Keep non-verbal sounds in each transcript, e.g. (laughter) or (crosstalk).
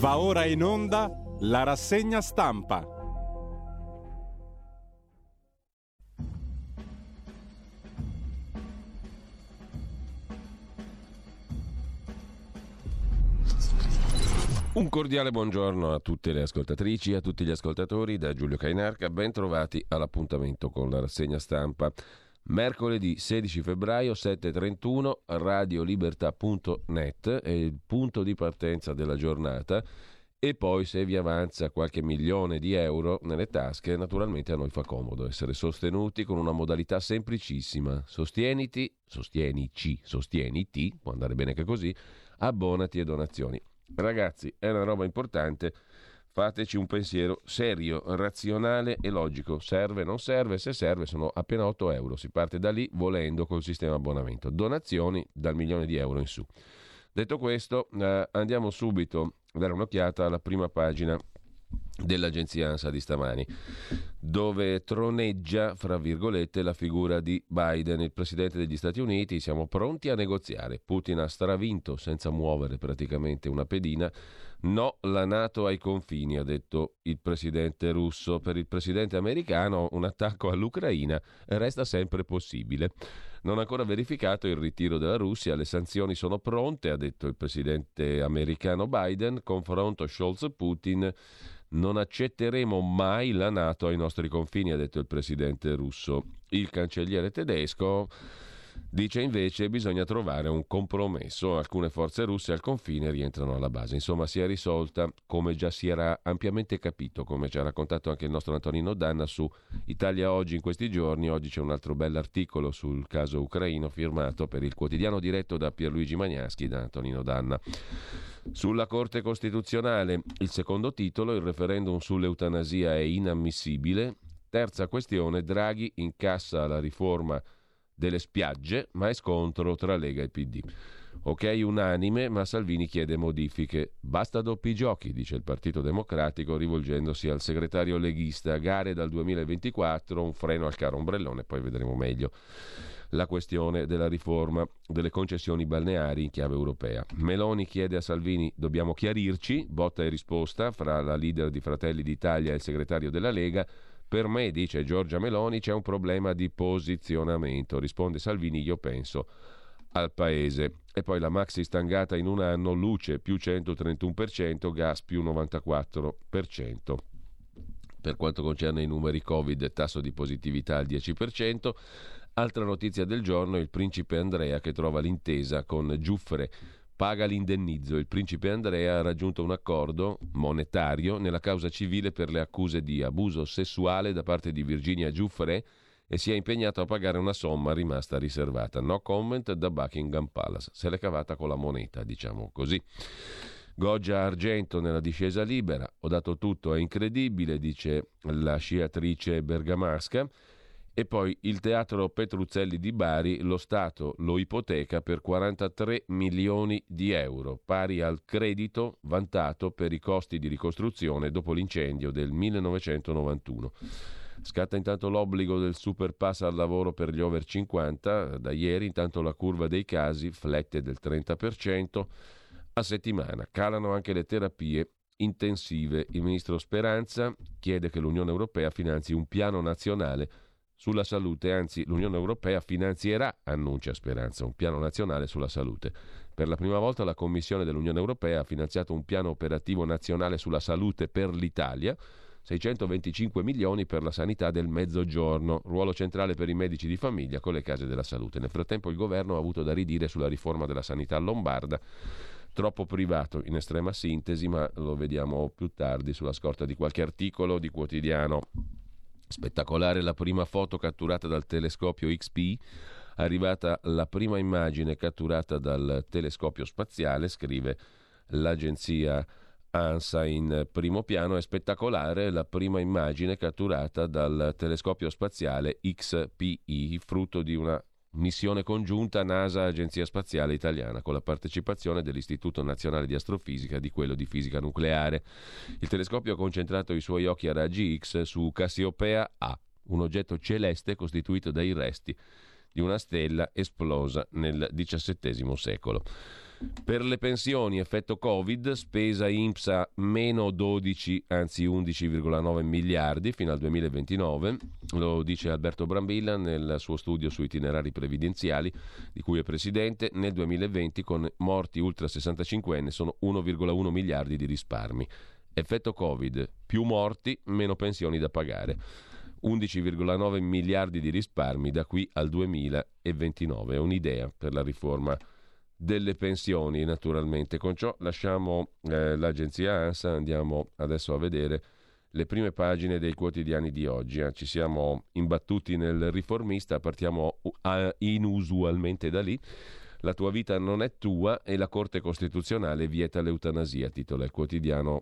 Va ora in onda la rassegna stampa. Un cordiale buongiorno a tutte le ascoltatrici e a tutti gli ascoltatori da Giulio Cainarca, ben trovati all'appuntamento con la rassegna stampa. Mercoledì 16 febbraio 7.31 radiolibertà.net è il punto di partenza della giornata e poi se vi avanza qualche milione di euro nelle tasche naturalmente a noi fa comodo essere sostenuti con una modalità semplicissima sostieniti, sostienici, sostieniti, può andare bene anche così, abbonati e donazioni. Ragazzi, è una roba importante Fateci un pensiero serio, razionale e logico. Serve, non serve? Se serve sono appena 8 euro. Si parte da lì volendo col sistema abbonamento. Donazioni dal milione di euro in su. Detto questo, eh, andiamo subito a dare un'occhiata alla prima pagina dell'agenzia ANSA di stamani, dove troneggia, fra virgolette, la figura di Biden, il presidente degli Stati Uniti. Siamo pronti a negoziare. Putin ha stravinto senza muovere praticamente una pedina. No, la Nato ai confini, ha detto il presidente russo. Per il presidente americano un attacco all'Ucraina resta sempre possibile. Non ancora verificato il ritiro della Russia, le sanzioni sono pronte, ha detto il presidente americano Biden. Confronto Scholz-Putin non accetteremo mai la Nato ai nostri confini, ha detto il presidente russo. Il cancelliere tedesco Dice invece che bisogna trovare un compromesso. Alcune forze russe al confine rientrano alla base. Insomma, si è risolta come già si era ampiamente capito, come ci ha raccontato anche il nostro Antonino Danna su Italia Oggi in questi giorni. Oggi c'è un altro bell'articolo sul caso ucraino firmato per il quotidiano diretto da Pierluigi Magnaschi da Antonino Danna. Sulla Corte Costituzionale, il secondo titolo, il referendum sull'eutanasia è inammissibile. Terza questione, Draghi incassa la riforma delle spiagge, ma è scontro tra Lega e PD. Ok unanime, ma Salvini chiede modifiche. Basta doppi giochi, dice il Partito Democratico rivolgendosi al segretario leghista. Gare dal 2024, un freno al caro ombrellone, poi vedremo meglio la questione della riforma delle concessioni balneari in chiave europea. Meloni chiede a Salvini dobbiamo chiarirci, botta e risposta fra la leader di Fratelli d'Italia e il segretario della Lega. Per me, dice Giorgia Meloni, c'è un problema di posizionamento. Risponde Salvini, io penso al paese. E poi la maxi stangata in un anno, luce più 131%, gas più 94%. Per quanto concerne i numeri Covid, tasso di positività al 10%. Altra notizia del giorno, il principe Andrea che trova l'intesa con Giuffre paga l'indennizzo. Il principe Andrea ha raggiunto un accordo monetario nella causa civile per le accuse di abuso sessuale da parte di Virginia Giuffre e si è impegnato a pagare una somma rimasta riservata. No comment da Buckingham Palace. Se l'è cavata con la moneta, diciamo così. Goggia Argento nella discesa libera. Ho dato tutto, è incredibile, dice la sciatrice bergamasca. E poi il teatro Petruzzelli di Bari, lo Stato lo ipoteca per 43 milioni di euro, pari al credito vantato per i costi di ricostruzione dopo l'incendio del 1991. Scatta intanto l'obbligo del super pass al lavoro per gli over 50, da ieri intanto la curva dei casi flette del 30% a settimana. Calano anche le terapie intensive. Il ministro Speranza chiede che l'Unione Europea finanzi un piano nazionale sulla salute, anzi l'Unione Europea finanzierà, annuncia Speranza, un piano nazionale sulla salute. Per la prima volta la Commissione dell'Unione Europea ha finanziato un piano operativo nazionale sulla salute per l'Italia, 625 milioni per la sanità del mezzogiorno, ruolo centrale per i medici di famiglia con le case della salute. Nel frattempo il governo ha avuto da ridire sulla riforma della sanità lombarda, troppo privato in estrema sintesi, ma lo vediamo più tardi sulla scorta di qualche articolo di quotidiano Spettacolare la prima foto catturata dal telescopio XP, arrivata la prima immagine catturata dal telescopio spaziale, scrive l'agenzia ANSA in primo piano, è spettacolare la prima immagine catturata dal telescopio spaziale XPI, frutto di una missione congiunta NASA-Agenzia Spaziale Italiana con la partecipazione dell'Istituto Nazionale di Astrofisica e di quello di Fisica Nucleare. Il telescopio ha concentrato i suoi occhi a raggi X su Cassiopea A, un oggetto celeste costituito dai resti di una stella esplosa nel XVII secolo. Per le pensioni, effetto Covid, spesa INPSA meno 12, anzi 11,9 miliardi fino al 2029, lo dice Alberto Brambilla nel suo studio su itinerari previdenziali, di cui è presidente, nel 2020 con morti ultra 65 anni sono 1,1 miliardi di risparmi. Effetto Covid, più morti, meno pensioni da pagare. 11,9 miliardi di risparmi da qui al 2029. È un'idea per la riforma delle pensioni, naturalmente. Con ciò lasciamo eh, l'agenzia ANSA, andiamo adesso a vedere le prime pagine dei quotidiani di oggi. Eh. Ci siamo imbattuti nel riformista, partiamo a, inusualmente da lì. La tua vita non è tua e la Corte Costituzionale vieta l'eutanasia, titola il quotidiano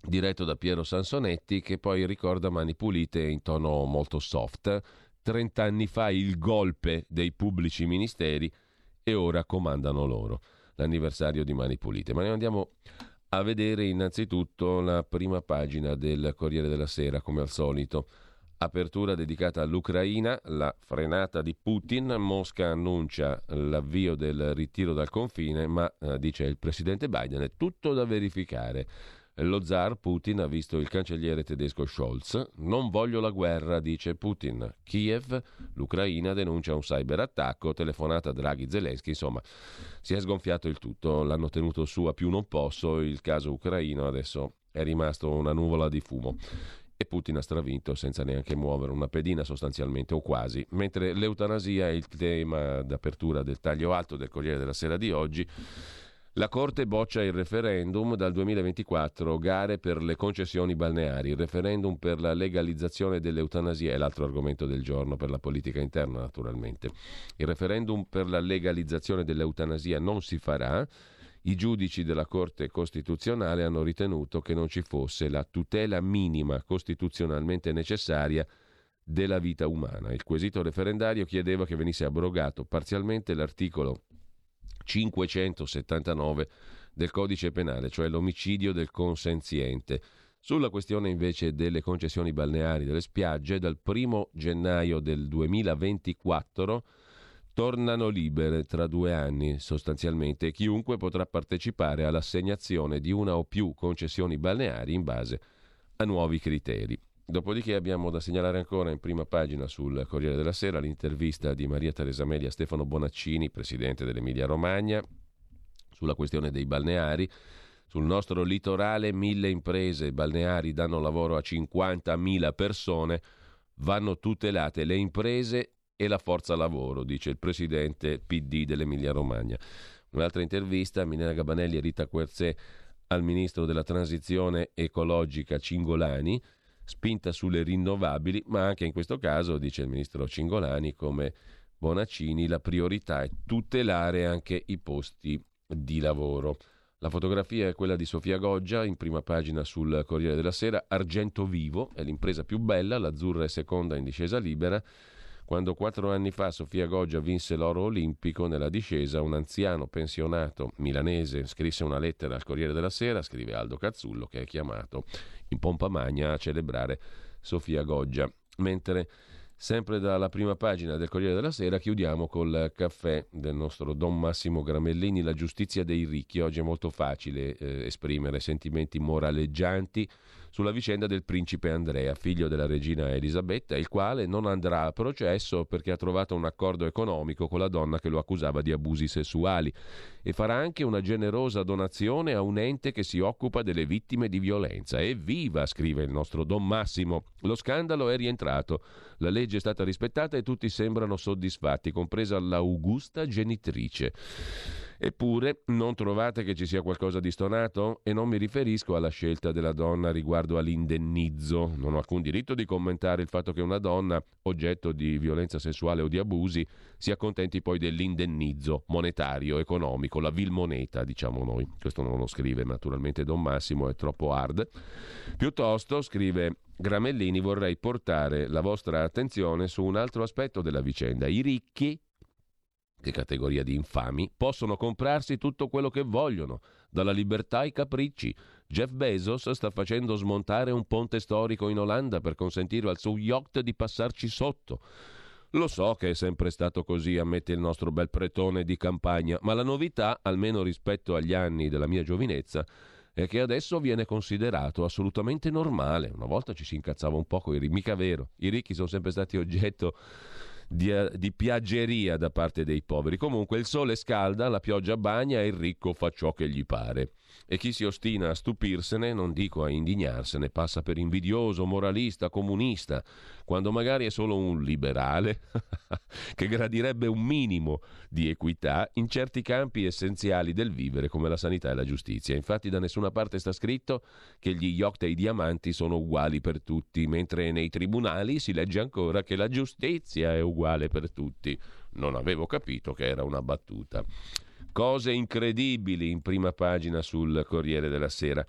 diretto da Piero Sansonetti che poi ricorda Mani Pulite in tono molto soft. 30 anni fa il golpe dei pubblici ministeri e ora comandano loro. L'anniversario di Mani Pulite. Ma ne andiamo a vedere innanzitutto la prima pagina del Corriere della Sera, come al solito. Apertura dedicata all'Ucraina, la frenata di Putin, Mosca annuncia l'avvio del ritiro dal confine, ma eh, dice il presidente Biden è tutto da verificare. Lo zar Putin ha visto il cancelliere tedesco Scholz. Non voglio la guerra, dice Putin. Kiev, l'Ucraina denuncia un cyberattacco, telefonata Draghi Zelensky, insomma, si è sgonfiato il tutto. L'hanno tenuto su a più non posso. Il caso ucraino adesso è rimasto una nuvola di fumo e Putin ha stravinto senza neanche muovere una pedina sostanzialmente o quasi, mentre l'eutanasia è il tema d'apertura del taglio alto del Corriere della Sera di oggi. La Corte boccia il referendum dal 2024, gare per le concessioni balneari, il referendum per la legalizzazione dell'eutanasia è l'altro argomento del giorno per la politica interna naturalmente. Il referendum per la legalizzazione dell'eutanasia non si farà. I giudici della Corte Costituzionale hanno ritenuto che non ci fosse la tutela minima costituzionalmente necessaria della vita umana. Il quesito referendario chiedeva che venisse abrogato parzialmente l'articolo 579 del codice penale, cioè l'omicidio del consenziente. Sulla questione invece delle concessioni balneari delle spiagge, dal 1 gennaio del 2024 tornano libere tra due anni sostanzialmente e chiunque potrà partecipare all'assegnazione di una o più concessioni balneari in base a nuovi criteri. Dopodiché abbiamo da segnalare ancora in prima pagina sul Corriere della Sera l'intervista di Maria Teresa Media a Stefano Bonaccini, presidente dell'Emilia Romagna, sulla questione dei balneari. Sul nostro litorale mille imprese balneari danno lavoro a 50.000 persone, vanno tutelate le imprese e la forza lavoro, dice il presidente PD dell'Emilia Romagna. Un'altra intervista, Milena Gabanelli e Rita Querzè al ministro della transizione ecologica Cingolani, spinta sulle rinnovabili, ma anche in questo caso, dice il ministro Cingolani, come Bonaccini, la priorità è tutelare anche i posti di lavoro. La fotografia è quella di Sofia Goggia, in prima pagina sul Corriere della Sera. Argento vivo, è l'impresa più bella, l'azzurra è seconda in discesa libera. Quando quattro anni fa Sofia Goggia vinse l'oro olimpico nella discesa, un anziano pensionato milanese scrisse una lettera al Corriere della Sera, scrive Aldo Cazzullo, che è chiamato in pompa magna a celebrare Sofia Goggia. Mentre sempre dalla prima pagina del Corriere della Sera chiudiamo col caffè del nostro Don Massimo Gramellini, La giustizia dei ricchi. Oggi è molto facile eh, esprimere sentimenti moraleggianti sulla vicenda del principe Andrea, figlio della regina Elisabetta, il quale non andrà a processo perché ha trovato un accordo economico con la donna che lo accusava di abusi sessuali e farà anche una generosa donazione a un ente che si occupa delle vittime di violenza. Evviva, scrive il nostro Don Massimo. Lo scandalo è rientrato, la legge è stata rispettata e tutti sembrano soddisfatti, compresa l'augusta genitrice. Eppure non trovate che ci sia qualcosa di stonato? E non mi riferisco alla scelta della donna riguardo all'indennizzo. Non ho alcun diritto di commentare il fatto che una donna, oggetto di violenza sessuale o di abusi, si accontenti poi dell'indennizzo monetario, economico, la vil moneta, diciamo noi. Questo non lo scrive naturalmente Don Massimo, è troppo hard. Piuttosto, scrive Gramellini, vorrei portare la vostra attenzione su un altro aspetto della vicenda. I ricchi che categoria di infami, possono comprarsi tutto quello che vogliono, dalla libertà ai capricci. Jeff Bezos sta facendo smontare un ponte storico in Olanda per consentire al suo yacht di passarci sotto. Lo so che è sempre stato così, ammette il nostro bel pretone di campagna, ma la novità, almeno rispetto agli anni della mia giovinezza, è che adesso viene considerato assolutamente normale. Una volta ci si incazzava un po' con i ricchi, mica vero. I ricchi sono sempre stati oggetto di, eh, di, piaggeria da parte dei poveri. Comunque il sole scalda, la pioggia bagna e il ricco fa ciò che gli pare. E chi si ostina a stupirsene, non dico a indignarsene, passa per invidioso, moralista, comunista, quando magari è solo un liberale (laughs) che gradirebbe un minimo di equità in certi campi essenziali del vivere come la sanità e la giustizia. Infatti da nessuna parte sta scritto che gli yacht e i diamanti sono uguali per tutti, mentre nei tribunali si legge ancora che la giustizia è uguale per tutti. Non avevo capito che era una battuta. Cose incredibili in prima pagina sul Corriere della Sera.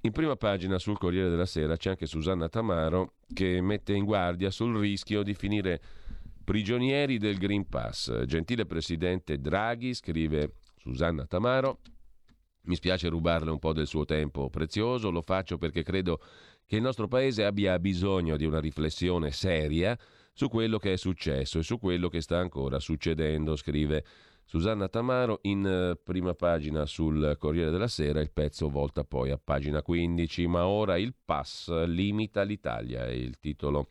In prima pagina sul Corriere della Sera c'è anche Susanna Tamaro che mette in guardia sul rischio di finire prigionieri del Green Pass. Gentile presidente Draghi, scrive Susanna Tamaro, mi spiace rubarle un po' del suo tempo prezioso, lo faccio perché credo che il nostro paese abbia bisogno di una riflessione seria su quello che è successo e su quello che sta ancora succedendo, scrive Susanna Tamaro in eh, prima pagina sul Corriere della Sera, il pezzo volta poi a pagina 15, ma ora il pass limita l'Italia, è il titolo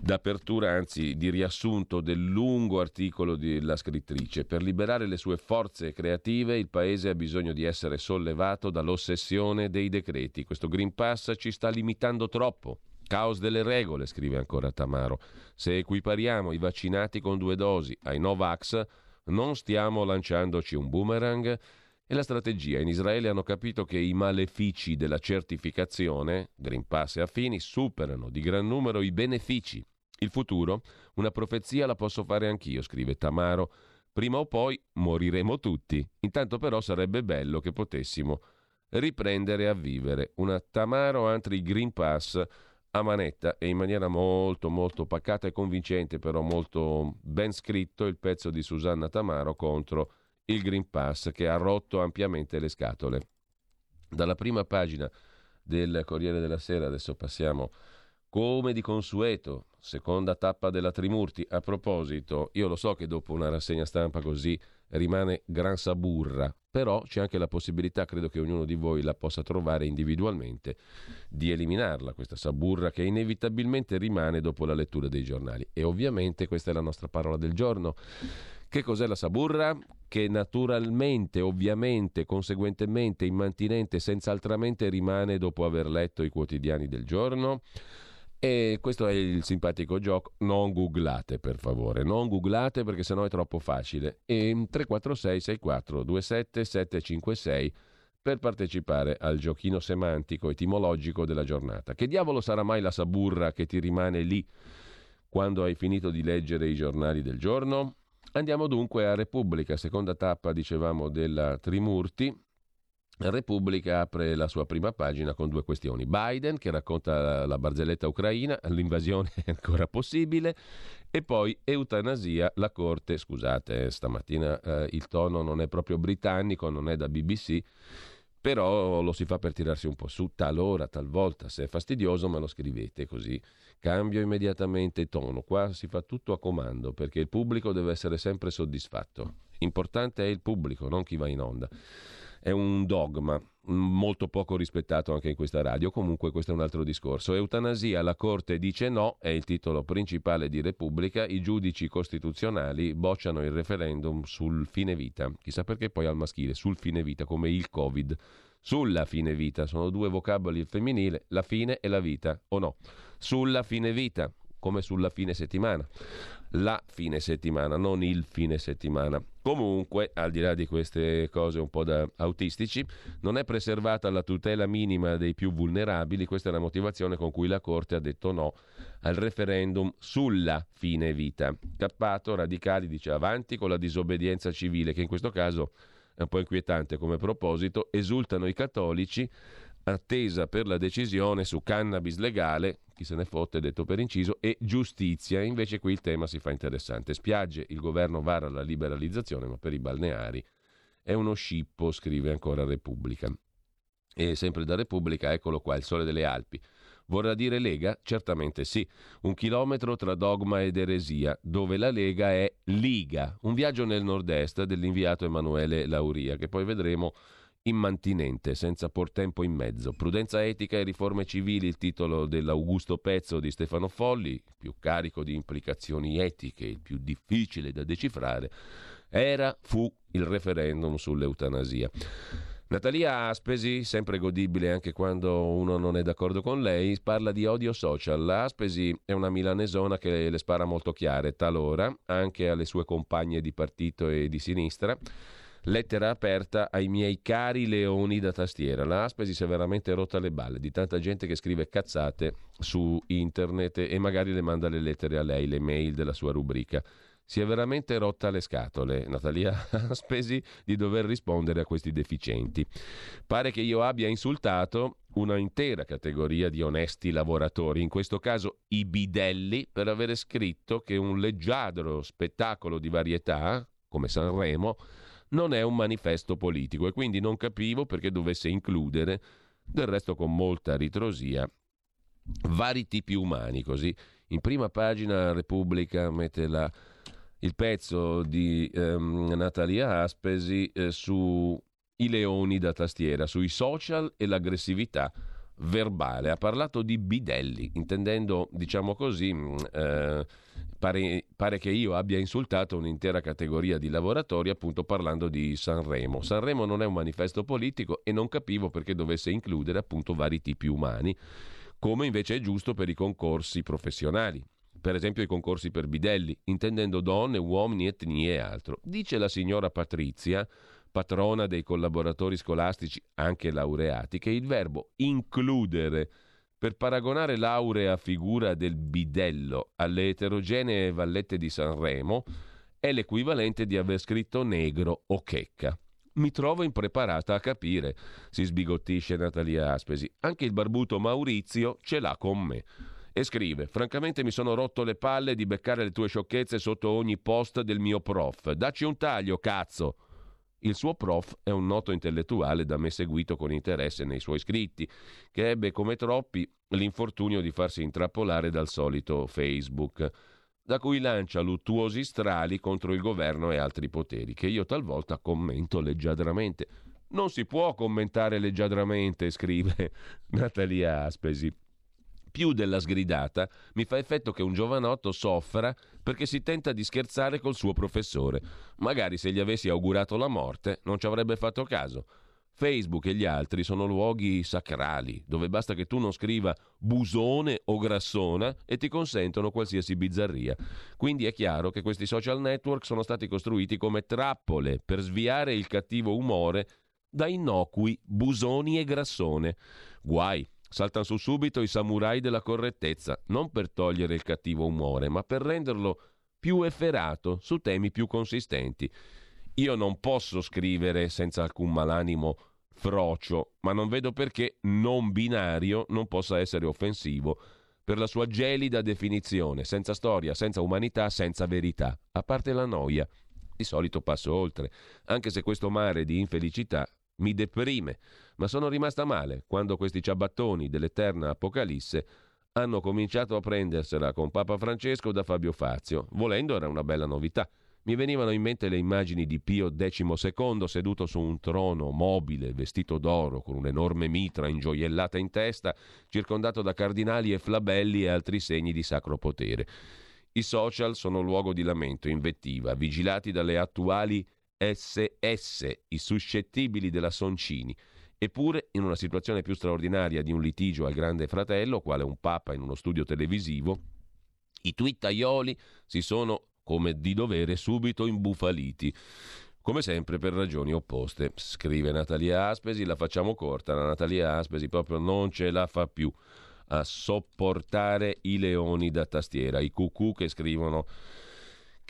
d'apertura, anzi di riassunto del lungo articolo della scrittrice. Per liberare le sue forze creative il Paese ha bisogno di essere sollevato dall'ossessione dei decreti. Questo Green Pass ci sta limitando troppo. Caos delle regole, scrive ancora Tamaro. Se equipariamo i vaccinati con due dosi ai Novax, non stiamo lanciandoci un boomerang? E la strategia. In Israele hanno capito che i malefici della certificazione, Green Pass e affini, superano di gran numero i benefici. Il futuro? Una profezia la posso fare anch'io, scrive Tamaro. Prima o poi moriremo tutti. Intanto però sarebbe bello che potessimo riprendere a vivere. Una Tamaro antri Green Pass a manetta e in maniera molto molto pacata e convincente, però molto ben scritto, il pezzo di Susanna Tamaro contro il Green Pass che ha rotto ampiamente le scatole. Dalla prima pagina del Corriere della Sera, adesso passiamo come di consueto, seconda tappa della Trimurti. A proposito, io lo so che dopo una rassegna stampa così rimane gran saburra, però c'è anche la possibilità, credo che ognuno di voi la possa trovare individualmente, di eliminarla, questa saburra che inevitabilmente rimane dopo la lettura dei giornali. E ovviamente questa è la nostra parola del giorno. Che cos'è la saburra? Che naturalmente, ovviamente, conseguentemente, immantinente, senz'altramente rimane dopo aver letto i quotidiani del giorno. E questo è il simpatico gioco. Non googlate per favore, non googlate perché sennò è troppo facile. E 346 64 27 756 per partecipare al giochino semantico etimologico della giornata. Che diavolo sarà mai la saburra che ti rimane lì quando hai finito di leggere i giornali del giorno? Andiamo dunque a Repubblica, seconda tappa, dicevamo, della Trimurti. Repubblica apre la sua prima pagina con due questioni. Biden che racconta la barzelletta ucraina, (laughs) l'invasione è ancora possibile, e poi eutanasia, la Corte, scusate, eh, stamattina eh, il tono non è proprio britannico, non è da BBC, però lo si fa per tirarsi un po' su, talora, talvolta, se è fastidioso me lo scrivete così cambio immediatamente tono. Qua si fa tutto a comando perché il pubblico deve essere sempre soddisfatto. Importante è il pubblico, non chi va in onda è un dogma molto poco rispettato anche in questa radio, comunque questo è un altro discorso. Eutanasia, la Corte dice no, è il titolo principale di Repubblica, i giudici costituzionali bocciano il referendum sul fine vita, chissà perché poi al maschile, sul fine vita, come il Covid, sulla fine vita, sono due vocaboli il femminile, la fine e la vita, o no? Sulla fine vita, come sulla fine settimana la fine settimana, non il fine settimana. Comunque, al di là di queste cose un po' da autistici, non è preservata la tutela minima dei più vulnerabili, questa è la motivazione con cui la Corte ha detto no al referendum sulla fine vita. Cappato, radicali dice avanti con la disobbedienza civile, che in questo caso è un po' inquietante come proposito, esultano i cattolici attesa per la decisione su cannabis legale, chi se ne fotte detto per inciso, e giustizia. Invece qui il tema si fa interessante. Spiagge, il governo vara la liberalizzazione, ma per i balneari è uno scippo, scrive ancora Repubblica. E sempre da Repubblica, eccolo qua, il sole delle Alpi. Vorrà dire Lega? Certamente sì. Un chilometro tra dogma ed eresia, dove la Lega è Liga. Un viaggio nel nord-est dell'inviato Emanuele Lauria, che poi vedremo immantinente, senza portempo in mezzo. Prudenza etica e riforme civili, il titolo dell'Augusto Pezzo di Stefano Folli, più carico di implicazioni etiche, il più difficile da decifrare, era, fu il referendum sull'eutanasia. Natalia Aspesi, sempre godibile anche quando uno non è d'accordo con lei, parla di odio social. Aspesi è una milanesona che le spara molto chiare, talora, anche alle sue compagne di partito e di sinistra. Lettera aperta ai miei cari leoni da tastiera. La Aspesi si è veramente rotta le balle di tanta gente che scrive cazzate su internet e magari le manda le lettere a lei, le mail della sua rubrica si è veramente rotta le scatole, Natalia (laughs) Aspesi, di dover rispondere a questi deficienti. Pare che io abbia insultato una intera categoria di onesti lavoratori, in questo caso i bidelli, per avere scritto che un leggiadro spettacolo di varietà, come Sanremo, non è un manifesto politico e quindi non capivo perché dovesse includere, del resto con molta ritrosia, vari tipi umani, così. In prima pagina Repubblica mette la il pezzo di ehm, Natalia Aspesi eh, sui leoni da tastiera, sui social e l'aggressività verbale. Ha parlato di bidelli, intendendo, diciamo così, mm, eh, pare, pare, che io abbia insultato un'intera categoria di lavoratori appunto parlando di Sanremo. Sanremo non è un manifesto politico e non capivo perché dovesse includere appunto vari tipi umani, come invece è giusto per i concorsi professionali per esempio i concorsi per bidelli, intendendo donne, uomini, etnie e altro. Dice la signora Patrizia, patrona dei collaboratori scolastici anche laureati, che il verbo includere per paragonare laurea figura del bidello alle eterogenee vallette di Sanremo è l'equivalente di aver scritto negro o checca. Mi trovo impreparata a capire, si sbigottisce Natalia Aspesi. Anche il barbuto Maurizio ce l'ha con me e scrive: Francamente mi sono rotto le palle di beccare le tue sciocchezze sotto ogni post del mio prof. Dacci un taglio, cazzo! Il suo prof è un noto intellettuale da me seguito con interesse nei suoi scritti, che ebbe come troppi l'infortunio di farsi intrappolare dal solito Facebook, da cui lancia luttuosi strali contro il governo e altri poteri, che io talvolta commento leggiadramente. Non si può commentare leggiadramente, scrive (laughs) Natalia Aspesi più della sgridata, mi fa effetto che un giovanotto soffra perché si tenta di scherzare col suo professore. Magari se gli avessi augurato la morte non ci avrebbe fatto caso. Facebook e gli altri sono luoghi sacrali, dove basta che tu non scriva busone o grassona e ti consentono qualsiasi bizzarria. Quindi è chiaro che questi social network sono stati costruiti come trappole per sviare il cattivo umore da innocui busoni e grassone. Guai Saltano su subito i samurai della correttezza, non per togliere il cattivo umore, ma per renderlo più efferato su temi più consistenti. Io non posso scrivere senza alcun malanimo frocio, ma non vedo perché non binario non possa essere offensivo per la sua gelida definizione, senza storia, senza umanità, senza verità, a parte la noia. Di solito passo oltre, anche se questo mare di infelicità mi deprime, ma sono rimasta male quando questi ciabattoni dell'eterna Apocalisse hanno cominciato a prendersela con Papa Francesco da Fabio Fazio. Volendo era una bella novità. Mi venivano in mente le immagini di Pio XII seduto su un trono mobile, vestito d'oro, con un'enorme mitra ingioiellata in testa, circondato da cardinali e flabelli e altri segni di sacro potere. I social sono luogo di lamento, invettiva, vigilati dalle attuali SS, i suscettibili della Soncini. Eppure, in una situazione più straordinaria di un litigio al grande fratello, quale un papa in uno studio televisivo, i twittaioli si sono, come di dovere, subito imbufaliti. Come sempre per ragioni opposte. Scrive Natalia Aspesi, la facciamo corta, la Natalia Aspesi proprio non ce la fa più a sopportare i leoni da tastiera, i cucù che scrivono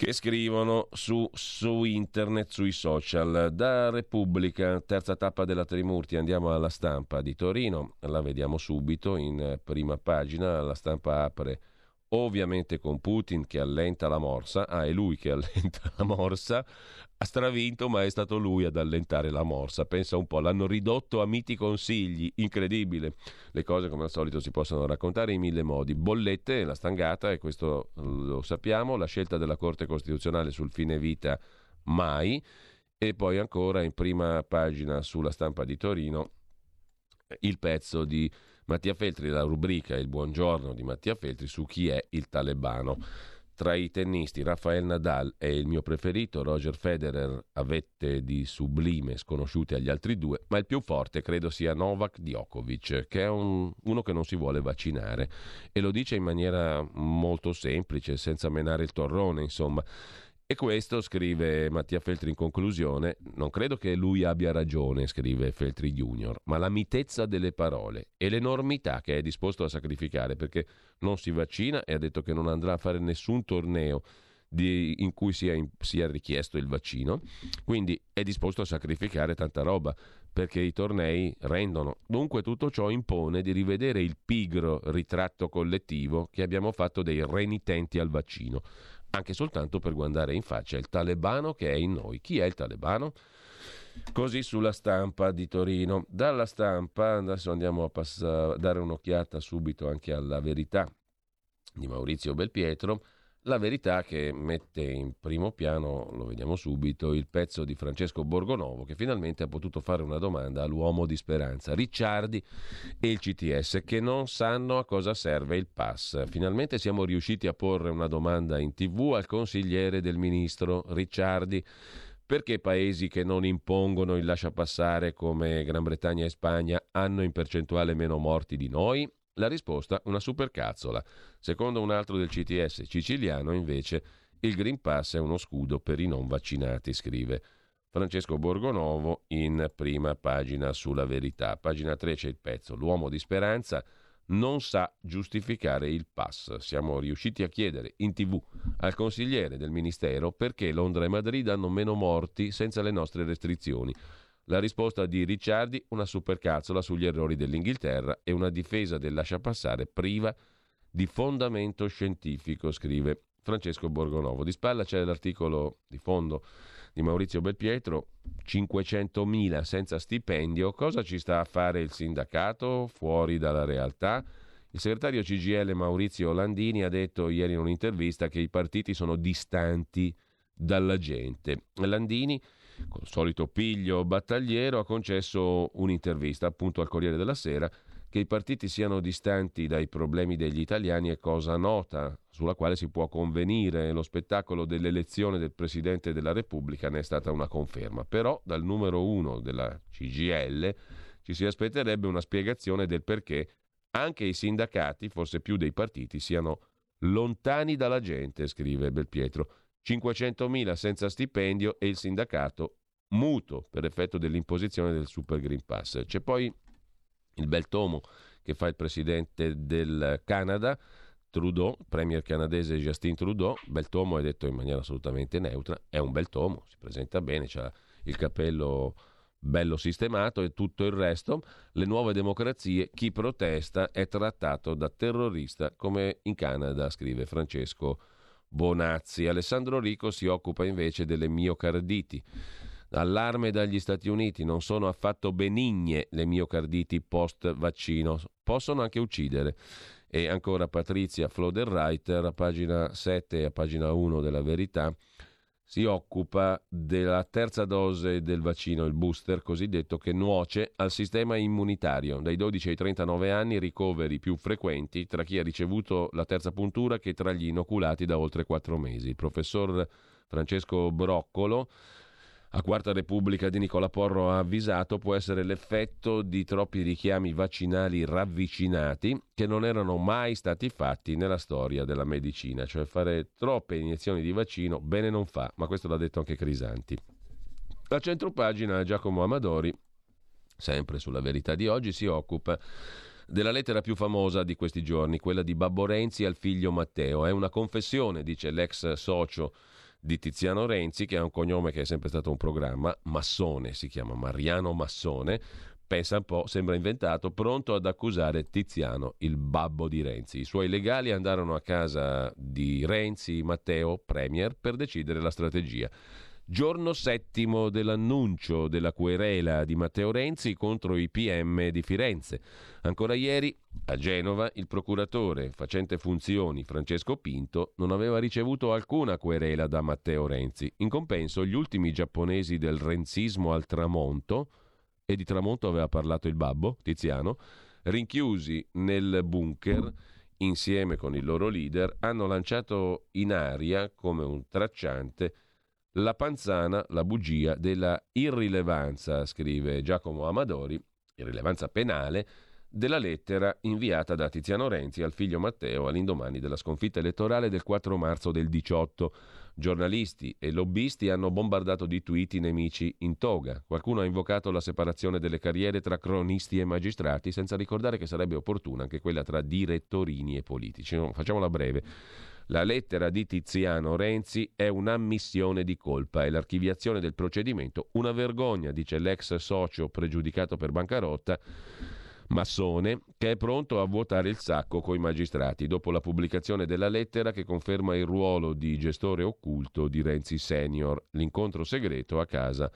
che scrivono su, su, internet, sui social. Da Repubblica, terza tappa della Trimurti, andiamo alla stampa di Torino, la vediamo subito in prima pagina, la stampa apre ovviamente con Putin che allenta la morsa, ah è lui che (laughs) allenta la morsa, ha stravinto ma è stato lui ad allentare la morsa, pensa un po', l'hanno ridotto a miti consigli, incredibile, le cose come al solito si possono raccontare in mille modi, bollette, la stangata e questo lo sappiamo, la scelta della Corte Costituzionale sul fine vita mai. E poi ancora in prima pagina sulla stampa di Torino il pezzo di Mattia Feltri, la rubrica Il buongiorno di Mattia Feltri su chi è il talebano. Tra i tennisti Rafael Nadal è il mio preferito, Roger Federer a vette di sublime sconosciute agli altri due, ma il più forte credo sia Novak Djokovic, che è un, uno che non si vuole vaccinare e lo dice in maniera molto semplice, senza menare il torrone, insomma. E questo, scrive Mattia Feltri in conclusione, non credo che lui abbia ragione, scrive Feltri Junior, ma la mitezza delle parole e l'enormità che è disposto a sacrificare perché non si vaccina e ha detto che non andrà a fare nessun torneo di, in cui sia, in, sia richiesto il vaccino, quindi è disposto a sacrificare tanta roba perché i tornei rendono. Dunque tutto ciò impone di rivedere il pigro ritratto collettivo che abbiamo fatto dei renitenti al vaccino anche soltanto per guardare in faccia il talebano che è in noi. Chi è il talebano? Così sulla stampa di Torino. Dalla stampa adesso andiamo a pass- dare un'occhiata subito anche alla verità di Maurizio Belpietro la verità che mette in primo piano, lo vediamo subito, il pezzo di Francesco Borgonovo che finalmente ha potuto fare una domanda all'uomo di speranza, Ricciardi e il CTS che non sanno a cosa serve il pass. Finalmente siamo riusciti a porre una domanda in tv al consigliere del ministro Ricciardi. Perché paesi che non impongono il lascia passare come Gran Bretagna e Spagna hanno in percentuale meno morti di noi? La risposta una supercazzola. Secondo un altro del CTS siciliano, invece, il Green Pass è uno scudo per i non vaccinati, scrive Francesco Borgonovo in prima pagina sulla verità. Pagina 3 c'è il pezzo. L'uomo di speranza non sa giustificare il pass. Siamo riusciti a chiedere in tv al consigliere del Ministero perché Londra e Madrid hanno meno morti senza le nostre restrizioni. La risposta di Ricciardi, una supercazzola sugli errori dell'Inghilterra e una difesa del lasciapassare priva di fondamento scientifico, scrive Francesco Borgonovo. Di spalla c'è l'articolo di fondo di Maurizio Belpietro, 500.000 senza stipendio, cosa ci sta a fare il sindacato fuori dalla realtà? Il segretario CGL Maurizio Landini ha detto ieri in un'intervista che i partiti sono distanti dalla gente. Landini col solito piglio battagliero, ha concesso un'intervista appunto al Corriere della Sera che i partiti siano distanti dai problemi degli italiani è cosa nota, sulla quale si può convenire. Lo spettacolo dell'elezione del Presidente della Repubblica ne è stata una conferma. Però dal numero uno della CGL ci si aspetterebbe una spiegazione del perché anche i sindacati, forse più dei partiti, siano lontani dalla gente, scrive Belpietro. 500.000 senza stipendio e il sindacato muto per effetto dell'imposizione del Super Green Pass. C'è poi il bel tomo che fa il presidente del Canada, Trudeau, premier canadese Justin Trudeau, bel tomo è detto in maniera assolutamente neutra, è un bel tomo, si presenta bene, ha il capello bello sistemato e tutto il resto, le nuove democrazie, chi protesta è trattato da terrorista come in Canada, scrive Francesco Bonazzi. Alessandro Rico si occupa invece delle miocarditi. Allarme dagli Stati Uniti, non sono affatto benigne le miocarditi post vaccino, possono anche uccidere. E ancora Patrizia Floderreiter, a pagina 7 e a pagina 1 della Verità, si occupa della terza dose del vaccino, il booster cosiddetto, che nuoce al sistema immunitario. Dai 12 ai 39 anni ricoveri più frequenti tra chi ha ricevuto la terza puntura che tra gli inoculati da oltre 4 mesi. Il professor Francesco Broccolo a Quarta Repubblica di Nicola Porro ha avvisato può essere l'effetto di troppi richiami vaccinali ravvicinati che non erano mai stati fatti nella storia della medicina, cioè fare troppe iniezioni di vaccino bene non fa, ma questo l'ha detto anche Crisanti. A centropagina Giacomo Amadori, sempre sulla verità di oggi, si occupa della lettera più famosa di questi giorni, quella di Babbo Renzi al figlio Matteo. È una confessione, dice l'ex socio di Tiziano Renzi, che ha un cognome che è sempre stato un programma, Massone, si chiama Mariano Massone, pensa un po', sembra inventato, pronto ad accusare Tiziano, il babbo di Renzi. I suoi legali andarono a casa di Renzi, Matteo, Premier, per decidere la strategia. Giorno settimo dell'annuncio della querela di Matteo Renzi contro i PM di Firenze. Ancora ieri, a Genova, il procuratore facente funzioni Francesco Pinto non aveva ricevuto alcuna querela da Matteo Renzi. In compenso, gli ultimi giapponesi del renzismo al tramonto, e di tramonto aveva parlato il babbo, Tiziano, rinchiusi nel bunker insieme con il loro leader, hanno lanciato in aria come un tracciante la panzana, la bugia della irrilevanza, scrive Giacomo Amadori, irrilevanza penale, della lettera inviata da Tiziano Renzi al figlio Matteo all'indomani della sconfitta elettorale del 4 marzo del 18. Giornalisti e lobbisti hanno bombardato di tweet i nemici in toga. Qualcuno ha invocato la separazione delle carriere tra cronisti e magistrati, senza ricordare che sarebbe opportuna anche quella tra direttorini e politici. No, facciamola breve. La lettera di Tiziano Renzi è un'ammissione di colpa e l'archiviazione del procedimento una vergogna, dice l'ex socio pregiudicato per bancarotta massone che è pronto a vuotare il sacco coi magistrati dopo la pubblicazione della lettera che conferma il ruolo di gestore occulto di Renzi Senior, l'incontro segreto a casa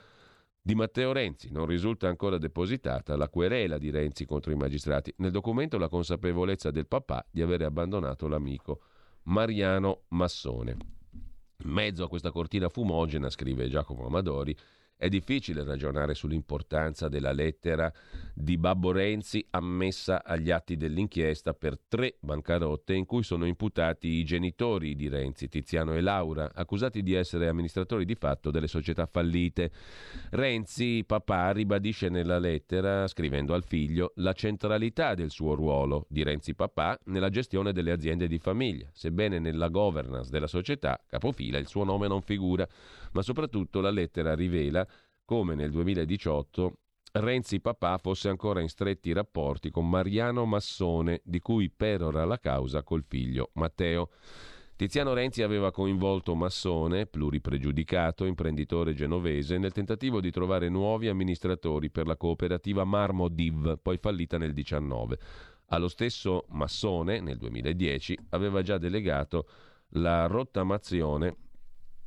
di Matteo Renzi. Non risulta ancora depositata la querela di Renzi contro i magistrati. Nel documento la consapevolezza del papà di avere abbandonato l'amico Mariano Massone. In mezzo a questa cortina fumogena, scrive Giacomo Amadori, è difficile ragionare sull'importanza della lettera di Babbo Renzi ammessa agli atti dell'inchiesta per tre bancarotte in cui sono imputati i genitori di Renzi, Tiziano e Laura, accusati di essere amministratori di fatto delle società fallite. Renzi, papà, ribadisce nella lettera, scrivendo al figlio, la centralità del suo ruolo di Renzi papà nella gestione delle aziende di famiglia, sebbene nella governance della società, capofila, il suo nome non figura ma soprattutto la lettera rivela come nel 2018 Renzi papà fosse ancora in stretti rapporti con Mariano Massone, di cui perora la causa col figlio Matteo. Tiziano Renzi aveva coinvolto Massone, pluripregiudicato, imprenditore genovese, nel tentativo di trovare nuovi amministratori per la cooperativa Marmo Div, poi fallita nel 19. Allo stesso Massone, nel 2010, aveva già delegato la rottamazione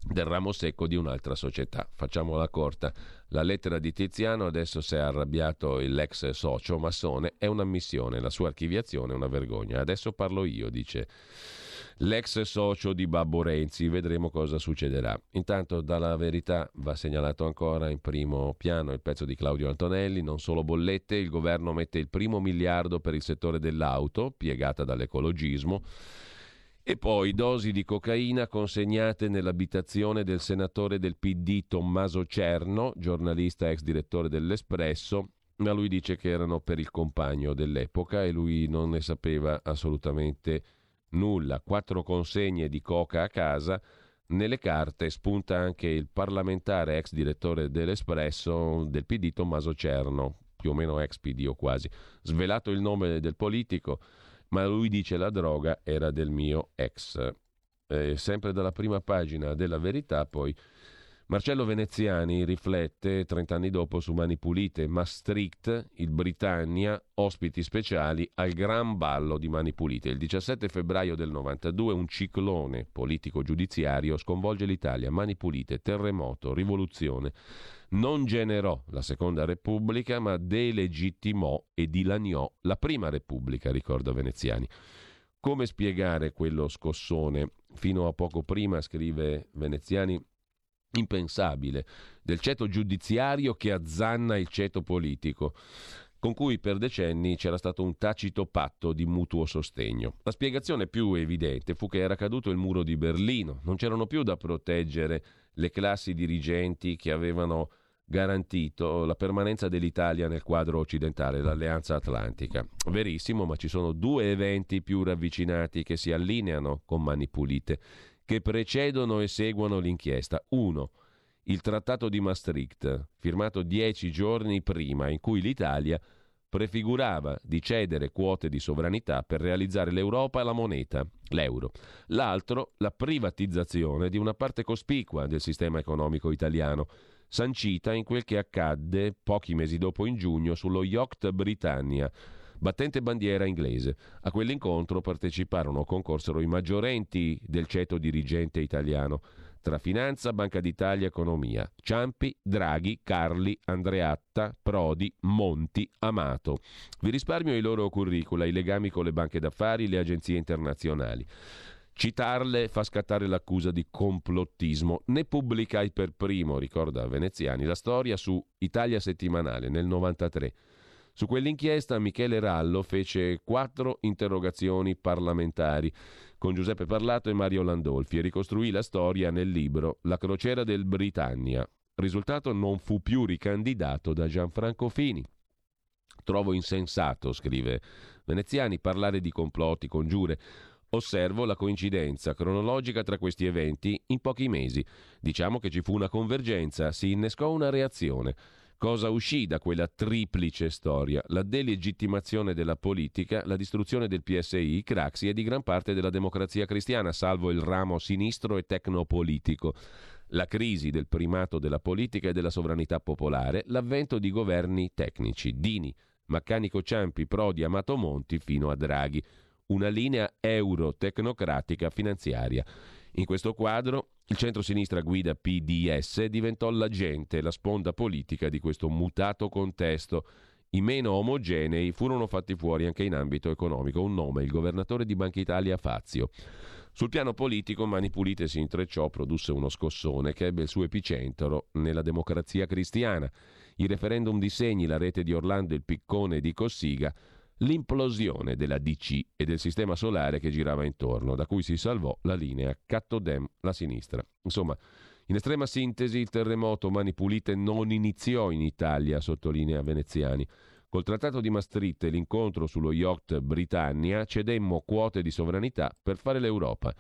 del ramo secco di un'altra società. Facciamola corta. La lettera di Tiziano, adesso si è arrabbiato l'ex socio massone, è un'ammissione, la sua archiviazione è una vergogna. Adesso parlo io, dice l'ex socio di Babbo Renzi, vedremo cosa succederà. Intanto dalla verità va segnalato ancora in primo piano il pezzo di Claudio Antonelli, non solo bollette, il governo mette il primo miliardo per il settore dell'auto, piegata dall'ecologismo. E poi dosi di cocaina consegnate nell'abitazione del senatore del PD Tommaso Cerno, giornalista ex direttore dell'Espresso, ma lui dice che erano per il compagno dell'epoca e lui non ne sapeva assolutamente nulla. Quattro consegne di coca a casa. Nelle carte spunta anche il parlamentare ex direttore dell'Espresso del PD Tommaso Cerno, più o meno ex PD o quasi. Svelato il nome del politico, ma lui dice la droga era del mio ex. Eh, sempre dalla prima pagina della verità, poi Marcello Veneziani riflette 30 anni dopo su Mani Pulite, Maastricht, il Britannia, ospiti speciali al gran ballo di Mani Pulite. Il 17 febbraio del 92 un ciclone politico-giudiziario sconvolge l'Italia. Mani Pulite, terremoto, rivoluzione non generò la Seconda Repubblica, ma delegittimò e dilaniò la Prima Repubblica, ricorda Veneziani. Come spiegare quello scossone? Fino a poco prima, scrive Veneziani, impensabile, del ceto giudiziario che azzanna il ceto politico con cui per decenni c'era stato un tacito patto di mutuo sostegno. La spiegazione più evidente fu che era caduto il muro di Berlino, non c'erano più da proteggere le classi dirigenti che avevano garantito la permanenza dell'Italia nel quadro occidentale, l'Alleanza Atlantica. Verissimo, ma ci sono due eventi più ravvicinati che si allineano con mani pulite, che precedono e seguono l'inchiesta. Uno, il Trattato di Maastricht, firmato dieci giorni prima, in cui l'Italia prefigurava di cedere quote di sovranità per realizzare l'Europa e la moneta, l'euro. L'altro, la privatizzazione di una parte cospicua del sistema economico italiano, sancita in quel che accadde pochi mesi dopo in giugno sullo Yacht Britannia battente bandiera inglese. A quell'incontro parteciparono o concorsero i maggiorenti del ceto dirigente italiano tra Finanza, Banca d'Italia, Economia. Ciampi, Draghi, Carli, Andreatta, Prodi, Monti, Amato. Vi risparmio i loro curricula, i legami con le banche d'affari, le agenzie internazionali. Citarle fa scattare l'accusa di complottismo. Ne pubblicai per primo, ricorda Veneziani, la storia su Italia Settimanale nel 93. Su quell'inchiesta Michele Rallo fece quattro interrogazioni parlamentari con Giuseppe Parlato e Mario Landolfi e ricostruì la storia nel libro La crociera del Britannia. Risultato non fu più ricandidato da Gianfranco Fini. Trovo insensato, scrive Veneziani, parlare di complotti, congiure. Osservo la coincidenza cronologica tra questi eventi in pochi mesi. Diciamo che ci fu una convergenza, si innescò una reazione. Cosa uscì da quella triplice storia? La delegittimazione della politica, la distruzione del PSI, Craxi e di gran parte della democrazia cristiana, salvo il ramo sinistro e tecnopolitico. La crisi del primato della politica e della sovranità popolare, l'avvento di governi tecnici, Dini, Maccanico Ciampi, Prodi, Amato Monti fino a Draghi. Una linea euro-tecnocratica finanziaria. In questo quadro il centro-sinistra guida PDS diventò l'agente, la sponda politica di questo mutato contesto. I meno omogenei furono fatti fuori anche in ambito economico. Un nome, il governatore di Banca Italia Fazio. Sul piano politico, Mani Pulite si intrecciò, produsse uno scossone che ebbe il suo epicentro nella democrazia cristiana. I referendum di Segni, la rete di Orlando il piccone di Cossiga l'implosione della DC e del sistema solare che girava intorno, da cui si salvò la linea Cattodem, la sinistra. Insomma, in estrema sintesi, il terremoto Mani Pulite non iniziò in Italia, sottolinea Veneziani. Col trattato di Maastricht e l'incontro sullo yacht Britannia cedemmo quote di sovranità per fare l'Europa.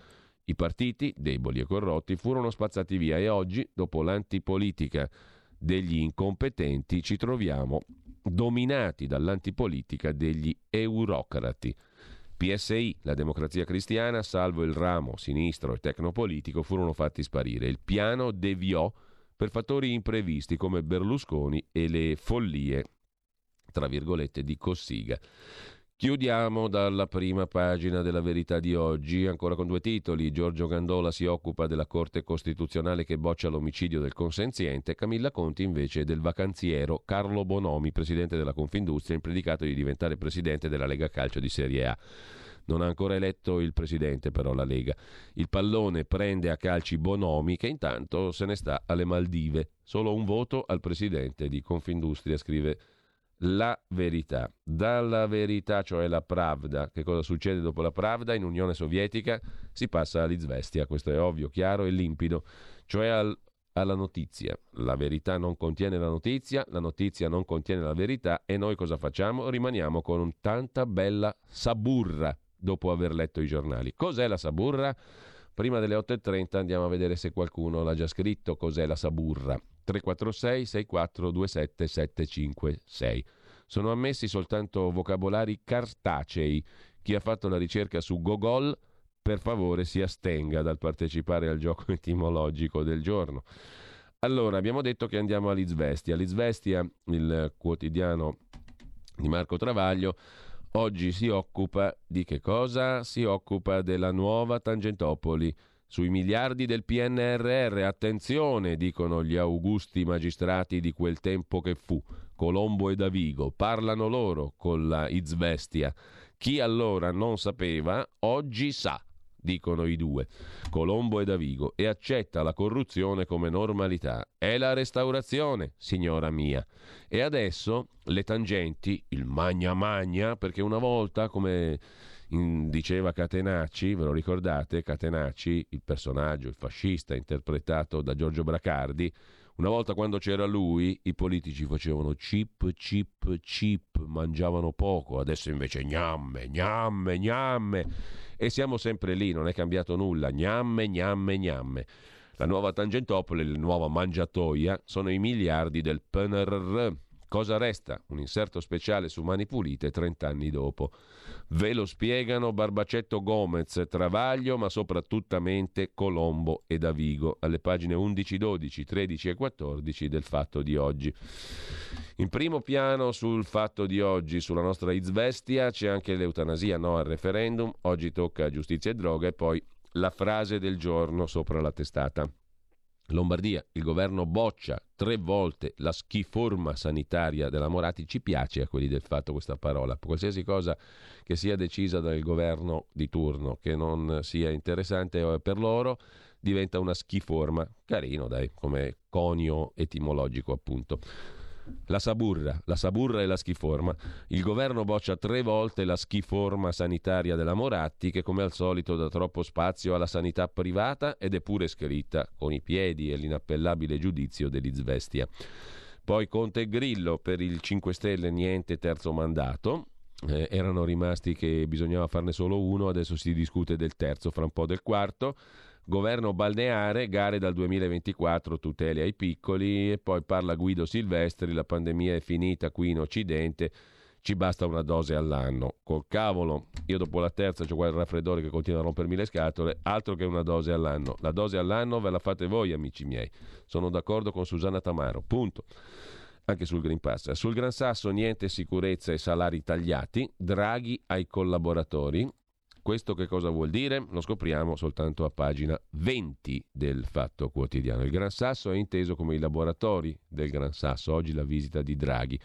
I partiti, deboli e corrotti, furono spazzati via e oggi, dopo l'antipolitica degli incompetenti, ci troviamo dominati dall'antipolitica degli eurocrati. PSI, la democrazia cristiana, salvo il ramo sinistro e tecnopolitico, furono fatti sparire. Il piano deviò per fattori imprevisti come Berlusconi e le follie, tra virgolette, di Cossiga. Chiudiamo dalla prima pagina della verità di oggi, ancora con due titoli. Giorgio Gandola si occupa della Corte Costituzionale che boccia l'omicidio del consenziente, Camilla Conti invece del vacanziero Carlo Bonomi, presidente della Confindustria, impredicato di diventare presidente della Lega Calcio di Serie A. Non ha ancora eletto il presidente però la Lega. Il pallone prende a calci Bonomi che intanto se ne sta alle Maldive. Solo un voto al presidente di Confindustria, scrive la verità. Dalla verità, cioè la Pravda, che cosa succede dopo la Pravda in Unione Sovietica? Si passa all'Izvestia, questo è ovvio, chiaro e limpido, cioè al, alla notizia. La verità non contiene la notizia, la notizia non contiene la verità e noi cosa facciamo? Rimaniamo con un tanta bella saburra dopo aver letto i giornali. Cos'è la saburra? Prima delle 8.30 andiamo a vedere se qualcuno l'ha già scritto cos'è la saburra. 346 6427 756. Sono ammessi soltanto vocabolari cartacei. Chi ha fatto la ricerca su Gogol, per favore si astenga dal partecipare al gioco (laughs) etimologico del giorno. Allora, abbiamo detto che andiamo all'Izvestia. L'Izvestia, il quotidiano di Marco Travaglio, oggi si occupa di che cosa? Si occupa della nuova Tangentopoli sui miliardi del PNRR, attenzione, dicono gli augusti magistrati di quel tempo che fu, Colombo e Davigo, parlano loro con la Izvestia. Chi allora non sapeva, oggi sa, dicono i due, Colombo e Davigo, e accetta la corruzione come normalità. È la restaurazione, signora mia. E adesso le tangenti, il magna magna, perché una volta, come diceva Catenacci, ve lo ricordate? Catenacci, il personaggio, il fascista interpretato da Giorgio Bracardi, una volta quando c'era lui, i politici facevano chip, chip, chip, mangiavano poco, adesso invece gnamme, gnamme, gnamme. E siamo sempre lì, non è cambiato nulla, gnamme, gnamme, gnamme. La nuova Tangentopoli, la nuova mangiatoia, sono i miliardi del PNRR, Cosa resta? Un inserto speciale su Mani Pulite 30 anni dopo. Ve lo spiegano Barbacetto Gomez, Travaglio, ma soprattutto Colombo e Davigo, alle pagine 11, 12, 13 e 14 del Fatto di oggi. In primo piano sul Fatto di oggi, sulla nostra Izvestia, c'è anche l'eutanasia no al referendum, oggi tocca giustizia e droga e poi la frase del giorno sopra la testata. Lombardia, il governo boccia tre volte la schiforma sanitaria della Morati. Ci piace a quelli del fatto questa parola. Qualsiasi cosa che sia decisa dal governo di turno, che non sia interessante per loro, diventa una schiforma. Carino, dai, come conio etimologico, appunto. La saburra, la saburra e la schiforma. Il governo boccia tre volte la schiforma sanitaria della Moratti, che come al solito dà troppo spazio alla sanità privata ed è pure scritta con i piedi e l'inappellabile giudizio dell'Izvestia. Poi Conte e Grillo per il 5 Stelle niente terzo mandato. Eh, erano rimasti che bisognava farne solo uno, adesso si discute del terzo, fra un po' del quarto. Governo balneare, gare dal 2024, tutele ai piccoli e poi parla Guido Silvestri, la pandemia è finita qui in Occidente, ci basta una dose all'anno. Col cavolo, io dopo la terza ho quel raffreddore che continua a rompermi le scatole, altro che una dose all'anno. La dose all'anno ve la fate voi amici miei. Sono d'accordo con Susanna Tamaro, punto anche sul Green Pass. Sul Gran Sasso niente sicurezza e salari tagliati, Draghi ai collaboratori, questo che cosa vuol dire? Lo scopriamo soltanto a pagina 20 del Fatto Quotidiano. Il Gran Sasso è inteso come i laboratori del Gran Sasso, oggi la visita di Draghi.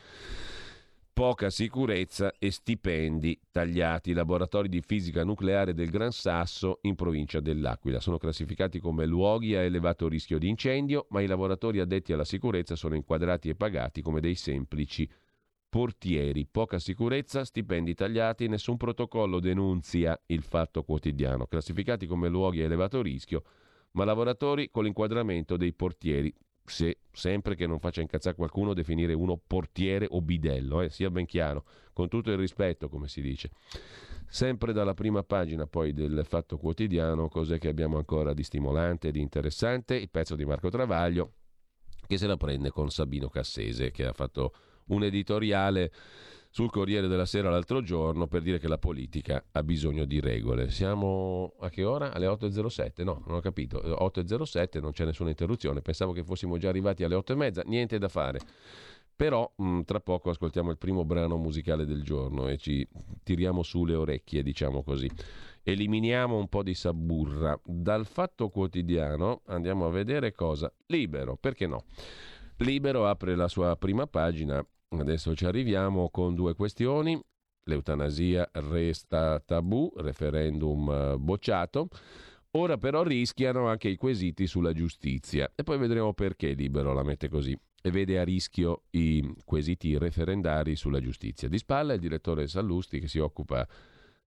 Poca sicurezza e stipendi tagliati. I laboratori di fisica nucleare del Gran Sasso in provincia dell'Aquila sono classificati come luoghi a elevato rischio di incendio, ma i lavoratori addetti alla sicurezza sono inquadrati e pagati come dei semplici portieri, poca sicurezza, stipendi tagliati, nessun protocollo denunzia il fatto quotidiano, classificati come luoghi a elevato rischio, ma lavoratori con l'inquadramento dei portieri, se, sempre che non faccia incazzare qualcuno definire uno portiere o bidello, eh, sia ben chiaro, con tutto il rispetto, come si dice. Sempre dalla prima pagina poi del Fatto Quotidiano, cos'è che abbiamo ancora di stimolante e di interessante? Il pezzo di Marco Travaglio, che se la prende con Sabino Cassese, che ha fatto un editoriale sul Corriere della Sera l'altro giorno per dire che la politica ha bisogno di regole. Siamo a che ora? Alle 8.07? No, non ho capito. 8.07 non c'è nessuna interruzione. Pensavo che fossimo già arrivati alle 8.30. Niente da fare. Però mh, tra poco ascoltiamo il primo brano musicale del giorno e ci tiriamo su le orecchie, diciamo così. Eliminiamo un po' di saburra. Dal fatto quotidiano andiamo a vedere cosa? Libero, perché no? Libero apre la sua prima pagina, adesso ci arriviamo con due questioni. L'eutanasia resta tabù, referendum eh, bocciato. Ora però rischiano anche i quesiti sulla giustizia e poi vedremo perché Libero la mette così e vede a rischio i quesiti referendari sulla giustizia. Di spalla il direttore Sallusti che si occupa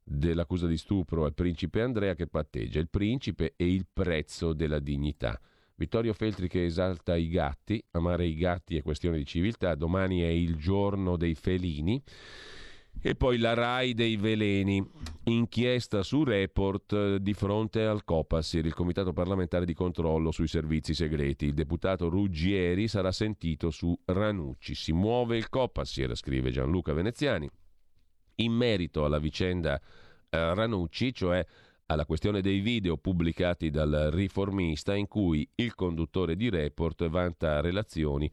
dell'accusa di stupro al principe Andrea che patteggia il principe e il prezzo della dignità. Vittorio Feltri che esalta i gatti, amare i gatti è questione di civiltà, domani è il giorno dei felini. E poi la RAI dei veleni, inchiesta su report eh, di fronte al Copasir, il Comitato parlamentare di controllo sui servizi segreti. Il deputato Ruggieri sarà sentito su Ranucci. Si muove il Copasir, scrive Gianluca Veneziani. In merito alla vicenda eh, Ranucci, cioè alla questione dei video pubblicati dal riformista in cui il conduttore di report vanta relazioni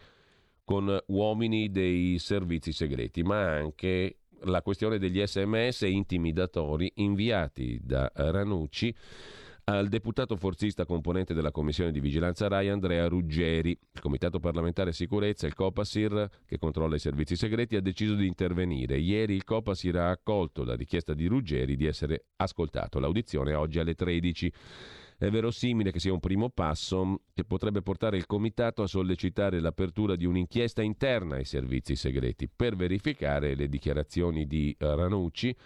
con uomini dei servizi segreti, ma anche la questione degli sms intimidatori inviati da Ranucci al deputato forzista componente della commissione di vigilanza RAI Andrea Ruggeri. Il Comitato parlamentare sicurezza, il Copasir, che controlla i servizi segreti, ha deciso di intervenire. Ieri il Copasir ha accolto la richiesta di Ruggeri di essere ascoltato. L'audizione è oggi alle 13. È verosimile che sia un primo passo che potrebbe portare il Comitato a sollecitare l'apertura di un'inchiesta interna ai servizi segreti per verificare le dichiarazioni di Ranucci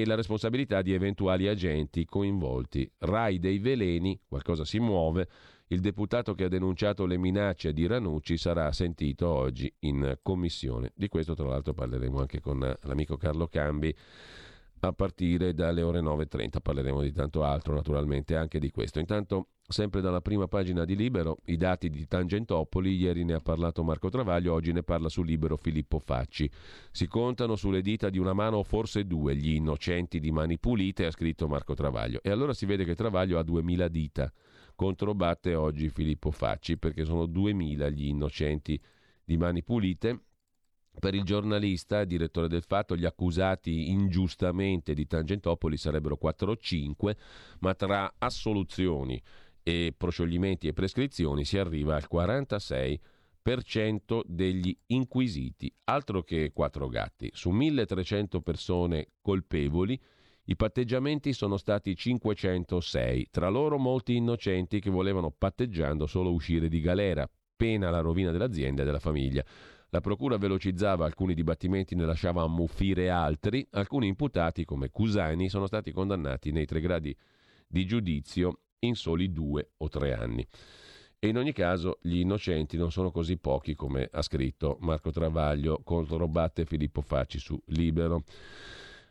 e la responsabilità di eventuali agenti coinvolti. Rai dei veleni, qualcosa si muove. Il deputato che ha denunciato le minacce di Ranucci sarà sentito oggi in commissione. Di questo tra l'altro parleremo anche con l'amico Carlo Cambi a partire dalle ore 9.30. Parleremo di tanto altro, naturalmente, anche di questo. Intanto, sempre dalla prima pagina di Libero, i dati di Tangentopoli. Ieri ne ha parlato Marco Travaglio, oggi ne parla su Libero Filippo Facci. Si contano sulle dita di una mano o forse due gli innocenti di mani pulite, ha scritto Marco Travaglio. E allora si vede che Travaglio ha 2000 dita. Controbatte oggi Filippo Facci perché sono 2000 gli innocenti di mani pulite per il giornalista, direttore del fatto, gli accusati ingiustamente di Tangentopoli sarebbero 4 o 5, ma tra assoluzioni e proscioglimenti e prescrizioni si arriva al 46% degli inquisiti, altro che quattro gatti. Su 1300 persone colpevoli, i patteggiamenti sono stati 506, tra loro molti innocenti che volevano patteggiando solo uscire di galera, pena la rovina dell'azienda e della famiglia. La procura velocizzava alcuni dibattimenti, ne lasciava ammuffire altri. Alcuni imputati, come Cusani, sono stati condannati nei tre gradi di giudizio in soli due o tre anni. E in ogni caso gli innocenti non sono così pochi come ha scritto Marco Travaglio, controbatte Filippo Facci su Libero.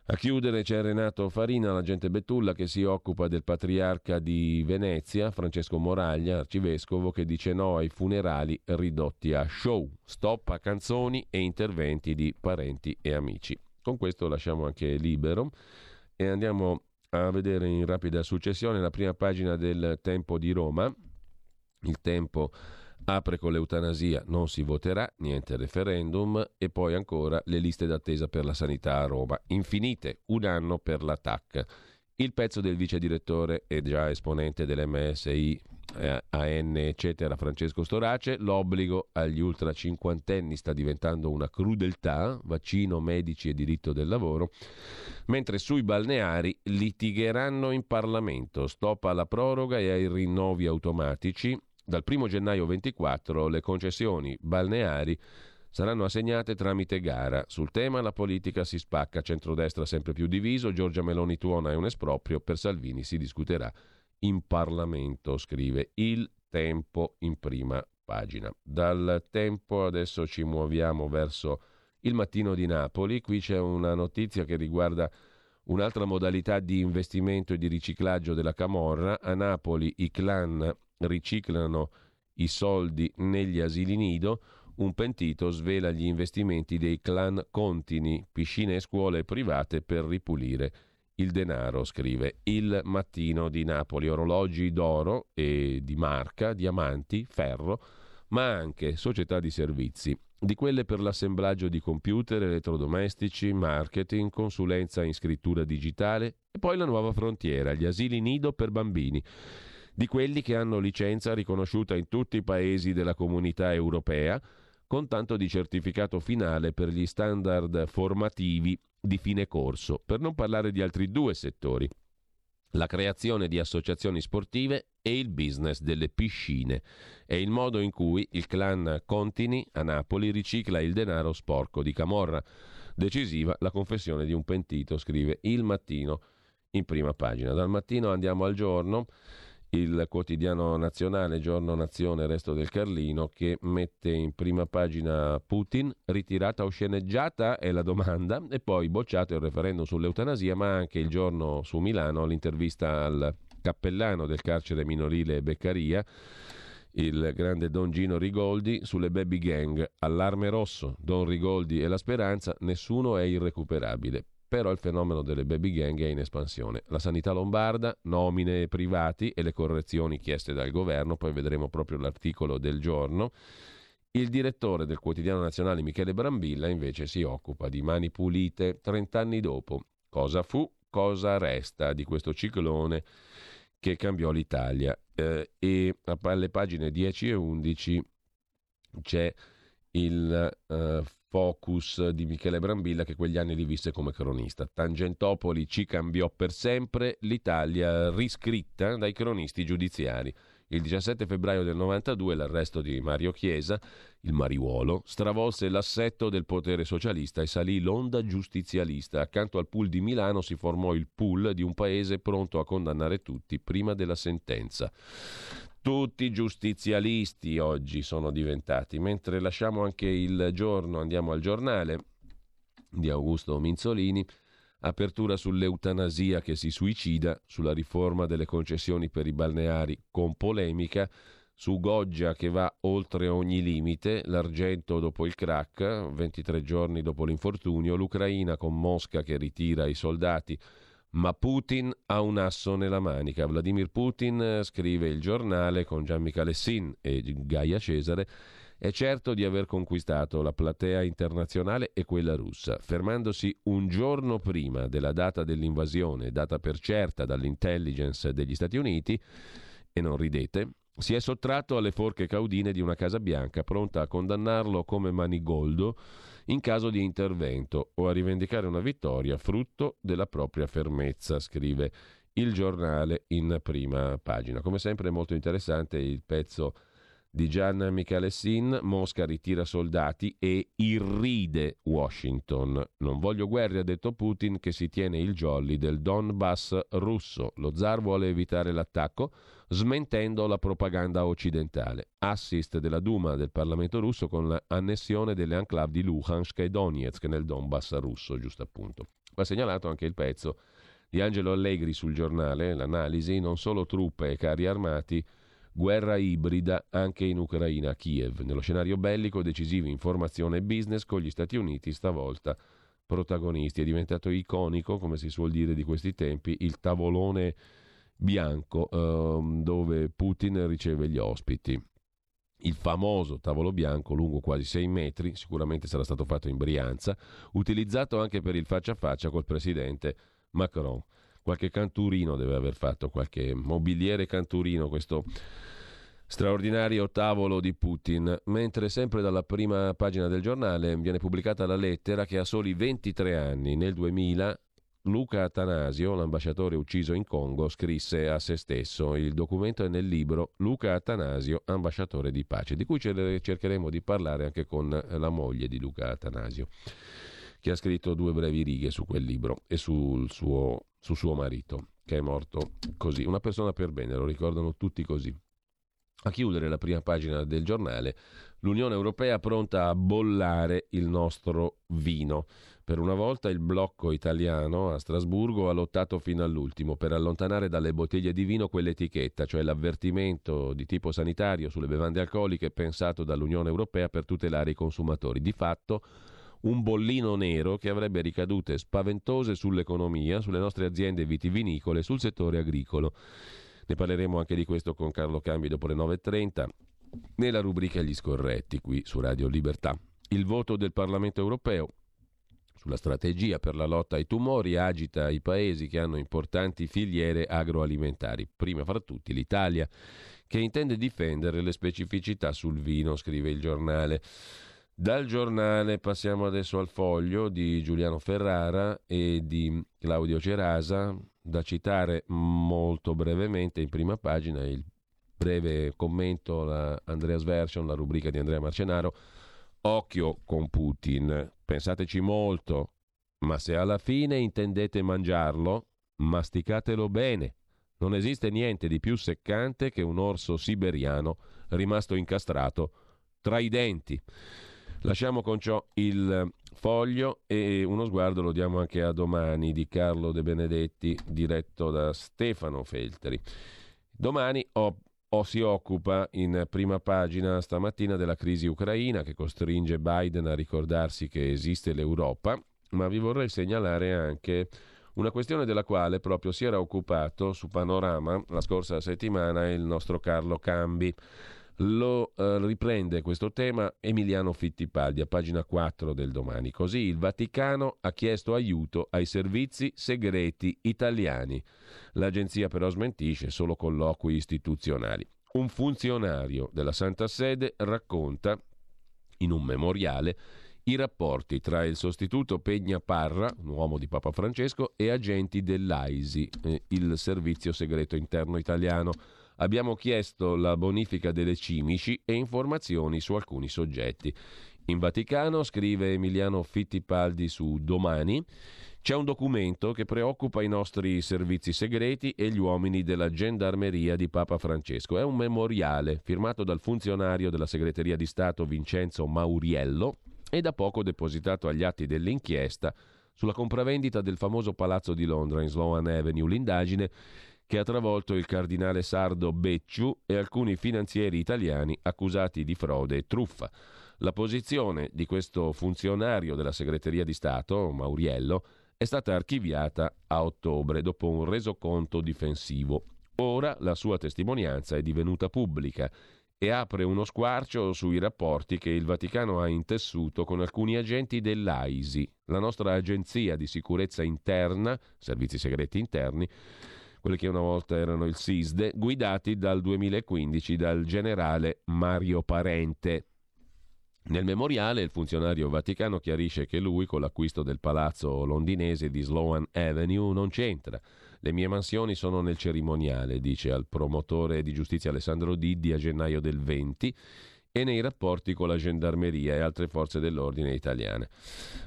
A chiudere c'è Renato Farina, l'agente Betulla, che si occupa del patriarca di Venezia, Francesco Moraglia, arcivescovo, che dice no ai funerali ridotti a show, stop a canzoni e interventi di parenti e amici. Con questo lasciamo anche libero e andiamo a vedere in rapida successione la prima pagina del Tempo di Roma. Il Tempo Apre con l'eutanasia, non si voterà, niente referendum e poi ancora le liste d'attesa per la sanità a Roma. Infinite, un anno per l'attacco. Il pezzo del vice direttore e già esponente dell'MSI, eh, AN, eccetera, Francesco Storace, l'obbligo agli ultra cinquantenni sta diventando una crudeltà, vaccino, medici e diritto del lavoro, mentre sui balneari litigheranno in Parlamento, stop alla proroga e ai rinnovi automatici, dal 1 gennaio 24 le concessioni balneari saranno assegnate tramite gara. Sul tema la politica si spacca, centrodestra sempre più diviso, Giorgia Meloni tuona è un esproprio, per Salvini si discuterà in Parlamento, scrive il Tempo in prima pagina. Dal Tempo adesso ci muoviamo verso il mattino di Napoli, qui c'è una notizia che riguarda un'altra modalità di investimento e di riciclaggio della Camorra. A Napoli i clan riciclano i soldi negli asili nido, un pentito svela gli investimenti dei clan Contini, piscine e scuole private per ripulire il denaro, scrive Il Mattino di Napoli, orologi d'oro e di marca, diamanti, ferro, ma anche società di servizi, di quelle per l'assemblaggio di computer, elettrodomestici, marketing, consulenza in scrittura digitale e poi la nuova frontiera, gli asili nido per bambini. Di quelli che hanno licenza riconosciuta in tutti i paesi della comunità europea, con tanto di certificato finale per gli standard formativi di fine corso, per non parlare di altri due settori, la creazione di associazioni sportive e il business delle piscine. È il modo in cui il clan Contini a Napoli ricicla il denaro sporco di Camorra. Decisiva la confessione di un pentito, scrive Il Mattino in prima pagina. Dal mattino andiamo al giorno il quotidiano nazionale Giorno Nazione Resto del Carlino che mette in prima pagina Putin, ritirata o sceneggiata è la domanda e poi bocciato il referendum sull'eutanasia ma anche il giorno su Milano l'intervista al cappellano del carcere minorile Beccaria il grande Don Gino Rigoldi sulle baby gang, allarme rosso, Don Rigoldi e la speranza, nessuno è irrecuperabile però il fenomeno delle baby gang è in espansione. La sanità lombarda, nomine privati e le correzioni chieste dal governo, poi vedremo proprio l'articolo del giorno. Il direttore del quotidiano nazionale Michele Brambilla invece si occupa di mani pulite 30 anni dopo. Cosa fu, cosa resta di questo ciclone che cambiò l'Italia. Eh, e alle pagine 10 e 11 c'è il uh, focus di Michele Brambilla che quegli anni li visse come cronista. Tangentopoli ci cambiò per sempre, l'Italia riscritta dai cronisti giudiziari. Il 17 febbraio del 92 l'arresto di Mario Chiesa, il mariuolo, stravolse l'assetto del potere socialista e salì l'onda giustizialista. Accanto al pool di Milano si formò il pool di un paese pronto a condannare tutti prima della sentenza. Tutti giustizialisti oggi sono diventati, mentre lasciamo anche il giorno, andiamo al giornale di Augusto Minzolini. Apertura sull'eutanasia che si suicida, sulla riforma delle concessioni per i balneari con polemica, su Goggia che va oltre ogni limite, l'argento dopo il crack, 23 giorni dopo l'infortunio, l'Ucraina con Mosca che ritira i soldati, ma Putin ha un asso nella manica. Vladimir Putin, scrive il giornale con Gian Michele Sin e Gaia Cesare, è certo di aver conquistato la platea internazionale e quella russa, fermandosi un giorno prima della data dell'invasione, data per certa dall'intelligence degli Stati Uniti, e non ridete, si è sottratto alle forche caudine di una Casa Bianca pronta a condannarlo come manigoldo in caso di intervento o a rivendicare una vittoria frutto della propria fermezza, scrive il giornale in prima pagina. Come sempre è molto interessante il pezzo di Gian Michalessin, Mosca ritira soldati e irride Washington. Non voglio guerre, ha detto Putin, che si tiene il jolly del Donbass russo. Lo zar vuole evitare l'attacco, smentendo la propaganda occidentale. Assist della Duma del Parlamento russo con l'annessione delle enclave di Luhansk e Donetsk nel Donbass russo, giusto appunto. Va segnalato anche il pezzo di Angelo Allegri sul giornale, l'analisi, non solo truppe e carri armati, Guerra ibrida anche in Ucraina, Kiev. Nello scenario bellico decisivi informazione e business con gli Stati Uniti stavolta protagonisti. È diventato iconico, come si suol dire di questi tempi, il tavolone bianco eh, dove Putin riceve gli ospiti. Il famoso tavolo bianco lungo quasi 6 metri, sicuramente sarà stato fatto in Brianza, utilizzato anche per il faccia a faccia col presidente Macron qualche canturino deve aver fatto, qualche mobiliere canturino, questo straordinario tavolo di Putin, mentre sempre dalla prima pagina del giornale viene pubblicata la lettera che a soli 23 anni, nel 2000, Luca Atanasio, l'ambasciatore ucciso in Congo, scrisse a se stesso. Il documento è nel libro Luca Atanasio, ambasciatore di pace, di cui cercheremo di parlare anche con la moglie di Luca Atanasio, che ha scritto due brevi righe su quel libro e sul suo su suo marito, che è morto così. Una persona per bene, lo ricordano tutti così. A chiudere la prima pagina del giornale, l'Unione Europea pronta a bollare il nostro vino. Per una volta il blocco italiano a Strasburgo ha lottato fino all'ultimo per allontanare dalle bottiglie di vino quell'etichetta, cioè l'avvertimento di tipo sanitario sulle bevande alcoliche pensato dall'Unione Europea per tutelare i consumatori. Di fatto un bollino nero che avrebbe ricadute spaventose sull'economia, sulle nostre aziende vitivinicole, sul settore agricolo. Ne parleremo anche di questo con Carlo Cambi dopo le 9.30 nella rubrica Gli scorretti qui su Radio Libertà. Il voto del Parlamento europeo sulla strategia per la lotta ai tumori agita i paesi che hanno importanti filiere agroalimentari, prima fra tutti l'Italia, che intende difendere le specificità sul vino, scrive il giornale. Dal giornale passiamo adesso al foglio di Giuliano Ferrara e di Claudio Cerasa, da citare molto brevemente in prima pagina il breve commento, la Andreas Version, la rubrica di Andrea Marcenaro. Occhio con Putin, pensateci molto, ma se alla fine intendete mangiarlo, masticatelo bene. Non esiste niente di più seccante che un orso siberiano rimasto incastrato tra i denti. Lasciamo con ciò il foglio e uno sguardo lo diamo anche a domani di Carlo De Benedetti, diretto da Stefano Feltri. Domani ho o si occupa in prima pagina stamattina della crisi ucraina che costringe Biden a ricordarsi che esiste l'Europa, ma vi vorrei segnalare anche una questione della quale proprio si era occupato su Panorama la scorsa settimana il nostro Carlo Cambi. Lo eh, riprende questo tema Emiliano Fittipaldi a pagina 4 del domani. Così il Vaticano ha chiesto aiuto ai servizi segreti italiani. L'agenzia però smentisce solo colloqui istituzionali. Un funzionario della Santa Sede racconta in un memoriale i rapporti tra il sostituto Pegna Parra, un uomo di Papa Francesco, e agenti dell'AISI, eh, il servizio segreto interno italiano abbiamo chiesto la bonifica delle cimici e informazioni su alcuni soggetti. In Vaticano, scrive Emiliano Fittipaldi su Domani, c'è un documento che preoccupa i nostri servizi segreti e gli uomini della gendarmeria di Papa Francesco. È un memoriale firmato dal funzionario della segreteria di Stato Vincenzo Mauriello e da poco depositato agli atti dell'inchiesta sulla compravendita del famoso palazzo di Londra in Sloan Avenue, l'indagine che ha travolto il cardinale sardo Becciu e alcuni finanzieri italiani accusati di frode e truffa. La posizione di questo funzionario della segreteria di Stato, Mauriello, è stata archiviata a ottobre dopo un resoconto difensivo. Ora la sua testimonianza è divenuta pubblica e apre uno squarcio sui rapporti che il Vaticano ha intessuto con alcuni agenti dell'AISI, la nostra agenzia di sicurezza interna, servizi segreti interni, quelli che una volta erano il SISDE, guidati dal 2015 dal generale Mario Parente. Nel memoriale il funzionario vaticano chiarisce che lui con l'acquisto del palazzo londinese di Sloan Avenue non c'entra. Le mie mansioni sono nel cerimoniale, dice al promotore di giustizia Alessandro Diddi a gennaio del 20 e nei rapporti con la gendarmeria e altre forze dell'ordine italiane.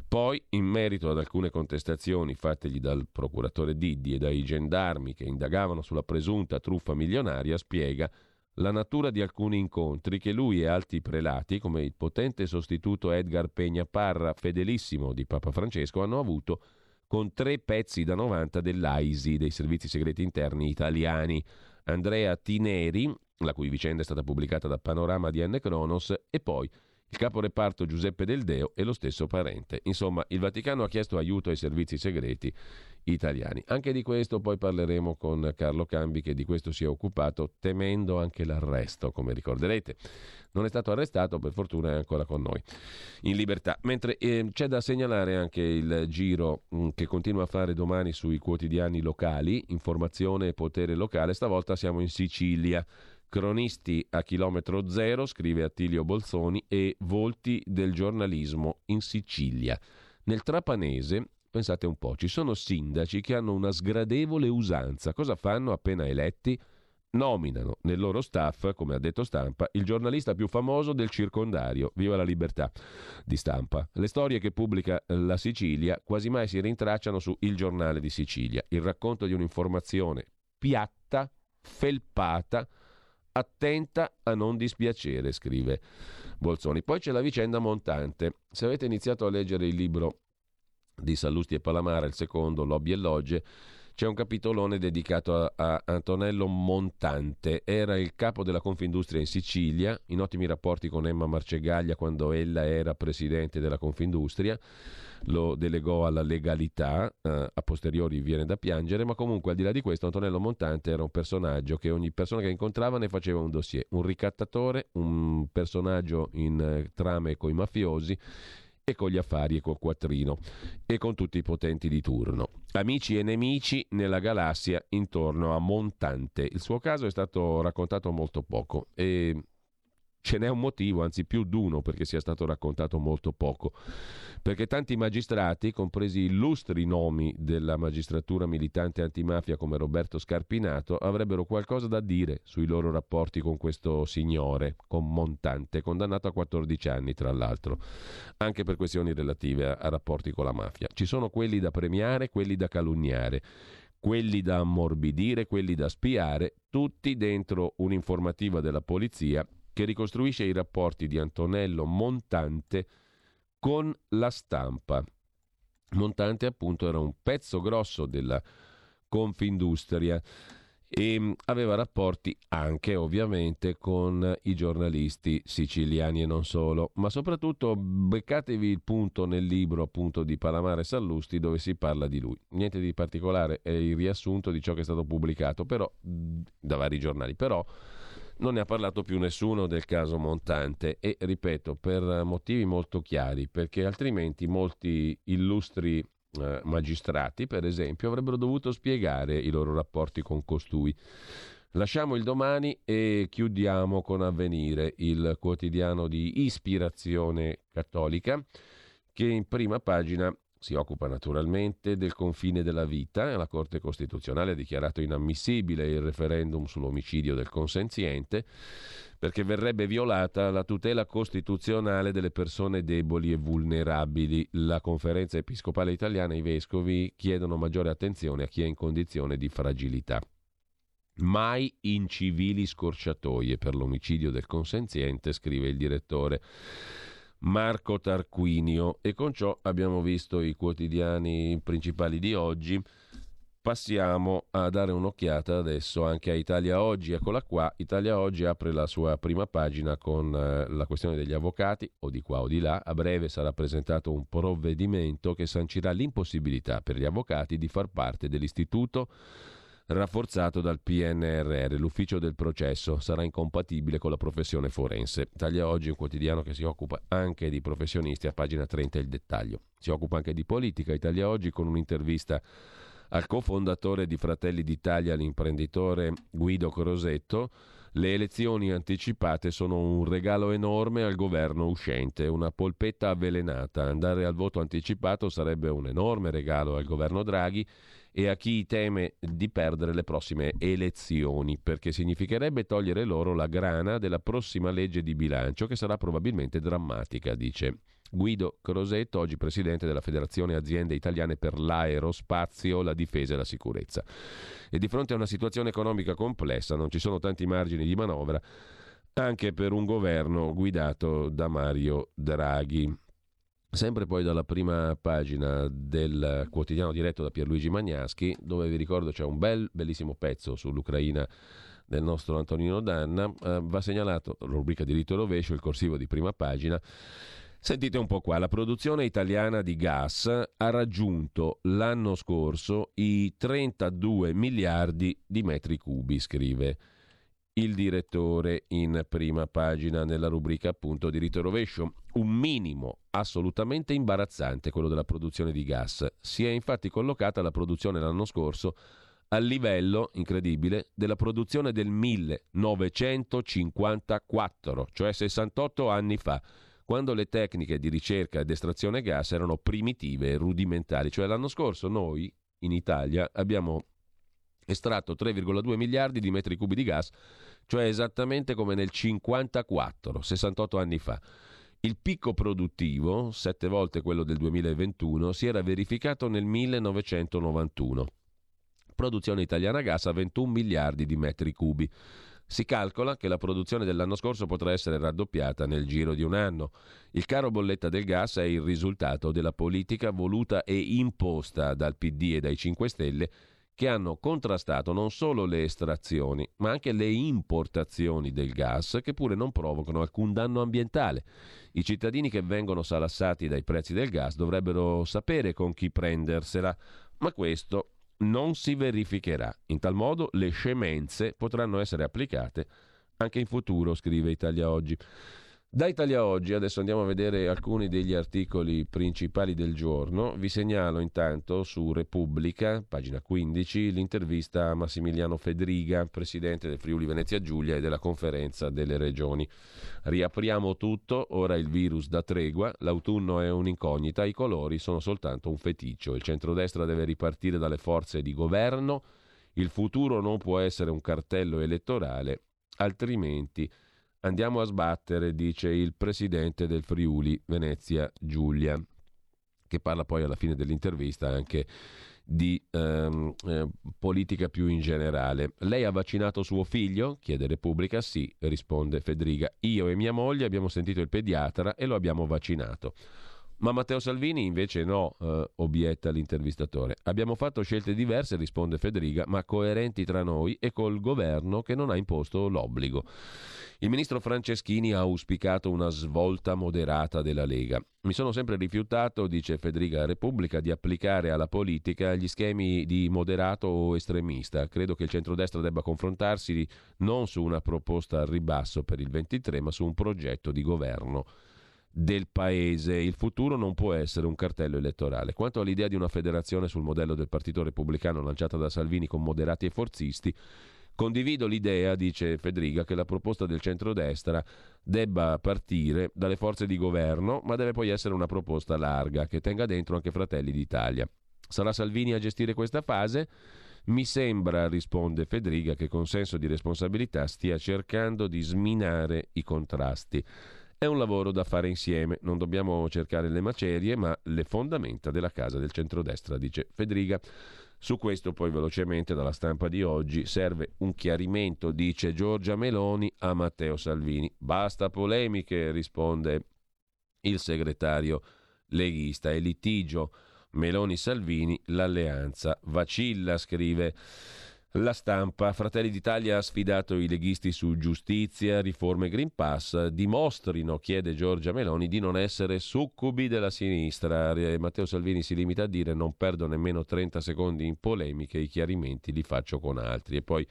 Poi, in merito ad alcune contestazioni fattegli dal procuratore Diddi e dai gendarmi che indagavano sulla presunta truffa milionaria, spiega la natura di alcuni incontri che lui e alti prelati, come il potente sostituto Edgar Peña Parra, fedelissimo di Papa Francesco, hanno avuto con tre pezzi da 90 dell'AISI, dei servizi segreti interni italiani, Andrea Tineri, la cui vicenda è stata pubblicata da Panorama di N. Cronos, e poi il caporeparto Giuseppe Del Deo e lo stesso parente. Insomma, il Vaticano ha chiesto aiuto ai servizi segreti italiani. Anche di questo poi parleremo con Carlo Cambi che di questo si è occupato temendo anche l'arresto, come ricorderete. Non è stato arrestato, per fortuna è ancora con noi in libertà. Mentre eh, c'è da segnalare anche il giro mh, mm, che continua a fare domani sui quotidiani locali, informazione e potere locale, stavolta siamo in Sicilia. Cronisti a chilometro zero, scrive Attilio Bolzoni, e volti del giornalismo in Sicilia. Nel Trapanese, pensate un po', ci sono sindaci che hanno una sgradevole usanza. Cosa fanno appena eletti? Nominano nel loro staff, come ha detto Stampa, il giornalista più famoso del circondario. Viva la libertà di Stampa. Le storie che pubblica la Sicilia quasi mai si rintracciano su Il Giornale di Sicilia. Il racconto di un'informazione piatta, felpata, attenta a non dispiacere, scrive Bolzoni. Poi c'è la vicenda montante. Se avete iniziato a leggere il libro di Sallusti e Palamara, il secondo, Lobby e Logge, c'è un capitolone dedicato a, a, Antonello Montante. Era il capo della Confindustria in Sicilia, in ottimi rapporti con Emma Marcegaglia quando ella era presidente della Confindustria lo delegò alla legalità, eh, a posteriori viene da piangere, ma comunque al di là di questo Antonello Montante era un personaggio che ogni persona che incontrava ne faceva un dossier, un ricattatore, un personaggio in eh, trame i mafiosi e con gli affari e col quattrino e con tutti i potenti di turno. Amici e nemici nella galassia intorno a Montante. Il suo caso è stato raccontato molto poco e ce n'è un motivo, anzi più d'uno perché sia stato raccontato molto poco perché tanti magistrati, compresi illustri nomi della magistratura militante antimafia come Roberto Scarpinato, avrebbero qualcosa da dire sui loro rapporti con questo signore, con Montante, condannato a 14 anni tra l'altro, anche per questioni relative a, a rapporti con la mafia. Ci sono quelli da premiare, quelli da calunniare quelli da ammorbidire, quelli da spiare, tutti dentro un'informativa della polizia che ricostruisce i rapporti di Antonello Montante con la stampa. Montante appunto era un pezzo grosso della Confindustria e mm, aveva rapporti anche ovviamente con i giornalisti siciliani e non solo, ma soprattutto beccatevi il punto nel libro appunto di Palamare Sallusti dove si parla di lui. Niente di particolare, è il riassunto di ciò che è stato pubblicato però mm, da vari giornali, però non ne ha parlato più nessuno del caso Montante e, ripeto, per motivi molto chiari, perché altrimenti molti illustri eh, magistrati, per esempio, avrebbero dovuto spiegare i loro rapporti con costui. Lasciamo il domani e chiudiamo con Avvenire, il quotidiano di ispirazione cattolica, che in prima pagina si occupa naturalmente del confine della vita. La Corte Costituzionale ha dichiarato inammissibile il referendum sull'omicidio del consenziente perché verrebbe violata la tutela costituzionale delle persone deboli e vulnerabili. La Conferenza Episcopale Italiana e i vescovi chiedono maggiore attenzione a chi è in condizione di fragilità. Mai incivili scorciatoie per l'omicidio del consenziente, scrive il direttore Marco Tarquinio e con ciò abbiamo visto i quotidiani principali di oggi. Passiamo a dare un'occhiata adesso anche a Italia Oggi. Eccola qua, Italia Oggi apre la sua prima pagina con eh, la questione degli avvocati, o di qua o di là. A breve sarà presentato un provvedimento che sancirà l'impossibilità per gli avvocati di far parte dell'istituto rafforzato dal PNRR. L'ufficio del processo sarà incompatibile con la professione forense. Italia Oggi un quotidiano che si occupa anche di professionisti, a pagina 30 il dettaglio. Si occupa anche di politica. Italia Oggi con un'intervista al cofondatore di Fratelli d'Italia, l'imprenditore Guido Crosetto, le elezioni anticipate sono un regalo enorme al governo uscente, una polpetta avvelenata. Andare al voto anticipato sarebbe un enorme regalo al governo Draghi e a chi teme di perdere le prossime elezioni, perché significherebbe togliere loro la grana della prossima legge di bilancio, che sarà probabilmente drammatica, dice Guido Crosetto, oggi presidente della Federazione Aziende Italiane per l'Aerospazio, la Difesa e la Sicurezza. E di fronte a una situazione economica complessa non ci sono tanti margini di manovra anche per un governo guidato da Mario Draghi. Sempre poi dalla prima pagina del quotidiano diretto da Pierluigi Magnaschi, dove vi ricordo c'è un bel, bellissimo pezzo sull'Ucraina del nostro Antonino Danna, eh, va segnalato, rubrica diritto rovescio, il corsivo di prima pagina, Sentite un po' qua, la produzione italiana di gas ha raggiunto l'anno scorso i 32 miliardi di metri cubi, scrive il direttore in prima pagina nella rubrica appunto diritto rovescio. Un minimo assolutamente imbarazzante quello della produzione di gas. Si è infatti collocata la produzione l'anno scorso al livello, incredibile, della produzione del 1954, cioè 68 anni fa quando le tecniche di ricerca ed estrazione gas erano primitive e rudimentali. Cioè l'anno scorso noi in Italia abbiamo estratto 3,2 miliardi di metri cubi di gas, cioè esattamente come nel 54, 68 anni fa. Il picco produttivo, sette volte quello del 2021, si era verificato nel 1991. Produzione italiana gas a 21 miliardi di metri cubi. Si calcola che la produzione dell'anno scorso potrà essere raddoppiata nel giro di un anno. Il caro bolletta del gas è il risultato della politica voluta e imposta dal PD e dai 5 Stelle che hanno contrastato non solo le estrazioni, ma anche le importazioni del gas, che pure non provocano alcun danno ambientale. I cittadini che vengono salassati dai prezzi del gas dovrebbero sapere con chi prendersela, ma questo non si verificherà. In tal modo le scemenze potranno essere applicate anche in futuro, scrive Italia Oggi. Da Italia Oggi adesso andiamo a vedere alcuni degli articoli principali del giorno. Vi segnalo intanto su Repubblica, pagina 15, l'intervista a Massimiliano Fedriga, presidente del Friuli Venezia Giulia e della conferenza delle regioni. Riapriamo tutto, ora il virus da tregua, l'autunno è un'incognita, i colori sono soltanto un feticcio. Il centrodestra deve ripartire dalle forze di governo, il futuro non può essere un cartello elettorale, altrimenti Andiamo a sbattere, dice il presidente del Friuli Venezia Giulia, che parla poi alla fine dell'intervista anche di ehm, eh, politica più in generale. Lei ha vaccinato suo figlio? chiede Repubblica. Sì, risponde Federica. Io e mia moglie abbiamo sentito il pediatra e lo abbiamo vaccinato. Ma Matteo Salvini invece no, eh, obietta l'intervistatore. Abbiamo fatto scelte diverse, risponde Federica, ma coerenti tra noi e col governo che non ha imposto l'obbligo. Il ministro Franceschini ha auspicato una svolta moderata della Lega. Mi sono sempre rifiutato, dice Federica Repubblica, di applicare alla politica gli schemi di moderato o estremista. Credo che il centrodestra debba confrontarsi non su una proposta al ribasso per il 23, ma su un progetto di governo del paese. Il futuro non può essere un cartello elettorale. Quanto all'idea di una federazione sul modello del Partito Repubblicano lanciata da Salvini con moderati e forzisti, Condivido l'idea, dice Federica, che la proposta del centrodestra debba partire dalle forze di governo, ma deve poi essere una proposta larga che tenga dentro anche Fratelli d'Italia. Sarà Salvini a gestire questa fase? Mi sembra, risponde Federica, che con senso di responsabilità stia cercando di sminare i contrasti. È un lavoro da fare insieme, non dobbiamo cercare le macerie, ma le fondamenta della casa del centrodestra, dice Federica. Su questo poi velocemente dalla stampa di oggi serve un chiarimento, dice Giorgia Meloni a Matteo Salvini. Basta polemiche, risponde il segretario leghista. E litigio Meloni-Salvini, l'alleanza vacilla, scrive la stampa, Fratelli d'Italia ha sfidato i leghisti su giustizia, riforme Green Pass, dimostrino, chiede Giorgia Meloni, di non essere succubi della sinistra. Matteo Salvini si limita a dire non perdo nemmeno 30 secondi in polemiche, i chiarimenti li faccio con altri. E poi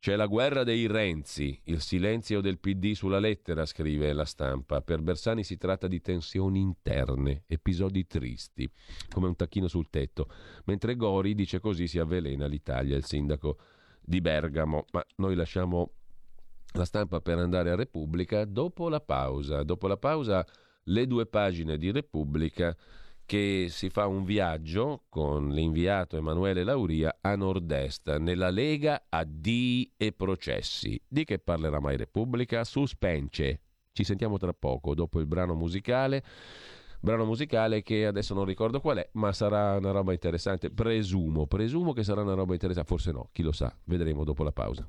c'è la guerra dei Renzi, il silenzio del PD sulla lettera, scrive la stampa. Per Bersani si tratta di tensioni interne, episodi tristi, come un tacchino sul tetto. Mentre Gori dice così si avvelena l'Italia, il sindaco di Bergamo. Ma noi lasciamo la stampa per andare a Repubblica dopo la pausa. Dopo la pausa le due pagine di Repubblica che si fa un viaggio con l'inviato Emanuele Lauria a nord-est, nella Lega a D e processi. Di che parlerà mai Repubblica? Suspense. Ci sentiamo tra poco, dopo il brano musicale. Brano musicale che adesso non ricordo qual è, ma sarà una roba interessante. Presumo, presumo che sarà una roba interessante, forse no, chi lo sa, vedremo dopo la pausa.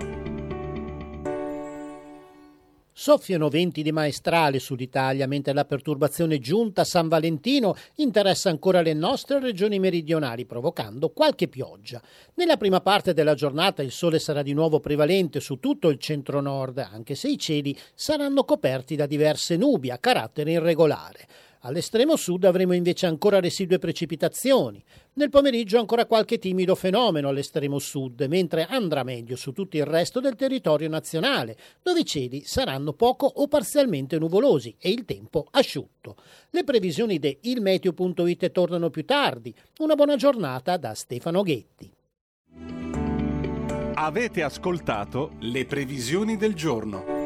Soffiano venti di maestrale sull'Italia, mentre la perturbazione giunta a San Valentino interessa ancora le nostre regioni meridionali, provocando qualche pioggia. Nella prima parte della giornata il sole sarà di nuovo prevalente su tutto il centro-nord, anche se i cieli saranno coperti da diverse nubi a carattere irregolare. All'estremo sud avremo invece ancora residue precipitazioni. Nel pomeriggio ancora qualche timido fenomeno all'estremo sud, mentre andrà meglio su tutto il resto del territorio nazionale, dove i cieli saranno poco o parzialmente nuvolosi e il tempo asciutto. Le previsioni di ilmeteo.it tornano più tardi. Una buona giornata da Stefano Ghetti. Avete ascoltato le previsioni del giorno.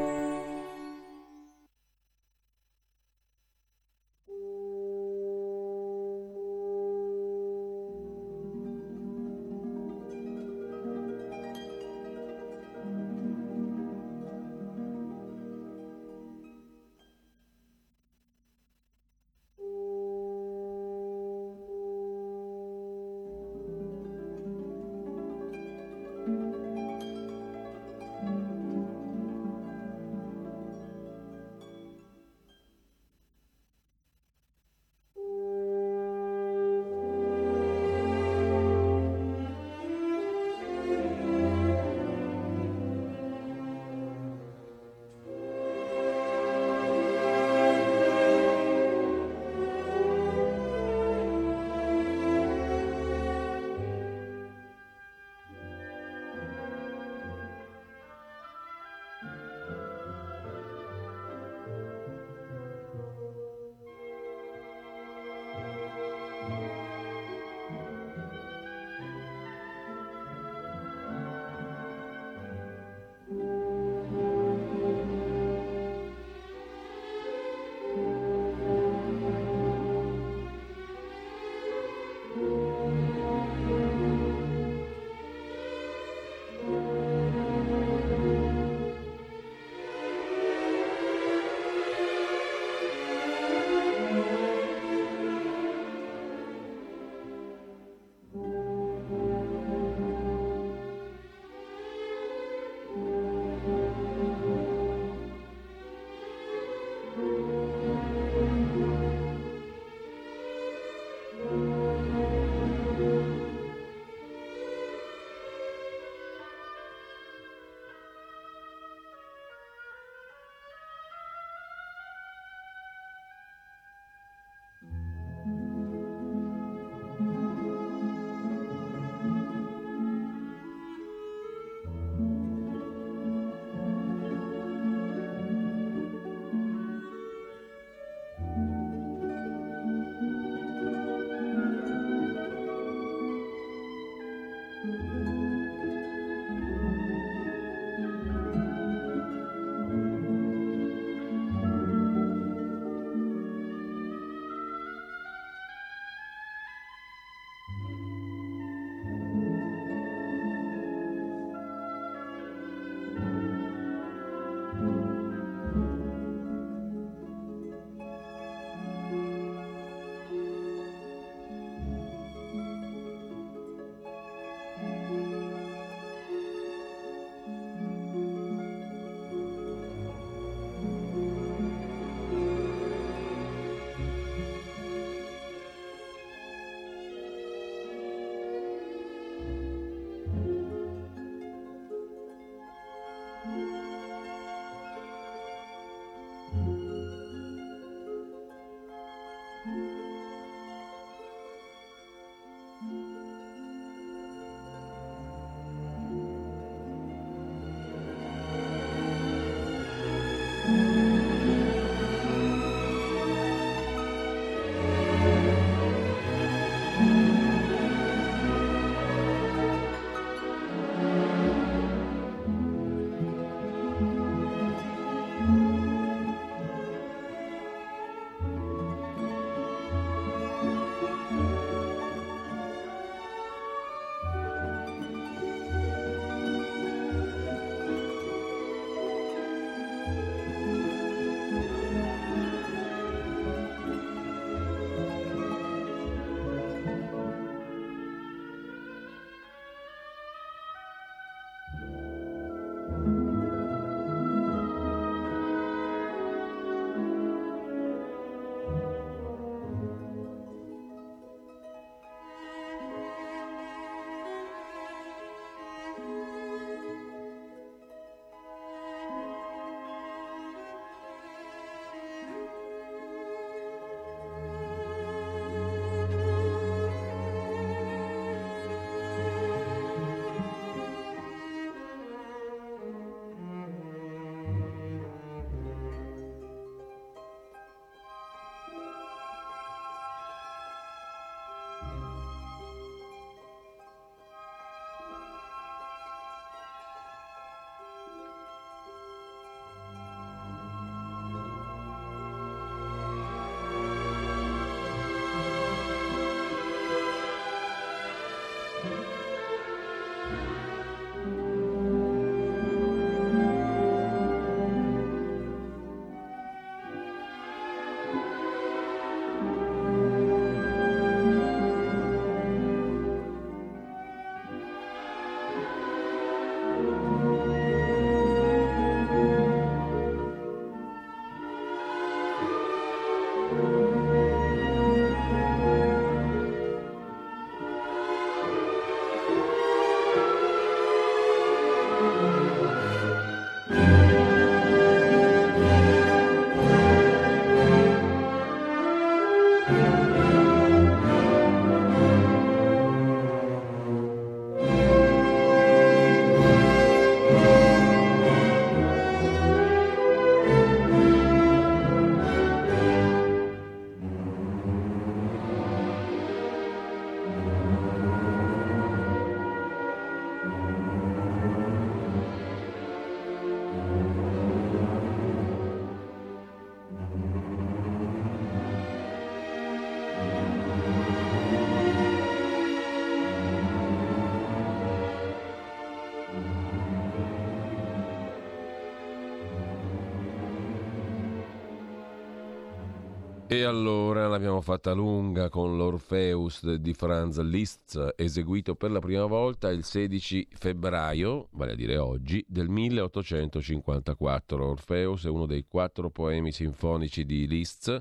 E allora l'abbiamo fatta lunga con l'Orpheus di Franz Liszt, eseguito per la prima volta il 16 febbraio, vale a dire oggi, del 1854. Orpheus è uno dei quattro poemi sinfonici di Liszt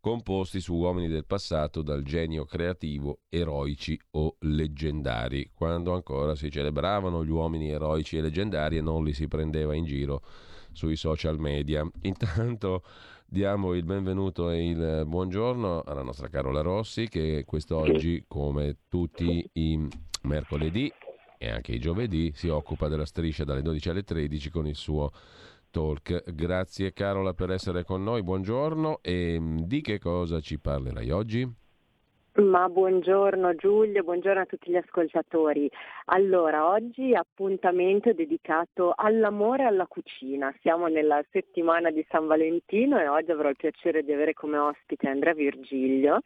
composti su uomini del passato dal genio creativo, eroici o leggendari, quando ancora si celebravano gli uomini eroici e leggendari e non li si prendeva in giro sui social media. Intanto diamo il benvenuto e il buongiorno alla nostra Carola Rossi che quest'oggi, come tutti i mercoledì e anche i giovedì, si occupa della striscia dalle 12 alle 13 con il suo talk. Grazie Carola per essere con noi, buongiorno e mm, di che cosa ci parlerai oggi? Ma buongiorno Giulio, buongiorno a tutti gli ascoltatori. Allora, oggi appuntamento dedicato all'amore e alla cucina. Siamo nella settimana di San Valentino e oggi avrò il piacere di avere come ospite Andrea Virgilio,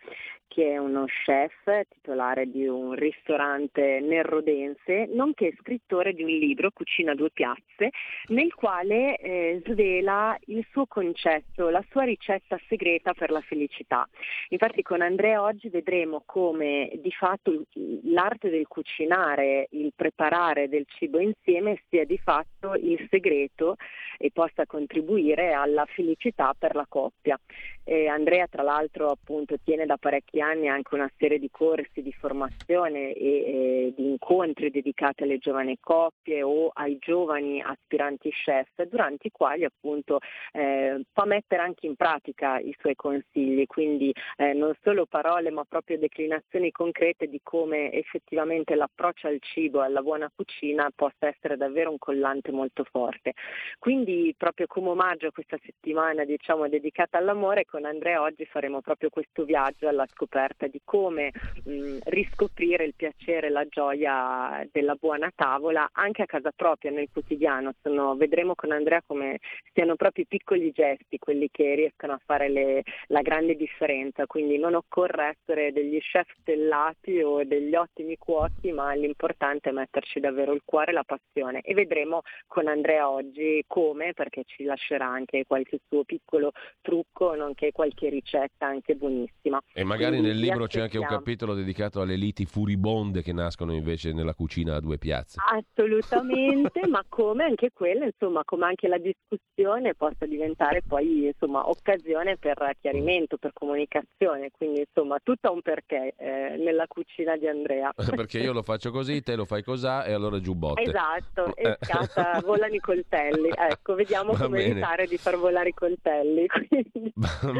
che è uno chef titolare di un ristorante nerrodense, nonché scrittore di un libro, Cucina due piazze, nel quale eh, svela il suo concetto, la sua ricetta segreta per la felicità. Infatti con Andrea oggi vedremo come di fatto l'arte del cucinare, il preparare del cibo insieme sia di fatto il segreto e possa contribuire alla felicità per la coppia. E Andrea tra l'altro appunto tiene da parecchi anni anche una serie di corsi di formazione e, e di incontri dedicati alle giovani coppie o ai giovani aspiranti chef, durante i quali appunto eh, fa mettere anche in pratica i suoi consigli, quindi eh, non solo parole ma proprio declinazioni concrete di come effettivamente l'approccio al cibo e alla buona cucina possa essere davvero un collante molto forte. Quindi proprio come omaggio a questa settimana diciamo dedicata all'amore con Andrea oggi faremo proprio questo viaggio alla scoperta di come mh, riscoprire il piacere e la gioia della buona tavola anche a casa propria nel quotidiano. Sono, vedremo con Andrea come siano proprio i piccoli gesti quelli che riescono a fare le, la grande differenza, quindi non occorre essere degli chef stellati o degli ottimi cuochi, ma l'importante è metterci davvero il cuore e la passione e vedremo con Andrea oggi come, perché ci lascerà anche qualche suo piccolo trucco, nonché qualche ricetta anche buonissima. E magari Quindi nel libro c'è anche un capitolo dedicato alle liti furibonde che nascono invece nella cucina a due piazze. Assolutamente, ma come anche quella, insomma, come anche la discussione possa diventare poi insomma, occasione per chiarimento, per comunicazione. Quindi insomma tutto un perché eh, nella cucina di Andrea. (laughs) Perché io lo faccio così, te lo fai cosà e allora giù botte. Esatto, (laughs) e scatta, volano i coltelli. Ecco, vediamo Va come bene. evitare di far volare i coltelli. (laughs)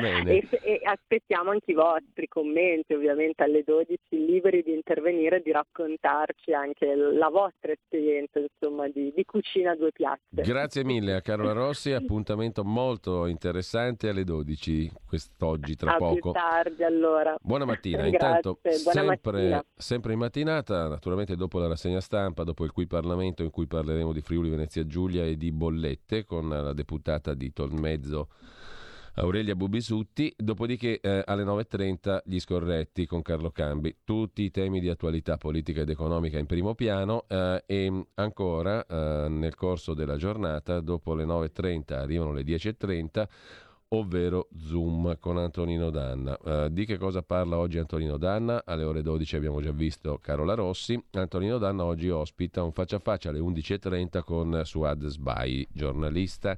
E, e aspettiamo anche i vostri commenti, ovviamente alle 12, liberi di intervenire e di raccontarci anche la vostra esperienza insomma, di, di cucina a due piazze. Grazie mille a Carola Rossi, appuntamento molto interessante alle 12 quest'oggi tra a poco. Più tardi allora. Buona mattina, intanto sempre, mattina. sempre in mattinata, naturalmente dopo la rassegna stampa, dopo il cui Parlamento in cui parleremo di Friuli Venezia Giulia e di bollette con la deputata di Tolmezzo Aurelia Bubisutti, dopodiché eh, alle 9.30 gli scorretti con Carlo Cambi, tutti i temi di attualità politica ed economica in primo piano eh, e ancora eh, nel corso della giornata, dopo le 9.30 arrivano le 10.30 ovvero Zoom con Antonino Danna. Uh, di che cosa parla oggi Antonino Danna? Alle ore 12 abbiamo già visto Carola Rossi. Antonino Danna oggi ospita un faccia a faccia alle 11.30 con Suad Sbai, giornalista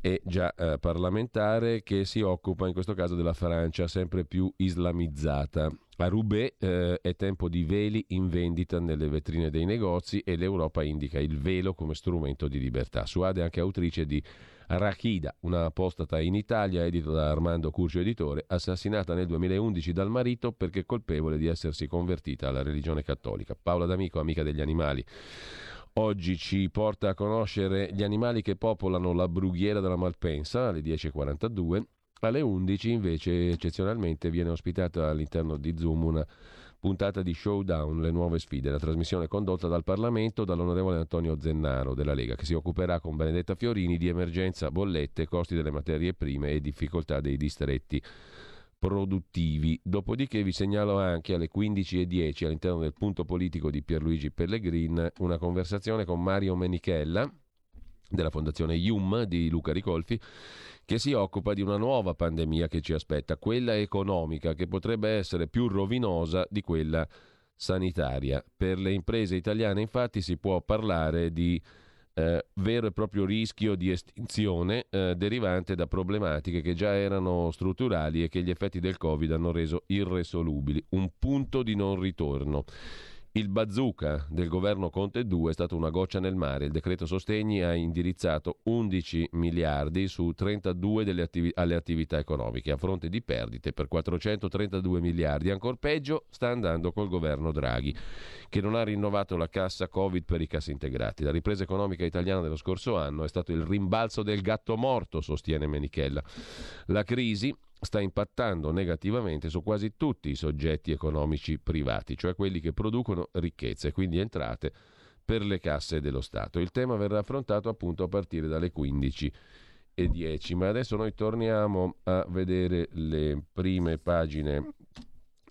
e già uh, parlamentare che si occupa in questo caso della Francia sempre più islamizzata. A Roubaix eh, è tempo di veli in vendita nelle vetrine dei negozi e l'Europa indica il velo come strumento di libertà. Suad è anche autrice di Rachida, una apostata in Italia, edito da Armando Curcio Editore, assassinata nel 2011 dal marito perché colpevole di essersi convertita alla religione cattolica. Paola D'Amico, amica degli animali. Oggi ci porta a conoscere gli animali che popolano la brughiera della Malpensa alle 10.42. Alle 11 invece eccezionalmente viene ospitata all'interno di Zoom una puntata di Showdown, le nuove sfide, la trasmissione condotta dal Parlamento dall'onorevole Antonio Zennaro della Lega, che si occuperà con Benedetta Fiorini di emergenza bollette, costi delle materie prime e difficoltà dei distretti produttivi. Dopodiché vi segnalo anche alle 15.10 all'interno del punto politico di Pierluigi Pellegrin una conversazione con Mario Menichella, della Fondazione IUM di Luca Ricolfi, che si occupa di una nuova pandemia che ci aspetta, quella economica, che potrebbe essere più rovinosa di quella sanitaria. Per le imprese italiane infatti si può parlare di eh, vero e proprio rischio di estinzione eh, derivante da problematiche che già erano strutturali e che gli effetti del Covid hanno reso irresolubili. Un punto di non ritorno. Il bazooka del governo Conte 2 è stato una goccia nel mare. Il decreto sostegni ha indirizzato 11 miliardi su 32 attivi- alle attività economiche, a fronte di perdite per 432 miliardi. Ancora peggio sta andando col governo Draghi, che non ha rinnovato la cassa Covid per i cassi integrati. La ripresa economica italiana dello scorso anno è stato il rimbalzo del gatto morto, sostiene Menichella. La crisi sta impattando negativamente su quasi tutti i soggetti economici privati, cioè quelli che producono ricchezza e quindi entrate per le casse dello Stato. Il tema verrà affrontato appunto a partire dalle 15 e 10, ma adesso noi torniamo a vedere le prime pagine,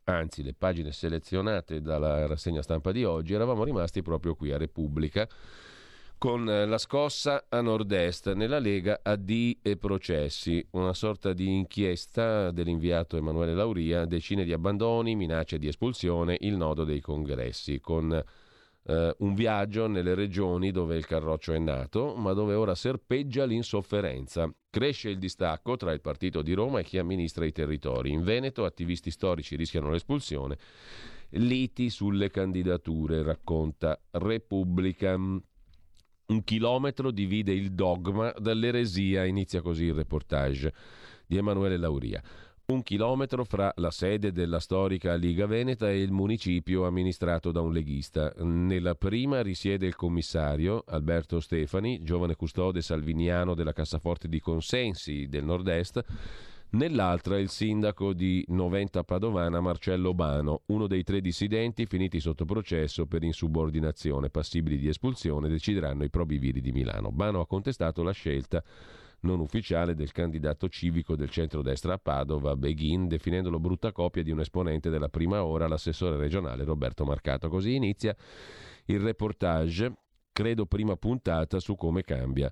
anzi le pagine selezionate dalla rassegna stampa di oggi. Eravamo rimasti proprio qui a Repubblica con eh, la scossa a nord-est nella Lega AD e processi, una sorta di inchiesta dell'inviato Emanuele Lauria, decine di abbandoni, minacce di espulsione, il nodo dei congressi, con eh, un viaggio nelle regioni dove il Carroccio è nato, ma dove ora serpeggia l'insofferenza. Cresce il distacco tra il partito di Roma e chi amministra i territori. In Veneto attivisti storici rischiano l'espulsione. Liti sulle candidature, racconta Repubblica. Un chilometro divide il dogma dall'eresia, inizia così il reportage di Emanuele Lauria. Un chilometro fra la sede della storica Liga Veneta e il municipio amministrato da un leghista. Nella prima risiede il commissario Alberto Stefani, giovane custode salviniano della cassaforte di consensi del nord-est nell'altra il sindaco di Noventa Padovana Marcello Bano, uno dei tre dissidenti finiti sotto processo per insubordinazione, passibili di espulsione, decideranno i probiviri di Milano. Bano ha contestato la scelta non ufficiale del candidato civico del centrodestra a Padova, Beghin, definendolo brutta copia di un esponente della prima ora, l'assessore regionale Roberto Marcato. Così inizia il reportage, credo prima puntata, su come cambia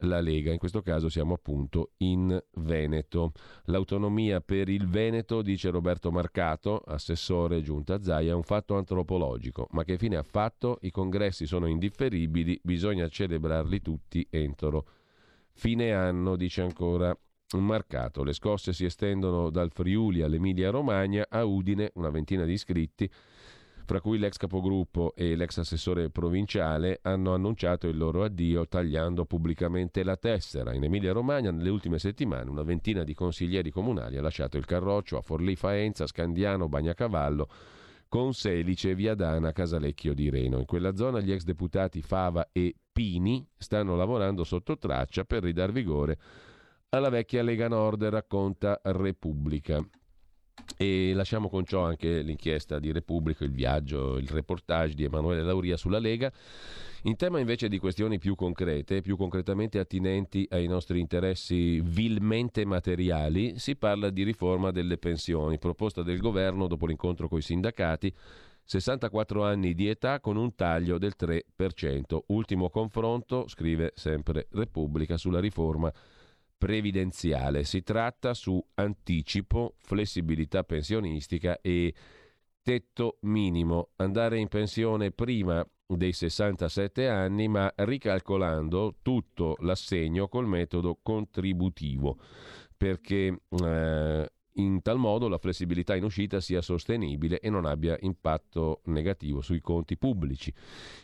la Lega. In questo caso siamo appunto in Veneto. L'autonomia per il Veneto, dice Roberto Marcato, assessore giunta Zaia, è un fatto antropologico, ma che fine ha fatto? I congressi sono indifferibili, bisogna celebrarli tutti entro fine anno, dice ancora Marcato. Le scosse si estendono dal Friuli all'Emilia Romagna a Udine, una ventina di iscritti fra cui l'ex capogruppo e l'ex assessore provinciale, hanno annunciato il loro addio tagliando pubblicamente la tessera. In Emilia-Romagna, nelle ultime settimane, una ventina di consiglieri comunali ha lasciato il Carroccio a Forlì Faenza, Scandiano, Bagnacavallo, con Selice, Viadana, Casalecchio di Reno. In quella zona gli ex deputati Fava e Pini stanno lavorando sotto traccia per ridar vigore alla vecchia Lega Nord, racconta Repubblica. E lasciamo con ciò anche l'inchiesta di Repubblica, il viaggio, il reportage di Emanuele Lauria sulla Lega. In tema invece di questioni più concrete, più concretamente attinenti ai nostri interessi vilmente materiali, si parla di riforma delle pensioni, proposta del governo dopo l'incontro con i sindacati 64 anni di età con un taglio del 3%. Ultimo confronto, scrive sempre Repubblica, sulla riforma previdenziale. Si tratta su anticipo, flessibilità pensionistica e tetto minimo. Andare in pensione prima dei 67 anni, ma ricalcolando tutto l'assegno col metodo contributivo, perché eh, in tal modo la flessibilità in uscita sia sostenibile e non abbia impatto negativo sui conti pubblici.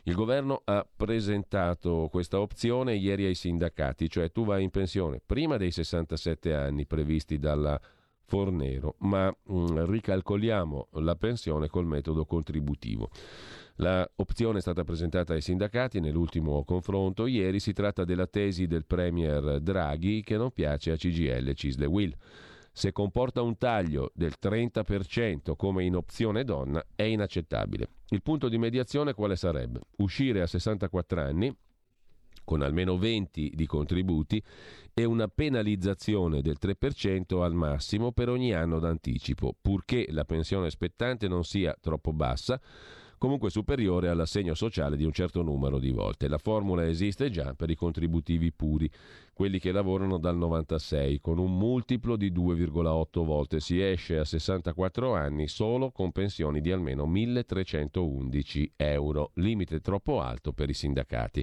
Il governo ha presentato questa opzione ieri ai sindacati, cioè tu vai in pensione prima dei 67 anni previsti dalla Fornero, ma mh, mm, ricalcoliamo la pensione col metodo contributivo. L'opzione è stata presentata ai sindacati nell'ultimo confronto. Ieri si tratta della tesi del Premier Draghi che non piace a CGL, Cisle Will se comporta un taglio del 30% come in opzione donna, è inaccettabile. Il punto di mediazione quale sarebbe? Uscire a 64 anni con almeno 20 di contributi e una penalizzazione del 3% al massimo per ogni anno d'anticipo, purché la pensione spettante non sia troppo bassa comunque superiore all'assegno sociale di un certo numero di volte. La formula esiste già per i contributivi puri, quelli che lavorano dal 96, con un multiplo di 2,8 volte. Si esce a 64 anni solo con pensioni di almeno 1.311 euro, limite troppo alto per i sindacati.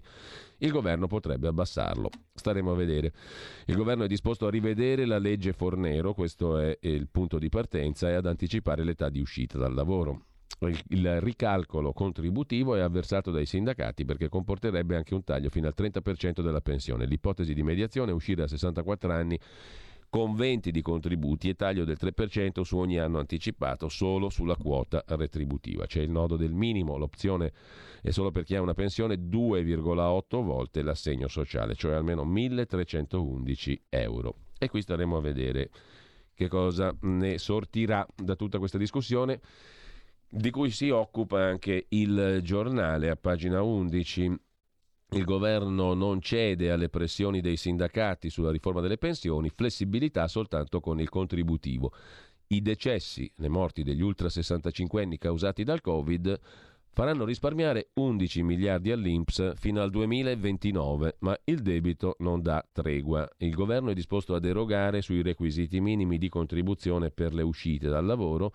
Il governo potrebbe abbassarlo. Staremo a vedere. Il governo è disposto a rivedere la legge Fornero, questo è il punto di partenza, e ad anticipare l'età di uscita dal lavoro il ricalcolo contributivo è avversato dai sindacati perché comporterebbe anche un taglio fino al 30% della pensione. L'ipotesi di mediazione è uscire a 64 anni con 20 di contributi e taglio del 3% su ogni anno anticipato solo sulla quota retributiva. C'è il nodo del minimo, l'opzione è solo per chi ha una pensione 2,8 volte l'assegno sociale, cioè almeno 1311 euro. E qui staremo a vedere che cosa ne sortirà da tutta questa discussione di cui si occupa anche il giornale a pagina 11. Il governo non cede alle pressioni dei sindacati sulla riforma delle pensioni, flessibilità soltanto con il contributivo. I decessi, le morti degli ultra 65 anni causati dal Covid, faranno risparmiare 11 miliardi all'Inps fino al 2029, ma il debito non dà tregua. Il governo è disposto a derogare sui requisiti minimi di contribuzione per le uscite dal lavoro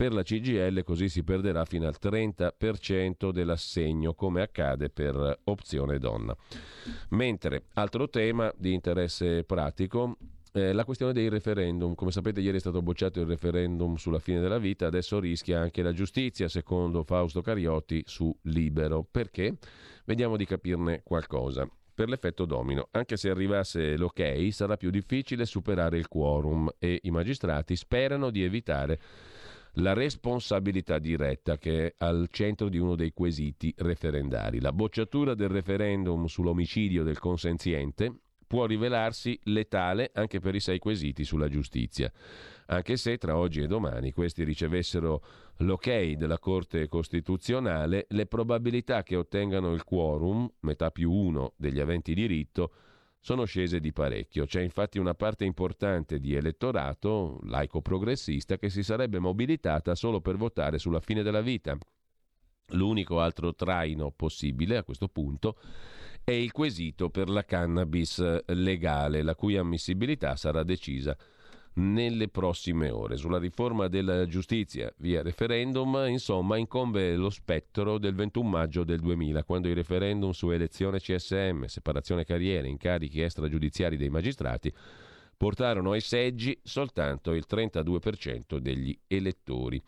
per la CGL così si perderà fino al 30% dell'assegno, come accade per opzione donna. Mentre altro tema di interesse pratico eh, la questione dei referendum. Come sapete, ieri è stato bocciato il referendum sulla fine della vita, adesso rischia anche la giustizia, secondo Fausto Cariotti, su Libero. Perché? Vediamo di capirne qualcosa. Per l'effetto domino, anche se arrivasse l'ok, sarà più difficile superare il quorum e i magistrati sperano di evitare la responsabilità diretta che è al centro di uno dei quesiti referendari. La bocciatura del referendum sull'omicidio del consenziente può rivelarsi letale anche per i sei quesiti sulla giustizia, anche se tra oggi e domani questi ricevessero l'ok della Corte Costituzionale, le probabilità che ottengano il quorum, metà più uno degli aventi diritto, sono scese di parecchio. C'è infatti una parte importante di elettorato laico-progressista che si sarebbe mobilitata solo per votare sulla fine della vita. L'unico altro traino possibile a questo punto è il quesito per la cannabis legale, la cui ammissibilità sarà decisa nelle prossime ore. Sulla riforma della giustizia via referendum, insomma, incombe lo spettro del 21 maggio del 2000, quando i referendum su elezione CSM, separazione carriere, incarichi extragiudiziari dei magistrati portarono ai seggi soltanto il 32% degli elettori.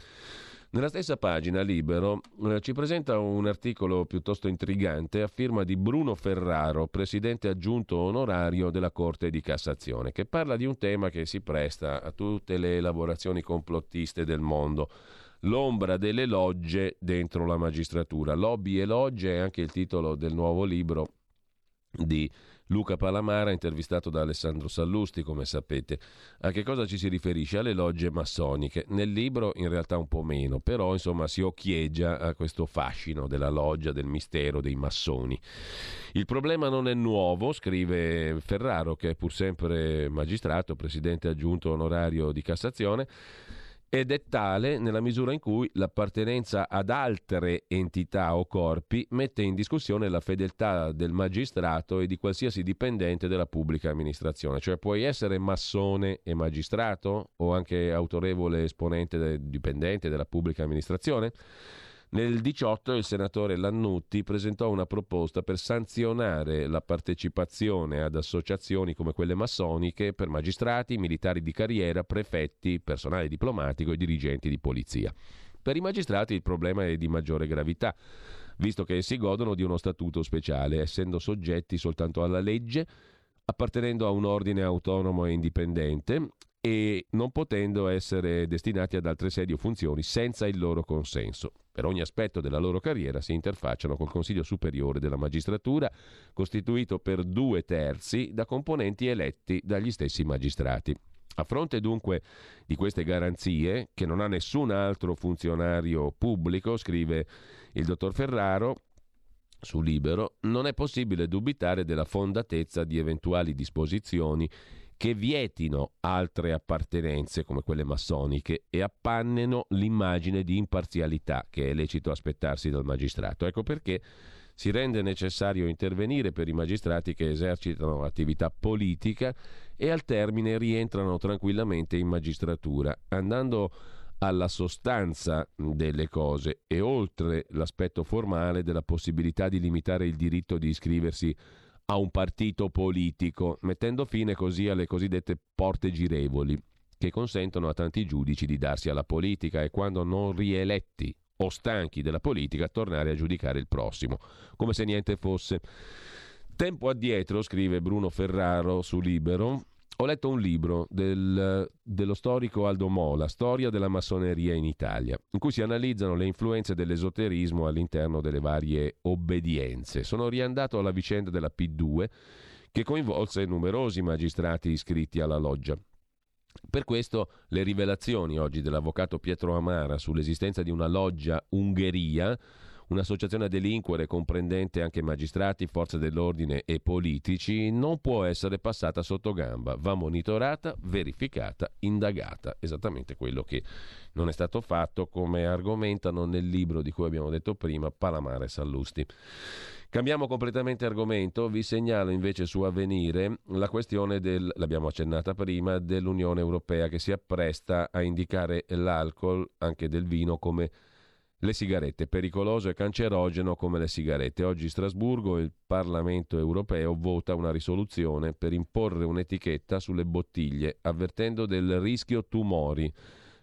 Nella stessa pagina Libero eh, ci presenta un articolo piuttosto intrigante a firma di Bruno Ferraro, presidente aggiunto onorario della Corte di Cassazione, che parla di un tema che si presta a tutte le elaborazioni complottiste del mondo. L'ombra delle logge dentro la magistratura. Lobby e logge è anche il titolo del nuovo libro di Luca Palamara, intervistato da Alessandro Sallusti, come sapete. A che cosa ci si riferisce? Alle logge massoniche. Nel libro in realtà un po' meno, però insomma si occhieggia a questo fascino della loggia, del mistero dei massoni. Il problema non è nuovo, scrive Ferraro, che è pur sempre magistrato, presidente aggiunto onorario di Cassazione ed è tale nella misura in cui l'appartenenza ad altre entità o corpi mette in discussione la fedeltà del magistrato e di qualsiasi dipendente della pubblica amministrazione. Cioè puoi essere massone e magistrato o anche autorevole esponente dipendente della pubblica amministrazione? Nel 18 il senatore Lannutti presentò una proposta per sanzionare la partecipazione ad associazioni come quelle massoniche per magistrati, militari di carriera, prefetti, personale diplomatico e dirigenti di polizia. Per i magistrati il problema è di maggiore gravità, visto che essi godono di uno statuto speciale, essendo soggetti soltanto alla legge, appartenendo a un ordine autonomo e indipendente e non potendo essere destinati ad altre sedi o funzioni senza il loro consenso. Per ogni aspetto della loro carriera si interfacciano col Consiglio Superiore della Magistratura, costituito per due terzi da componenti eletti dagli stessi magistrati. A fronte dunque di queste garanzie, che non ha nessun altro funzionario pubblico, scrive il dottor Ferraro, su Libero, non è possibile dubitare della fondatezza di eventuali disposizioni che vietino altre appartenenze come quelle massoniche e appanneno l'immagine di imparzialità che è lecito aspettarsi dal magistrato. Ecco perché si rende necessario intervenire per i magistrati che esercitano attività politica e al termine rientrano tranquillamente in magistratura, andando alla sostanza delle cose e oltre l'aspetto formale della possibilità di limitare il diritto di iscriversi a un partito politico, mettendo fine così alle cosiddette porte girevoli che consentono a tanti giudici di darsi alla politica e quando non rieletti o stanchi della politica tornare a giudicare il prossimo, come se niente fosse. Tempo addietro, scrive Bruno Ferraro su Libero, ho letto un libro del, dello storico Aldo Mola, Storia della massoneria in Italia, in cui si analizzano le influenze dell'esoterismo all'interno delle varie obbedienze. Sono riandato alla vicenda della P2 che coinvolse numerosi magistrati iscritti alla loggia. Per questo le rivelazioni oggi dell'avvocato Pietro Amara sull'esistenza di una loggia Ungheria Un'associazione a delinquere comprendente anche magistrati, forze dell'ordine e politici non può essere passata sotto gamba, va monitorata, verificata, indagata. Esattamente quello che non è stato fatto come argomentano nel libro di cui abbiamo detto prima Palamare Sallusti. Cambiamo completamente argomento, vi segnalo invece su Avvenire la questione del, l'abbiamo accennata prima, dell'Unione Europea che si appresta a indicare l'alcol, anche del vino, come le sigarette, pericoloso e cancerogeno come le sigarette. Oggi Strasburgo il Parlamento europeo vota una risoluzione per imporre un'etichetta sulle bottiglie, avvertendo del rischio tumori.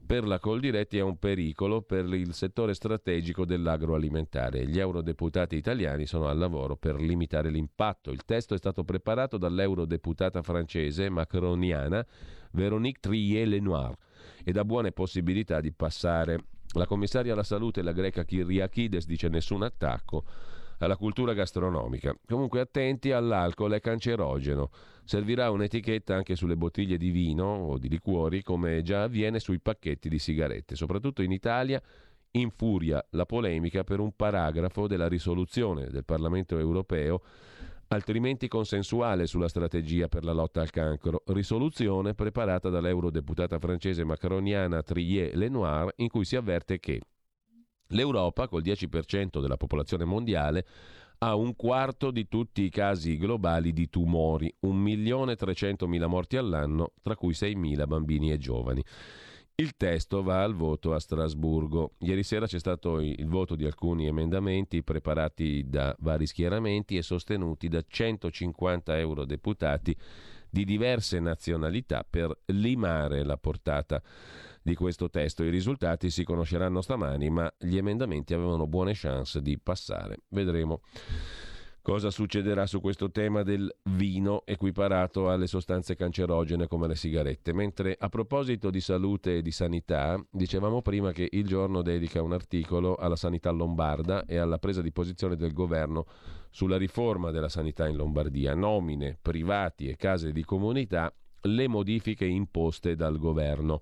Per la Coldiretti è un pericolo per il settore strategico dell'agroalimentare. Gli eurodeputati italiani sono al lavoro per limitare l'impatto. Il testo è stato preparato dall'eurodeputata francese macroniana Véronique Trier-Lenoir ed ha buone possibilità di passare la commissaria alla salute, la greca Kyriakides, dice nessun attacco alla cultura gastronomica. Comunque attenti all'alcol, è cancerogeno. Servirà un'etichetta anche sulle bottiglie di vino o di liquori, come già avviene sui pacchetti di sigarette. Soprattutto in Italia infuria la polemica per un paragrafo della risoluzione del Parlamento europeo altrimenti consensuale sulla strategia per la lotta al cancro, risoluzione preparata dall'eurodeputata francese macroniana Trier Lenoir in cui si avverte che l'Europa, col 10% della popolazione mondiale, ha un quarto di tutti i casi globali di tumori, 1.300.000 morti all'anno, tra cui 6.000 bambini e giovani. Il testo va al voto a Strasburgo. Ieri sera c'è stato il voto di alcuni emendamenti preparati da vari schieramenti e sostenuti da 150 eurodeputati di diverse nazionalità per limare la portata di questo testo. I risultati si conosceranno stamani, ma gli emendamenti avevano buone chance di passare. Vedremo cosa succederà su questo tema del vino equiparato alle sostanze cancerogene come le sigarette. Mentre a proposito di salute e di sanità, dicevamo prima che il giorno dedica un articolo alla sanità lombarda e alla presa di posizione del governo sulla riforma della sanità in Lombardia, nomine, privati e case di comunità, le modifiche imposte dal governo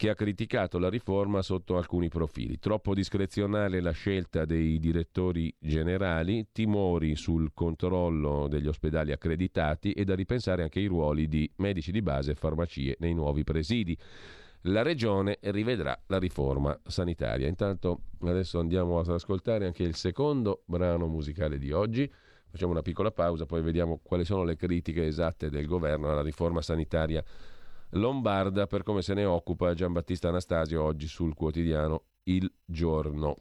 che ha criticato la riforma sotto alcuni profili. Troppo discrezionale la scelta dei direttori generali, timori sul controllo degli ospedali accreditati e da ripensare anche ai ruoli di medici di base e farmacie nei nuovi presidi. La Regione rivedrà la riforma sanitaria. Intanto adesso andiamo ad ascoltare anche il secondo brano musicale di oggi. Facciamo una piccola pausa, poi vediamo quali sono le critiche esatte del governo alla riforma sanitaria lombarda per come se ne occupa Giambattista Anastasio oggi sul quotidiano Il Giorno.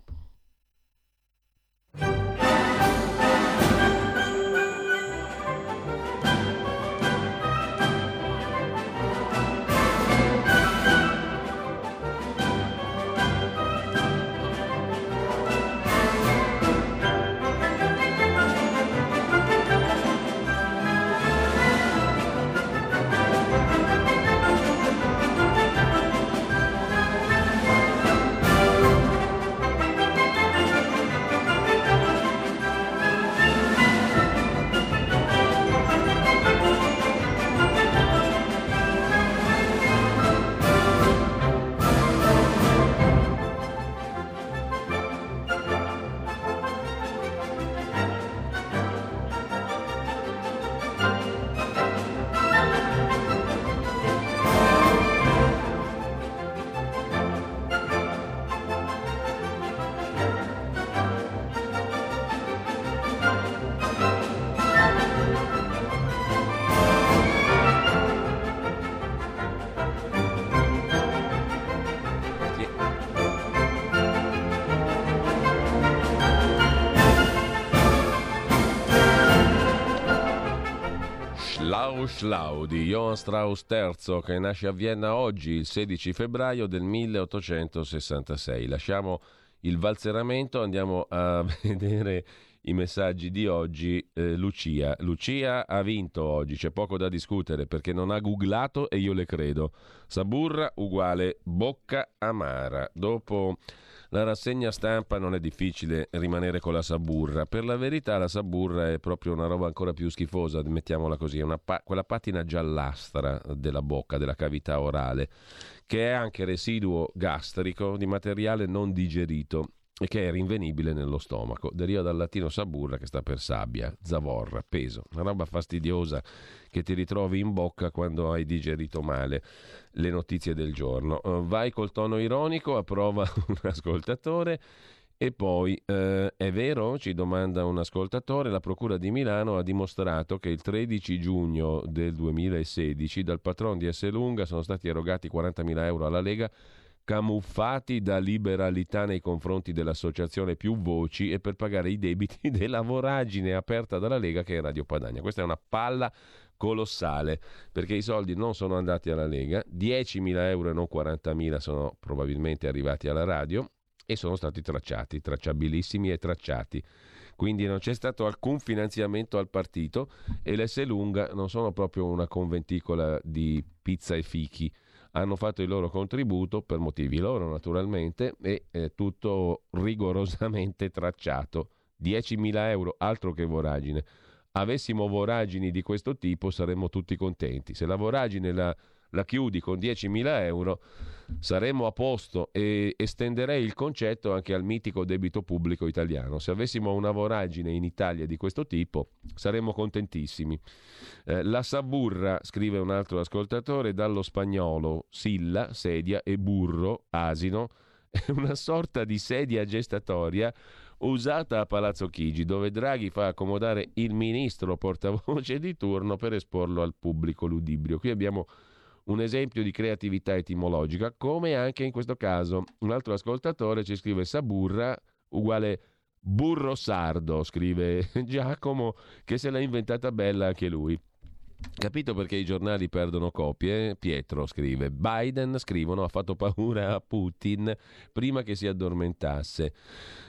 Schlau Schlau di Johann Strauss III che nasce a Vienna oggi il 16 febbraio del 1866. Lasciamo il valzeramento, andiamo a (laughs) vedere i messaggi di oggi. Eh, Lucia. Lucia ha vinto oggi, c'è poco da discutere perché non ha googlato e io le credo. Saburra uguale bocca amara. Dopo la rassegna stampa non è difficile rimanere con la saburra. Per la verità la saburra è proprio una roba ancora più schifosa, mettiamola così, pa- quella patina giallastra della bocca, della cavità orale, che è anche residuo gastrico di materiale non digerito e che è rinvenibile nello stomaco. Deriva dal latino saburra che sta per sabbia, zavorra, peso, una roba fastidiosa che ti ritrovi in bocca quando hai digerito male le notizie del giorno. Uh, vai col tono ironico, approva (laughs) un ascoltatore. E poi, eh, è vero, ci domanda un ascoltatore, la Procura di Milano ha dimostrato che il 13 giugno del 2016 dal patron di Esselunga sono stati erogati 40.000 euro alla Lega camuffati da liberalità nei confronti dell'associazione Più Voci e per pagare i debiti (laughs) della voragine aperta dalla Lega che è Radio Padania. Questa è una palla colossale perché i soldi non sono andati alla Lega, 10.000 euro e non 40.000 sono probabilmente arrivati alla radio e sono stati tracciati, tracciabilissimi e tracciati. Quindi non c'è stato alcun finanziamento al partito e l'S Lunga non sono proprio una conventicola di pizza e fichi. Hanno fatto il loro contributo per motivi loro naturalmente e è tutto rigorosamente (laughs) tracciato. 10.000 euro, altro che voragine avessimo voragini di questo tipo saremmo tutti contenti. Se la voragine la, la chiudi con 10.000 euro saremmo a posto e estenderei il concetto anche al mitico debito pubblico italiano. Se avessimo una voragine in Italia di questo tipo saremmo contentissimi. Eh, la saburra, scrive un altro ascoltatore, dallo spagnolo silla, sedia e burro, asino, (laughs) è una sorta di sedia gestatoria usata a Palazzo Chigi, dove Draghi fa accomodare il ministro portavoce di turno per esporlo al pubblico ludibrio. Qui abbiamo un esempio di creatività etimologica, come anche in questo caso un altro ascoltatore ci scrive Saburra uguale burro sardo, scrive (laughs) Giacomo, che se l'ha inventata bella anche lui. Capito perché i giornali perdono copie? Pietro scrive: Biden, scrivono, ha fatto paura a Putin prima che si addormentasse.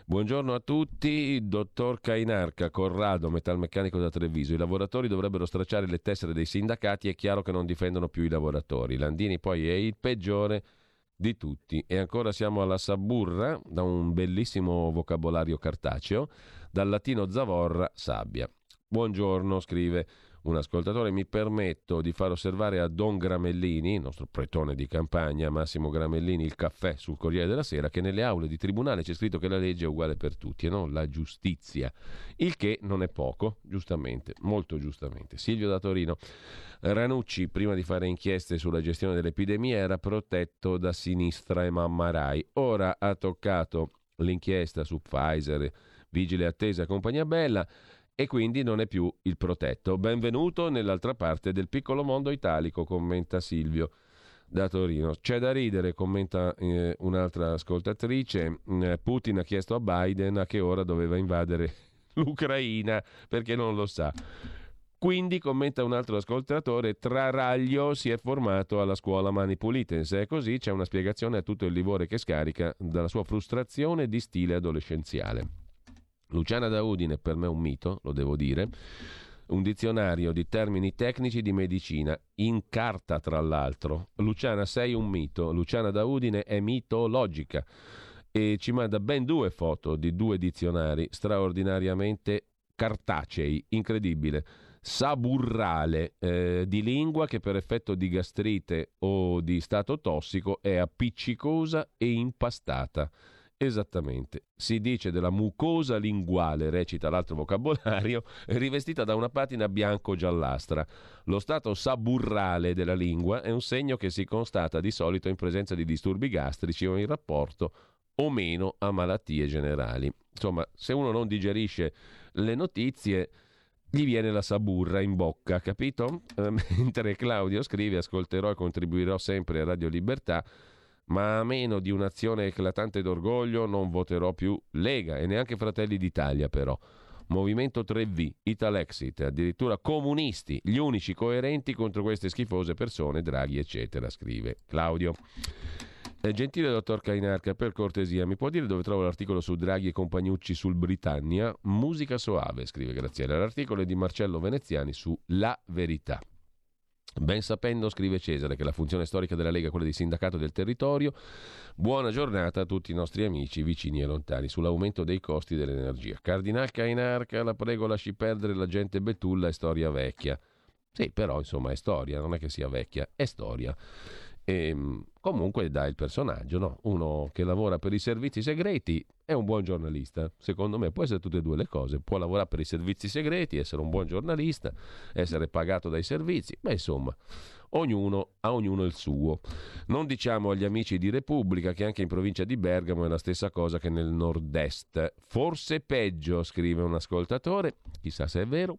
Buongiorno a tutti, dottor Cainarca, Corrado, metalmeccanico da Treviso. I lavoratori dovrebbero stracciare le tessere dei sindacati, è chiaro che non difendono più i lavoratori. Landini poi è il peggiore di tutti. E ancora siamo alla Saburra, da un bellissimo vocabolario cartaceo, dal latino zavorra, sabbia. Buongiorno, scrive un ascoltatore, mi permetto di far osservare a Don Gramellini, nostro pretone di campagna, Massimo Gramellini, il caffè sul Corriere della Sera, che nelle aule di tribunale c'è scritto che la legge è uguale per tutti e non la giustizia, il che non è poco, giustamente, molto giustamente. Silvio da Torino. Ranucci, prima di fare inchieste sulla gestione dell'epidemia, era protetto da sinistra e Mammarai. Ora ha toccato l'inchiesta su Pfizer, vigile attesa compagnia bella e quindi non è più il protetto. Benvenuto nell'altra parte del piccolo mondo italico, commenta Silvio da Torino. C'è da ridere, commenta eh, un'altra ascoltatrice. Eh, Putin ha chiesto a Biden a che ora doveva invadere (laughs) l'Ucraina perché non lo sa. Quindi, commenta un altro ascoltatore, Traraglio si è formato alla scuola Mani Pulite. Se è così, c'è una spiegazione a tutto il livore che scarica dalla sua frustrazione di stile adolescenziale. Luciana da Udine per me è un mito, lo devo dire, un dizionario di termini tecnici di medicina, in carta tra l'altro. Luciana sei un mito, Luciana da Udine è mitologica e ci manda ben due foto di due dizionari straordinariamente cartacei, incredibile. Saburrale, eh, di lingua che per effetto di gastrite o di stato tossico è appiccicosa e impastata. Esattamente. Si dice della mucosa linguale, recita l'altro vocabolario, (laughs) rivestita da una patina bianco-giallastra. Lo stato saburrale della lingua è un segno che si constata di solito in presenza di disturbi gastrici o in rapporto o meno a malattie generali. Insomma, se uno non digerisce le notizie, gli viene la saburra in bocca, capito? (laughs) Mentre Claudio scrive, ascolterò e contribuirò sempre a Radio Libertà ma a meno di un'azione eclatante d'orgoglio non voterò più Lega e neanche Fratelli d'Italia però. Movimento 3V, Italexit, addirittura comunisti, gli unici coerenti contro queste schifose persone, Draghi, eccetera, scrive Claudio. Eh, gentile dottor Cainarca, per cortesia, mi può dire dove trovo l'articolo su Draghi e Compagnucci sul Britannia? Musica soave, scrive Graziella. L'articolo è di Marcello Veneziani su La Verità. Ben sapendo, scrive Cesare, che la funzione storica della Lega è quella di sindacato del territorio, buona giornata a tutti i nostri amici vicini e lontani sull'aumento dei costi dell'energia. Cardinal Cainarca, la prego lasci perdere la gente betulla, è storia vecchia. Sì, però insomma è storia, non è che sia vecchia, è storia. E, ehm, comunque dà il personaggio, no? uno che lavora per i servizi segreti è un buon giornalista, secondo me può essere tutte e due le cose, può lavorare per i servizi segreti, essere un buon giornalista, essere pagato dai servizi, ma insomma ognuno a ognuno il suo. Non diciamo agli amici di Repubblica che anche in provincia di Bergamo è la stessa cosa che nel nord-est, forse peggio, scrive un ascoltatore, chissà se è vero.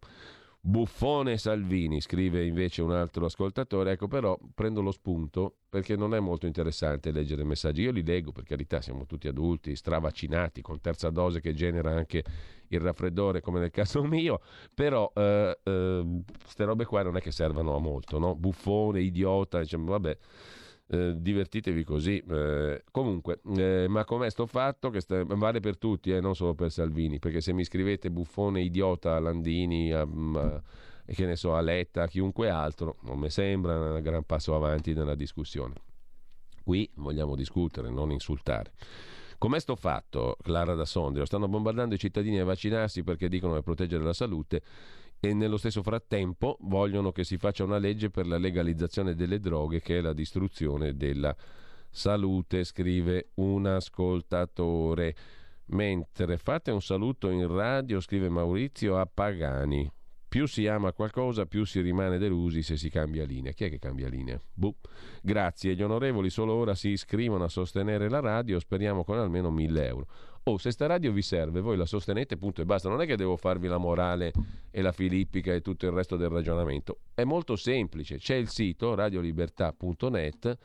Buffone Salvini, scrive invece un altro ascoltatore. Ecco, però prendo lo spunto perché non è molto interessante leggere messaggi. Io li leggo, per carità, siamo tutti adulti, stravaccinati, con terza dose che genera anche il raffreddore, come nel (laughs) caso mio. Però eh, eh, queste robe qua non è che servano a molto, no? Buffone, idiota, diciamo, vabbè eh, divertitevi così. Eh, comunque, eh, ma com'è sto fatto? Che sta, vale per tutti, eh, non solo per Salvini, perché se mi scrivete buffone, idiota, Landini, a, a, che ne so, a chiunque altro, non mi sembra un gran passo avanti nella discussione. Qui vogliamo discutere, non insultare. Com'è sto fatto, Clara da Sondrio? Stanno bombardando i cittadini a vaccinarsi perché dicono che proteggere la salute e nello stesso frattempo vogliono che si faccia una legge per la legalizzazione delle droghe che è la distruzione della salute, scrive un ascoltatore. Mentre fate un saluto in radio, scrive Maurizio a Pagani. Più si ama qualcosa, più si rimane delusi se si cambia linea. Chi è che cambia linea? Buh. Grazie, gli onorevoli solo ora si iscrivono a sostenere la radio, speriamo con almeno 1000 euro. Oh, se sta radio vi serve, voi la sostenete, punto e basta. Non è che devo farvi la morale e la filippica e tutto il resto del ragionamento. È molto semplice. C'è il sito radiolibertà.net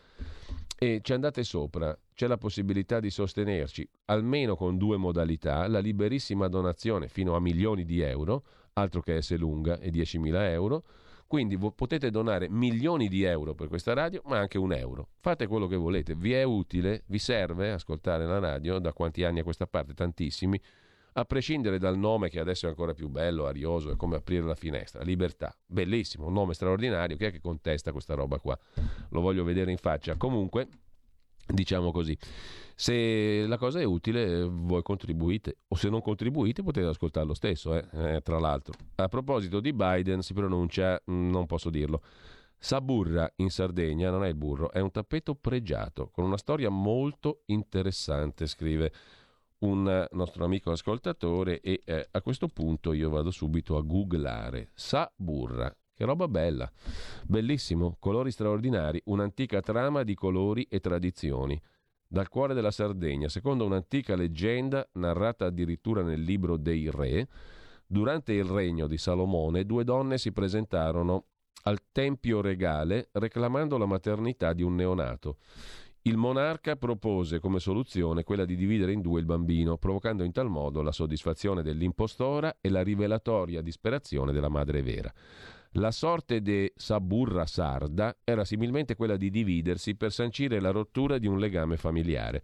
e ci andate sopra. C'è la possibilità di sostenerci almeno con due modalità: la liberissima donazione fino a milioni di euro, altro che S lunga e 10.000 euro quindi potete donare milioni di euro per questa radio, ma anche un euro. Fate quello che volete, vi è utile, vi serve ascoltare la radio da quanti anni a questa parte? Tantissimi. A prescindere dal nome che adesso è ancora più bello, arioso, è come aprire la finestra. Libertà, bellissimo, un nome straordinario. Chi è che contesta questa roba qua? Lo voglio vedere in faccia. Comunque, diciamo così. Se la cosa è utile, voi contribuite, o se non contribuite potete ascoltarlo stesso, eh? Eh, tra l'altro. A proposito di Biden, si pronuncia, mm, non posso dirlo, Saburra in Sardegna, non è il burro, è un tappeto pregiato, con una storia molto interessante, scrive un nostro amico ascoltatore e eh, a questo punto io vado subito a googlare Saburra, che roba bella, bellissimo, colori straordinari, un'antica trama di colori e tradizioni dal cuore della Sardegna, secondo un'antica leggenda narrata addirittura nel libro dei re, durante il regno di Salomone due donne si presentarono al tempio regale reclamando la maternità di un neonato. Il monarca propose come soluzione quella di dividere in due il bambino, provocando in tal modo la soddisfazione dell'impostora e la rivelatoria disperazione della madre vera. La sorte de Saburra Sarda era similmente quella di dividersi per sancire la rottura di un legame familiare.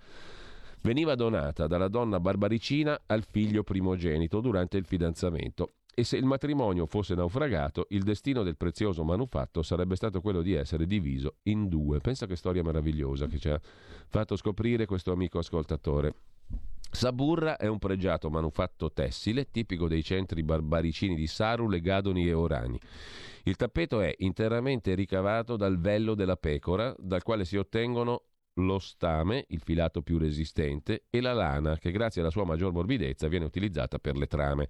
Veniva donata dalla donna barbaricina al figlio primogenito durante il fidanzamento e se il matrimonio fosse naufragato, il destino del prezioso manufatto sarebbe stato quello di essere diviso in due. Pensa che storia meravigliosa che ci ha fatto scoprire questo amico ascoltatore. Saburra è un pregiato manufatto tessile tipico dei centri barbaricini di Saru, Legadoni e Orani. Il tappeto è interamente ricavato dal vello della pecora, dal quale si ottengono lo stame, il filato più resistente, e la lana, che grazie alla sua maggior morbidezza viene utilizzata per le trame.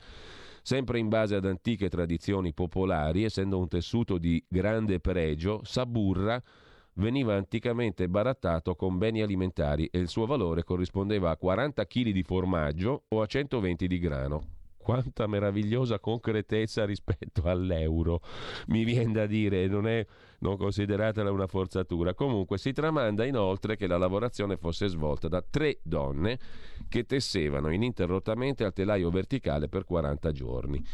Sempre in base ad antiche tradizioni popolari, essendo un tessuto di grande pregio, Saburra veniva anticamente barattato con beni alimentari e il suo valore corrispondeva a 40 kg di formaggio o a 120 di grano. quanta meravigliosa concretezza rispetto all'euro, mi viene da dire, non è non consideratela una forzatura. Comunque si tramanda inoltre che la lavorazione fosse svolta da tre donne che tessevano ininterrottamente al telaio verticale per 40 giorni.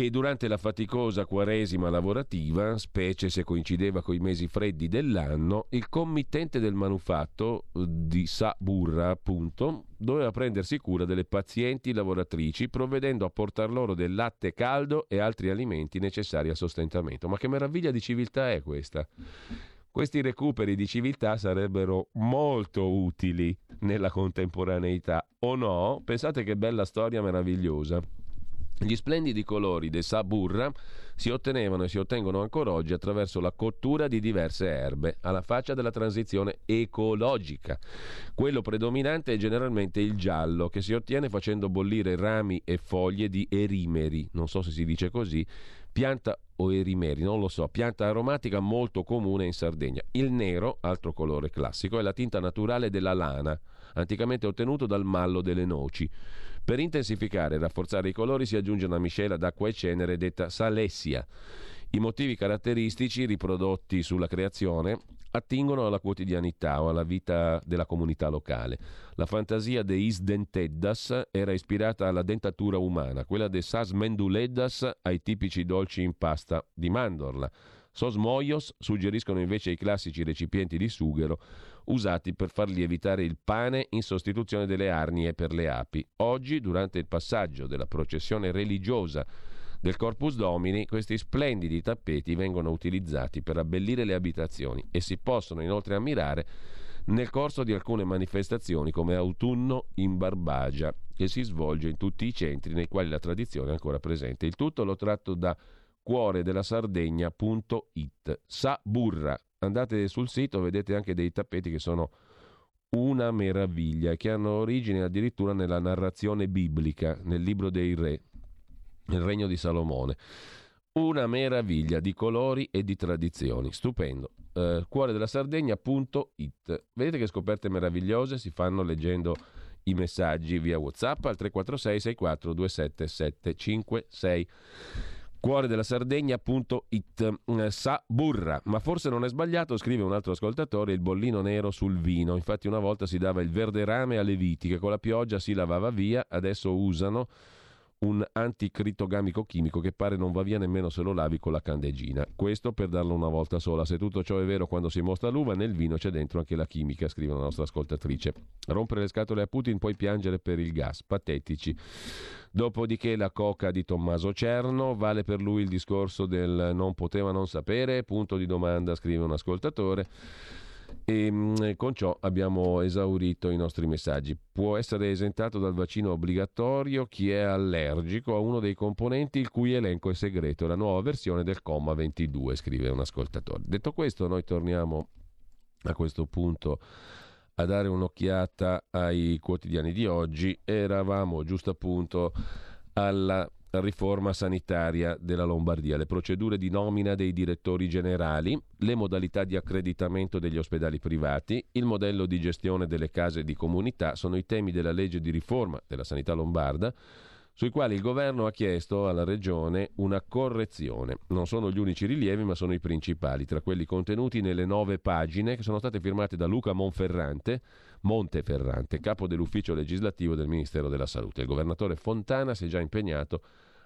E durante la faticosa quaresima lavorativa, specie se coincideva con i mesi freddi dell'anno, il committente del manufatto di Saburra, appunto, doveva prendersi cura delle pazienti lavoratrici, provvedendo a portar loro del latte caldo e altri alimenti necessari al sostentamento. Ma che meraviglia di civiltà è questa? Questi recuperi di civiltà sarebbero molto utili nella contemporaneità, o no? Pensate che bella storia meravigliosa. Gli splendidi colori del Saburra si ottenevano e si ottengono ancora oggi attraverso la cottura di diverse erbe, alla faccia della transizione ecologica. Quello predominante è generalmente il giallo, che si ottiene facendo bollire rami e foglie di erimeri, non so se si dice così, pianta o erimeri, non lo so, pianta aromatica molto comune in Sardegna. Il nero, altro colore classico, è la tinta naturale della lana, anticamente ottenuto dal mallo delle noci. Per intensificare e rafforzare i colori si aggiunge una miscela d'acqua e cenere detta salessia. I motivi caratteristici riprodotti sulla creazione attingono alla quotidianità o alla vita della comunità locale. La fantasia de Isdenteddas era ispirata alla dentatura umana, quella de Sas Menduleddas ai tipici dolci in pasta di mandorla. Sos moios suggeriscono invece i classici recipienti di sughero usati per far lievitare il pane in sostituzione delle arnie per le api. Oggi, durante il passaggio della processione religiosa del Corpus Domini, questi splendidi tappeti vengono utilizzati per abbellire le abitazioni e si possono inoltre ammirare nel corso di alcune manifestazioni come Autunno in Barbagia, che si svolge in tutti i centri nei quali la tradizione è ancora presente. Il tutto l'ho tratto da cuore della Sardegna.it. Sa burra, andate sul sito, vedete anche dei tappeti che sono una meraviglia che hanno origine addirittura nella narrazione biblica, nel libro dei re, nel regno di Salomone. Una meraviglia di colori e di tradizioni, stupendo. Eh, cuore della Sardegna.it. Vedete che scoperte meravigliose si fanno leggendo i messaggi via WhatsApp al 346 64 27 756 cuore della Sardegna.it eh, sa burra, ma forse non è sbagliato, scrive un altro ascoltatore, il bollino nero sul vino. Infatti una volta si dava il verde rame alle viti che con la pioggia si lavava via, adesso usano un anticritogamico chimico che pare non va via nemmeno se lo lavi con la candeggina. Questo per darlo una volta sola. Se tutto ciò è vero quando si mostra l'uva, nel vino c'è dentro anche la chimica, scrive la nostra ascoltatrice. Rompere le scatole a Putin, poi piangere per il gas. Patetici. Dopodiché la coca di Tommaso Cerno, vale per lui il discorso del non poteva non sapere, punto di domanda, scrive un ascoltatore. E mm, con ciò abbiamo esaurito i nostri messaggi. Può essere esentato dal vaccino obbligatorio chi è allergico a uno dei componenti il cui elenco è segreto, la nuova versione del comma 22, scrive un ascoltatore. Detto questo, noi torniamo a questo punto a dare un'occhiata ai quotidiani di oggi. Eravamo giusto appunto alla riforma sanitaria della Lombardia, le procedure di nomina dei direttori generali, le modalità di accreditamento degli ospedali privati, il modello di gestione delle case di comunità sono i temi della legge di riforma della sanità lombarda sui quali il governo ha chiesto alla regione una correzione. Non sono gli unici rilievi, ma sono i principali, tra quelli contenuti nelle nove pagine che sono state firmate da Luca Monferrante, Monteferrante, capo dell'ufficio legislativo del Ministero della Salute. Il governatore Fontana si è già impegnato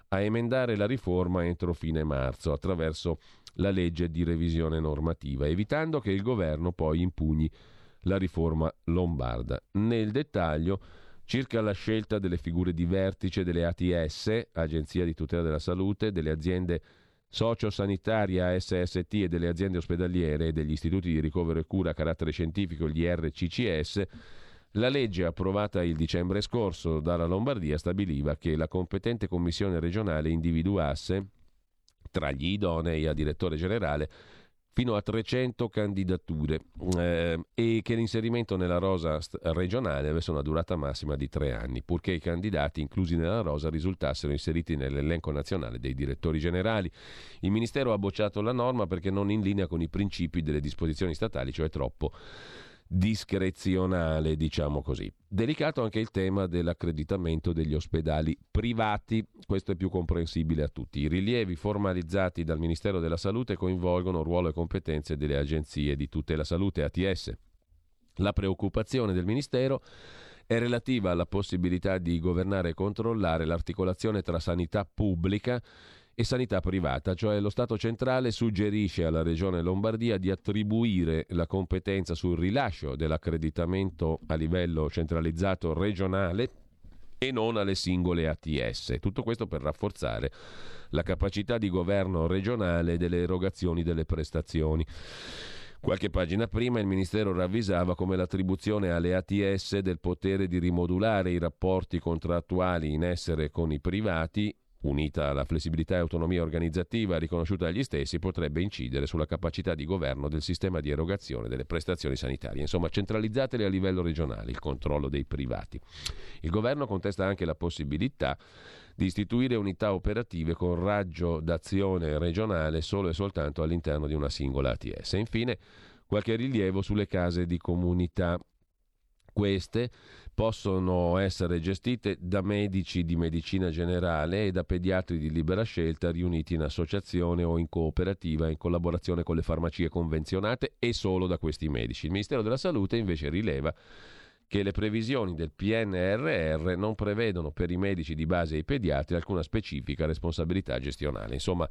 a emendare la riforma entro fine marzo attraverso la legge di revisione normativa, evitando che il governo poi impugni la riforma lombarda. Nel dettaglio, circa la scelta delle figure di vertice delle ATS, Agenzia di tutela della salute, delle aziende sociosanitaria SST e delle aziende ospedaliere e degli istituti di ricovero e cura a carattere scientifico, gli RCCS, la legge approvata il dicembre scorso dalla Lombardia stabiliva che la competente commissione regionale individuasse tra gli idonei a direttore generale fino a 300 candidature eh, e che l'inserimento nella rosa regionale avesse una durata massima di tre anni, purché i candidati inclusi nella rosa risultassero inseriti nell'elenco nazionale dei direttori generali. Il Ministero ha bocciato la norma perché non in linea con i principi delle disposizioni statali, cioè troppo discrezionale, diciamo così. Delicato anche il tema dell'accreditamento degli ospedali privati, questo è più comprensibile a tutti. I rilievi formalizzati dal Ministero della Salute coinvolgono ruolo e competenze delle agenzie di tutela salute ATS. La preoccupazione del Ministero è relativa alla possibilità di governare e controllare l'articolazione tra sanità pubblica e sanità privata, cioè lo Stato centrale suggerisce alla Regione Lombardia di attribuire la competenza sul rilascio dell'accreditamento a livello centralizzato regionale e non alle singole ATS. Tutto questo per rafforzare la capacità di governo regionale delle erogazioni delle prestazioni. Qualche pagina prima il Ministero ravvisava come l'attribuzione alle ATS del potere di rimodulare i rapporti contrattuali in essere con i privati unita alla flessibilità e autonomia organizzativa riconosciuta agli stessi, potrebbe incidere sulla capacità di governo del sistema di erogazione delle prestazioni sanitarie. Insomma, centralizzatele a livello regionale il controllo dei privati. Il governo contesta anche la possibilità di istituire unità operative con raggio d'azione regionale solo e soltanto all'interno di una singola ATS. Infine, qualche rilievo sulle case di comunità. Queste possono essere gestite da medici di medicina generale e da pediatri di libera scelta riuniti in associazione o in cooperativa in collaborazione con le farmacie convenzionate e solo da questi medici. Il Ministero della Salute invece rileva che le previsioni del PNRR non prevedono per i medici di base e i pediatri alcuna specifica responsabilità gestionale. Insomma,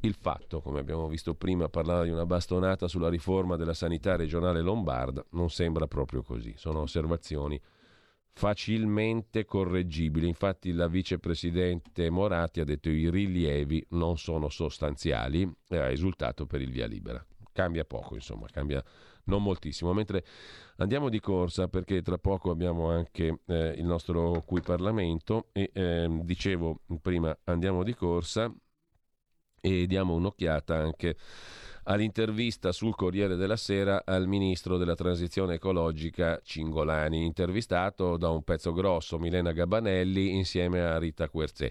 il fatto, come abbiamo visto prima, parlare di una bastonata sulla riforma della sanità regionale lombarda non sembra proprio così. Sono osservazioni facilmente correggibili. Infatti la vicepresidente Moratti ha detto che i rilievi non sono sostanziali e ha esultato per il via libera. Cambia poco, insomma, cambia non moltissimo. Mentre andiamo di corsa, perché tra poco abbiamo anche eh, il nostro qui Parlamento e eh, dicevo prima andiamo di corsa e diamo un'occhiata anche all'intervista sul Corriere della Sera al ministro della transizione ecologica Cingolani, intervistato da un pezzo grosso Milena Gabanelli insieme a Rita Querzè.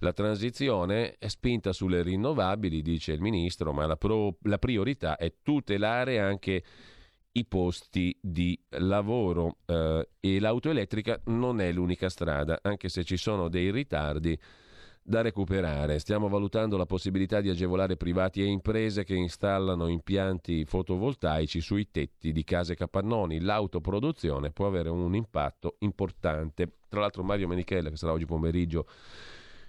La transizione è spinta sulle rinnovabili, dice il ministro, ma la, pro- la priorità è tutelare anche i posti di lavoro eh, e l'auto elettrica non è l'unica strada, anche se ci sono dei ritardi da recuperare. Stiamo valutando la possibilità di agevolare privati e imprese che installano impianti fotovoltaici sui tetti di case capannoni. L'autoproduzione può avere un impatto importante. Tra l'altro Mario Menichella, che sarà oggi pomeriggio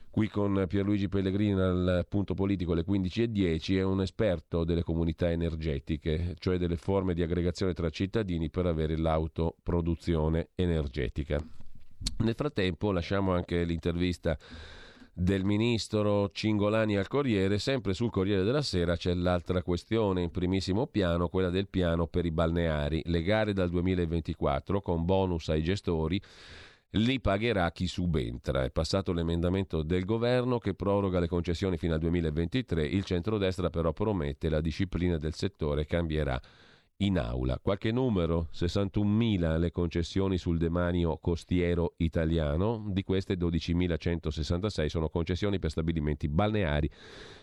qui con Pierluigi Pellegrini al punto politico alle 15.10, è un esperto delle comunità energetiche, cioè delle forme di aggregazione tra cittadini per avere l'autoproduzione energetica. Nel frattempo lasciamo anche l'intervista del ministro Cingolani al Corriere, sempre sul Corriere della Sera c'è l'altra questione in primissimo piano, quella del piano per i balneari. Le gare dal 2024 con bonus ai gestori li pagherà chi subentra. È passato l'emendamento del governo che proroga le concessioni fino al 2023, il centrodestra però promette la disciplina del settore cambierà in aula. Qualche numero, 61.000 le concessioni sul demanio costiero italiano, di queste 12.166 sono concessioni per stabilimenti balneari.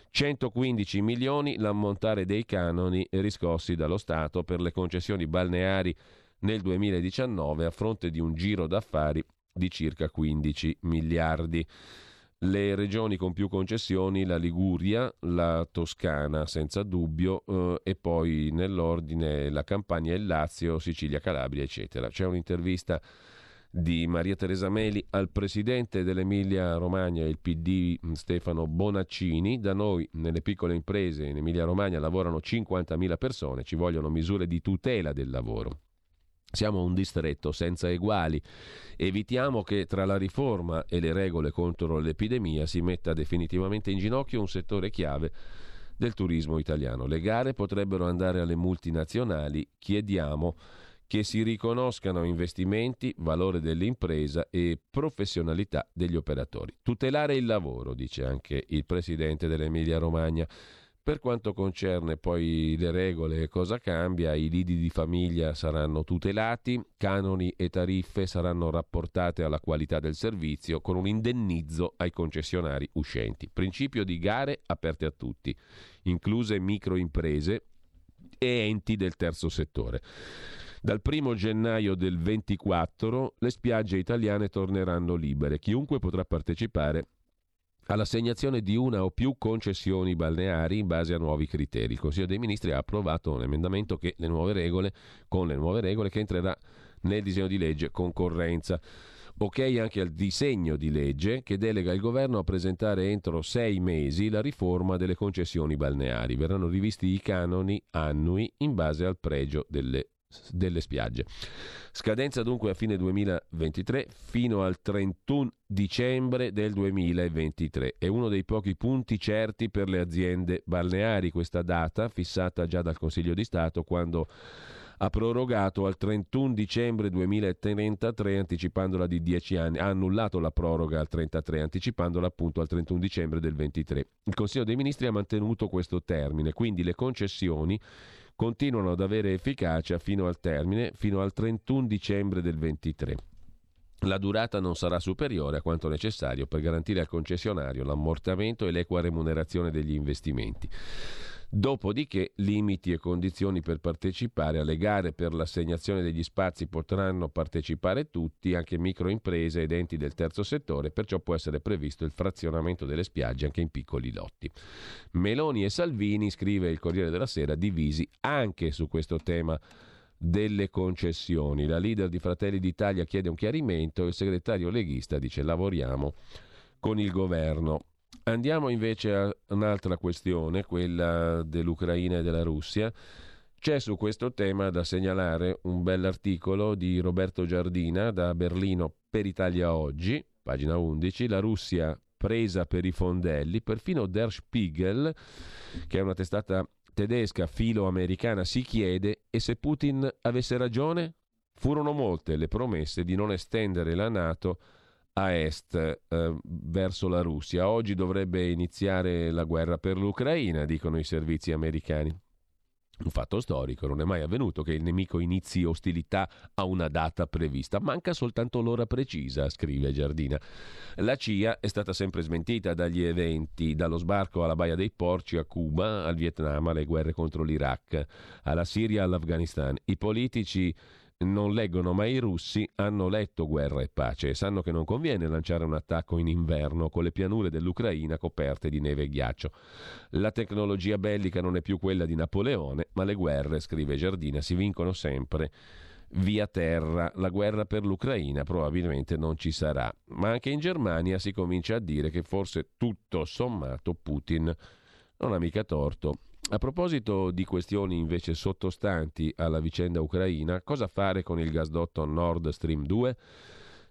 115 milioni l'ammontare dei canoni riscossi dallo Stato per le concessioni balneari nel 2019 a fronte di un giro d'affari di circa 15 miliardi le regioni con più concessioni, la Liguria, la Toscana senza dubbio eh, e poi nell'ordine la Campania, il Lazio, Sicilia, Calabria, eccetera. C'è un'intervista di Maria Teresa Meli al presidente dell'Emilia Romagna, il PD Stefano Bonaccini. Da noi nelle piccole imprese in Emilia Romagna lavorano 50.000 persone, ci vogliono misure di tutela del lavoro. Siamo un distretto senza eguali. Evitiamo che tra la riforma e le regole contro l'epidemia si metta definitivamente in ginocchio un settore chiave del turismo italiano. Le gare potrebbero andare alle multinazionali. Chiediamo che si riconoscano investimenti, valore dell'impresa e professionalità degli operatori. Tutelare il lavoro, dice anche il presidente dell'Emilia Romagna. Per quanto concerne poi le regole, cosa cambia? I lidi di famiglia saranno tutelati, canoni e tariffe saranno rapportate alla qualità del servizio con un indennizzo ai concessionari uscenti. Principio di gare aperte a tutti, incluse microimprese e enti del terzo settore. Dal 1 gennaio del 24 le spiagge italiane torneranno libere. Chiunque potrà partecipare all'assegnazione di una o più concessioni balneari in base a nuovi criteri. Il Consiglio dei Ministri ha approvato un emendamento che le nuove regole, con le nuove regole che entrerà nel disegno di legge concorrenza. Ok anche al disegno di legge che delega il governo a presentare entro sei mesi la riforma delle concessioni balneari. Verranno rivisti i canoni annui in base al pregio delle, delle spiagge. Scadenza dunque a fine 2023 fino al 31 dicembre del 2023. È uno dei pochi punti certi per le aziende balneari questa data, fissata già dal Consiglio di Stato quando ha prorogato al 31 dicembre 2033 anticipandola di 10 anni, ha annullato la proroga al 33 anticipandola appunto al 31 dicembre del 23. Il Consiglio dei Ministri ha mantenuto questo termine, quindi le concessioni continuano ad avere efficacia fino al termine, fino al 31 dicembre del 23. La durata non sarà superiore a quanto necessario per garantire al concessionario l'ammortamento e l'equa remunerazione degli investimenti. Dopodiché limiti e condizioni per partecipare alle gare per l'assegnazione degli spazi potranno partecipare tutti, anche microimprese ed enti del terzo settore, perciò può essere previsto il frazionamento delle spiagge anche in piccoli lotti. Meloni e Salvini, scrive il Corriere della Sera, divisi anche su questo tema delle concessioni. La leader di Fratelli d'Italia chiede un chiarimento, il segretario leghista dice lavoriamo con il governo. Andiamo invece a un'altra questione, quella dell'Ucraina e della Russia. C'è su questo tema da segnalare un bell'articolo di Roberto Giardina da Berlino per Italia Oggi, pagina 11, la Russia presa per i fondelli, perfino Der Spiegel, che è una testata tedesca filo-americana, si chiede e se Putin avesse ragione? Furono molte le promesse di non estendere la Nato a est eh, verso la Russia. Oggi dovrebbe iniziare la guerra per l'Ucraina, dicono i servizi americani. Un fatto storico, non è mai avvenuto che il nemico inizi ostilità a una data prevista, manca soltanto l'ora precisa, scrive Giardina. La CIA è stata sempre smentita dagli eventi, dallo sbarco alla Baia dei Porci a Cuba, al Vietnam, alle guerre contro l'Iraq, alla Siria, all'Afghanistan. I politici non leggono, ma i russi hanno letto guerra e pace e sanno che non conviene lanciare un attacco in inverno con le pianure dell'Ucraina coperte di neve e ghiaccio. La tecnologia bellica non è più quella di Napoleone, ma le guerre, scrive Giardina, si vincono sempre via terra. La guerra per l'Ucraina probabilmente non ci sarà, ma anche in Germania si comincia a dire che forse tutto sommato Putin non ha mica torto a proposito di questioni invece sottostanti alla vicenda ucraina, cosa fare con il gasdotto Nord Stream 2?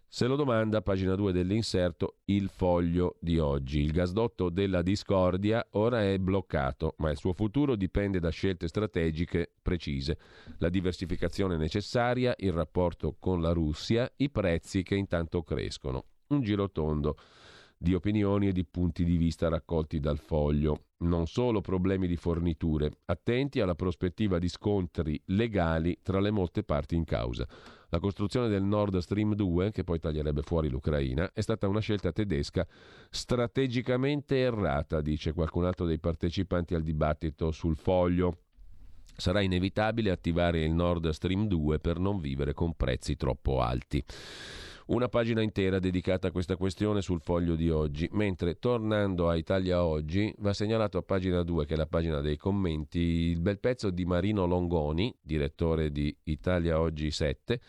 Se lo domanda, pagina 2 dell'inserto, il foglio di oggi. Il gasdotto della discordia ora è bloccato, ma il suo futuro dipende da scelte strategiche precise. La diversificazione necessaria, il rapporto con la Russia, i prezzi che intanto crescono. Un giro tondo di opinioni e di punti di vista raccolti dal foglio. Non solo problemi di forniture, attenti alla prospettiva di scontri legali tra le molte parti in causa. La costruzione del Nord Stream 2, che poi taglierebbe fuori l'Ucraina, è stata una scelta tedesca strategicamente errata, dice qualcun altro dei partecipanti al dibattito sul foglio. Sarà inevitabile attivare il Nord Stream 2 per non vivere con prezzi troppo alti una pagina intera dedicata a questa questione sul foglio di oggi, mentre tornando a Italia Oggi va segnalato a pagina 2, che è la pagina dei commenti, il bel pezzo di Marino Longoni, direttore di Italia Oggi 7.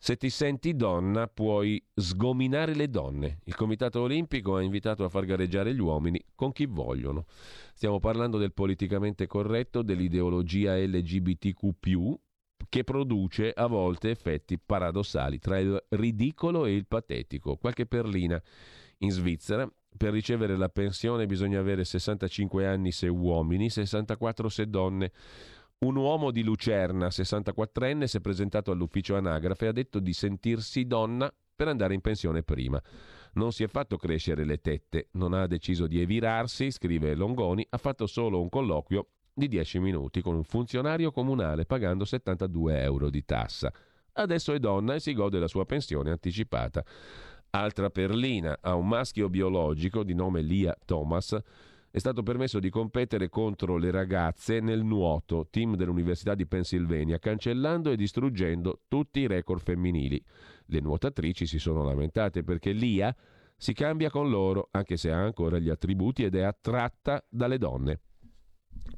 Se ti senti donna puoi sgominare le donne. Il Comitato Olimpico ha invitato a far gareggiare gli uomini con chi vogliono. Stiamo parlando del politicamente corretto, dell'ideologia LGBTQ, che produce a volte effetti paradossali tra il ridicolo e il patetico. Qualche perlina in Svizzera. Per ricevere la pensione bisogna avere 65 anni se uomini, 64 se donne. Un uomo di Lucerna, 64enne, si è presentato all'ufficio anagrafe e ha detto di sentirsi donna per andare in pensione prima. Non si è fatto crescere le tette, non ha deciso di evirarsi, scrive Longoni, ha fatto solo un colloquio di 10 minuti con un funzionario comunale pagando 72 euro di tassa. Adesso è donna e si gode della sua pensione anticipata. Altra perlina, a un maschio biologico di nome Lia Thomas è stato permesso di competere contro le ragazze nel nuoto, team dell'Università di Pennsylvania, cancellando e distruggendo tutti i record femminili. Le nuotatrici si sono lamentate perché l'IA si cambia con loro, anche se ha ancora gli attributi ed è attratta dalle donne.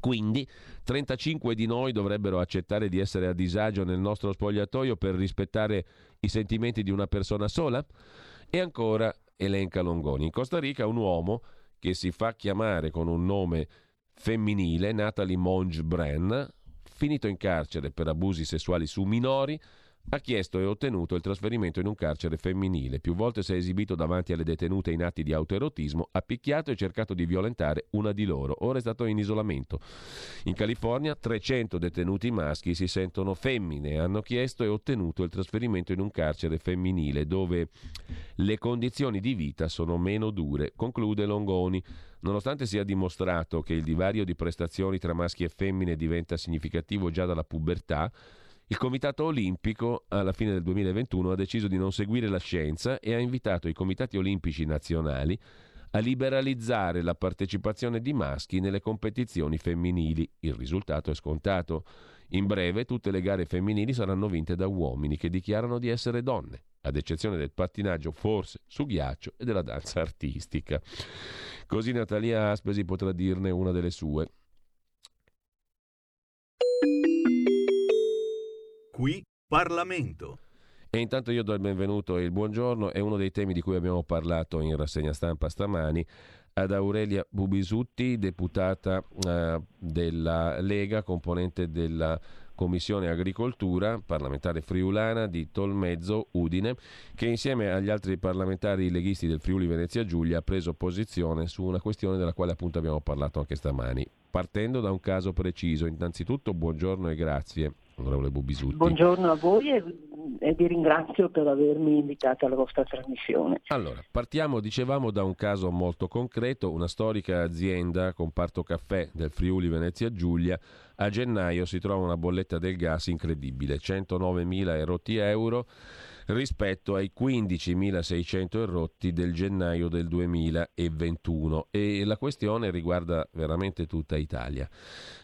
Quindi 35 di noi dovrebbero accettare di essere a disagio nel nostro spogliatoio per rispettare i sentimenti di una persona sola? E ancora elenca Longoni. In Costa Rica un uomo che si fa chiamare con un nome femminile, Natalie Monge Bren, finito in carcere per abusi sessuali su minori, ha chiesto e ottenuto il trasferimento in un carcere femminile. Più volte si è esibito davanti alle detenute in atti di autoerotismo, ha picchiato e cercato di violentare una di loro. Ora è stato in isolamento. In California 300 detenuti maschi si sentono femmine hanno chiesto e ottenuto il trasferimento in un carcere femminile dove le condizioni di vita sono meno dure, conclude Longoni. Nonostante sia dimostrato che il divario di prestazioni tra maschi e femmine diventa significativo già dalla pubertà, il Comitato Olimpico alla fine del 2021 ha deciso di non seguire la scienza e ha invitato i comitati olimpici nazionali a liberalizzare la partecipazione di maschi nelle competizioni femminili. Il risultato è scontato. In breve tutte le gare femminili saranno vinte da uomini che dichiarano di essere donne, ad eccezione del pattinaggio forse su ghiaccio e della danza artistica. Così Natalia Aspesi potrà dirne una delle sue. Qui Parlamento. E intanto io do il benvenuto e il buongiorno, è uno dei temi di cui abbiamo parlato in rassegna stampa stamani, ad Aurelia Bubisutti, deputata eh, della Lega, componente della Commissione Agricoltura, parlamentare friulana di Tolmezzo Udine, che insieme agli altri parlamentari leghisti del Friuli Venezia Giulia ha preso posizione su una questione della quale appunto abbiamo parlato anche stamani. Partendo da un caso preciso, innanzitutto buongiorno e grazie onorevole Bubisutti. Buongiorno a voi e, e, vi ringrazio per avermi invitato alla vostra trasmissione. Allora, partiamo, dicevamo, da un caso molto concreto, una storica azienda, comparto caffè del Friuli Venezia Giulia, a gennaio si trova una bolletta del gas incredibile, 109.000 erotti euro rispetto ai 15.600 erotti del gennaio del 2021 e la questione riguarda veramente tutta Italia.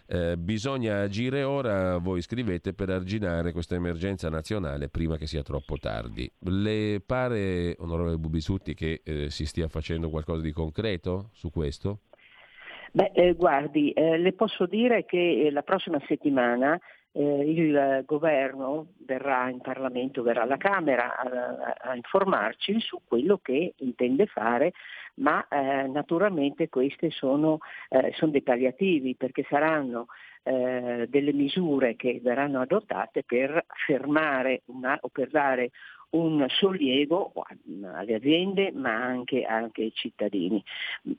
Eh, bisogna agire ora, voi scrivete, per arginare questa emergenza nazionale prima che sia troppo tardi. Le pare, onorevole Bubisutti, che eh, si stia facendo qualcosa di concreto su questo? Beh, eh, guardi, eh, le posso dire che eh, la prossima settimana eh, il governo verrà in Parlamento, verrà alla Camera a, a, informarci su quello che intende fare, ma eh, naturalmente questi sono, eh, sono, dettagliativi perché saranno eh, delle misure che verranno adottate per fermare una, o per dare un sollievo alle aziende ma anche, anche ai cittadini.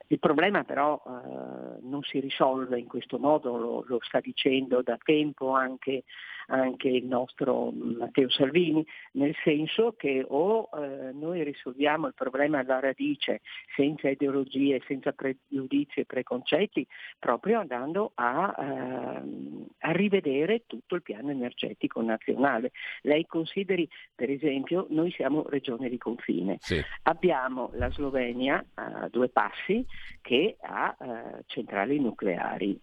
Il problema però eh, non si risolve in questo modo, lo, lo sta dicendo da tempo anche anche il nostro Matteo Salvini, nel senso che o eh, noi risolviamo il problema alla radice senza ideologie, senza pregiudizi e preconcetti, proprio andando a, eh, a rivedere tutto il piano energetico nazionale. Lei consideri, per esempio, noi siamo regione di confine, sì. abbiamo la Slovenia a due passi che ha eh, centrali nucleari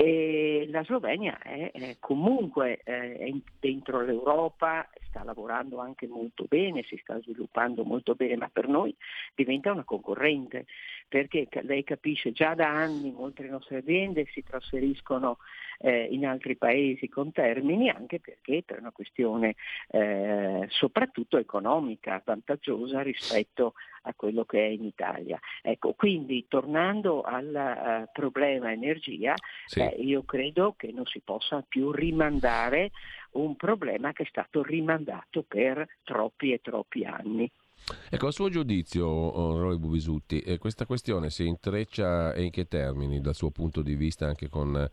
e la Slovenia è, è comunque eh, è dentro l'Europa, sta lavorando anche molto bene, si sta sviluppando molto bene, ma per noi diventa una concorrente, perché lei capisce già da anni molte nostre aziende si trasferiscono eh, in altri paesi con termini, anche perché per una questione eh, soprattutto economica vantaggiosa rispetto a quello che è in Italia. Ecco, quindi tornando al uh, problema energia, sì. eh, io credo che non si possa più rimandare un problema che è stato rimandato per troppi e troppi anni. Ecco, a suo giudizio, onorevole Bubisutti, eh, questa questione si intreccia e in che termini dal suo punto di vista anche con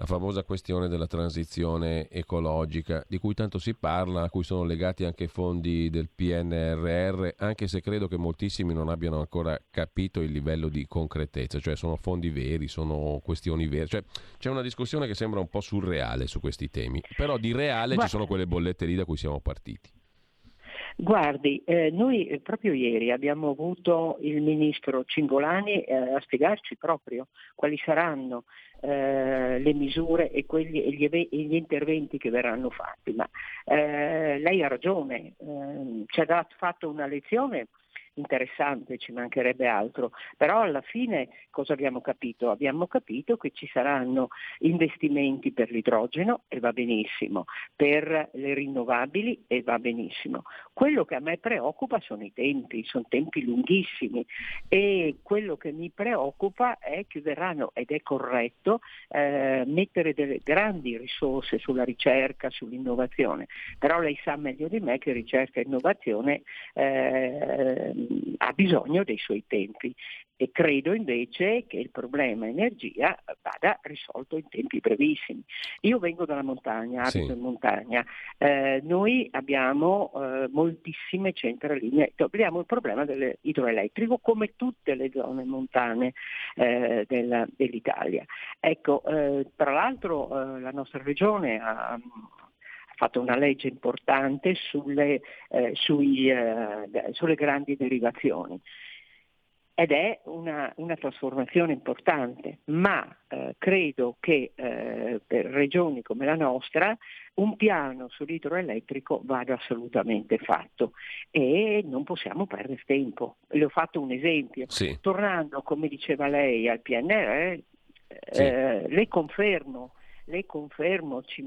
la famosa questione della transizione ecologica, di cui tanto si parla, a cui sono legati anche i fondi del PNRR, anche se credo che moltissimi non abbiano ancora capito il livello di concretezza, cioè sono fondi veri, sono questioni vere, cioè c'è una discussione che sembra un po' surreale su questi temi, però di reale Ma... ci sono quelle bollette lì da cui siamo partiti. Guardi, eh, noi eh, proprio ieri abbiamo avuto il ministro Cingolani eh, a spiegarci proprio quali saranno eh, le misure e, quelli, e, gli, e, gli, interventi che verranno fatti. Ma eh, lei ha ragione, eh, ci ha fatto una lezione interessante, ci mancherebbe altro, però alla fine cosa abbiamo capito? Abbiamo capito che ci saranno investimenti per l'idrogeno e va benissimo, per le rinnovabili e va benissimo. Quello che a me preoccupa sono i tempi, sono tempi lunghissimi e quello che mi preoccupa è che verranno, ed è corretto, eh, mettere delle grandi risorse sulla ricerca, sull'innovazione, però lei sa meglio di me che ricerca e innovazione eh, ha bisogno dei suoi tempi e credo invece che il problema energia vada risolto in tempi brevissimi. Io vengo dalla montagna, abito sì. in montagna, eh, noi abbiamo eh, moltissime centraline, abbiamo il problema dell'idroelettrico come tutte le zone montane eh, della, dell'Italia. Ecco, eh, tra l'altro eh, la nostra regione ha fatto una legge importante sulle, eh, sui, eh, sulle grandi derivazioni ed è una, una, trasformazione importante, ma eh, credo che eh, per regioni come la nostra un piano sull'idroelettrico vada assolutamente fatto e non possiamo perdere tempo. Le ho fatto un esempio. Sì. Tornando, come diceva lei, al PNR, sì. eh, le confermo le confermo, ci,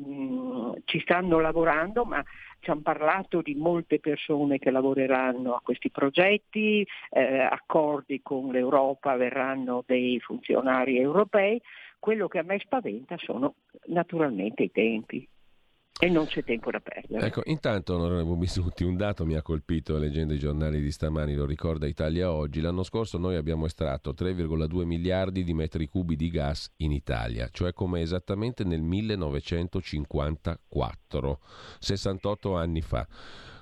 ci, stanno lavorando, ma ci hanno parlato di molte persone che lavoreranno a questi progetti, eh, accordi con l'Europa, verranno dei funzionari europei. Quello che a me spaventa sono naturalmente i tempi. E non c'è tempo da perdere. Ecco, intanto, onorevole Bisutti, un dato mi ha colpito leggendo i giornali di stamani, lo ricorda Italia Oggi. L'anno scorso noi abbiamo estratto 3,2 miliardi di metri cubi di gas in Italia, cioè come esattamente nel 1954, 68 anni fa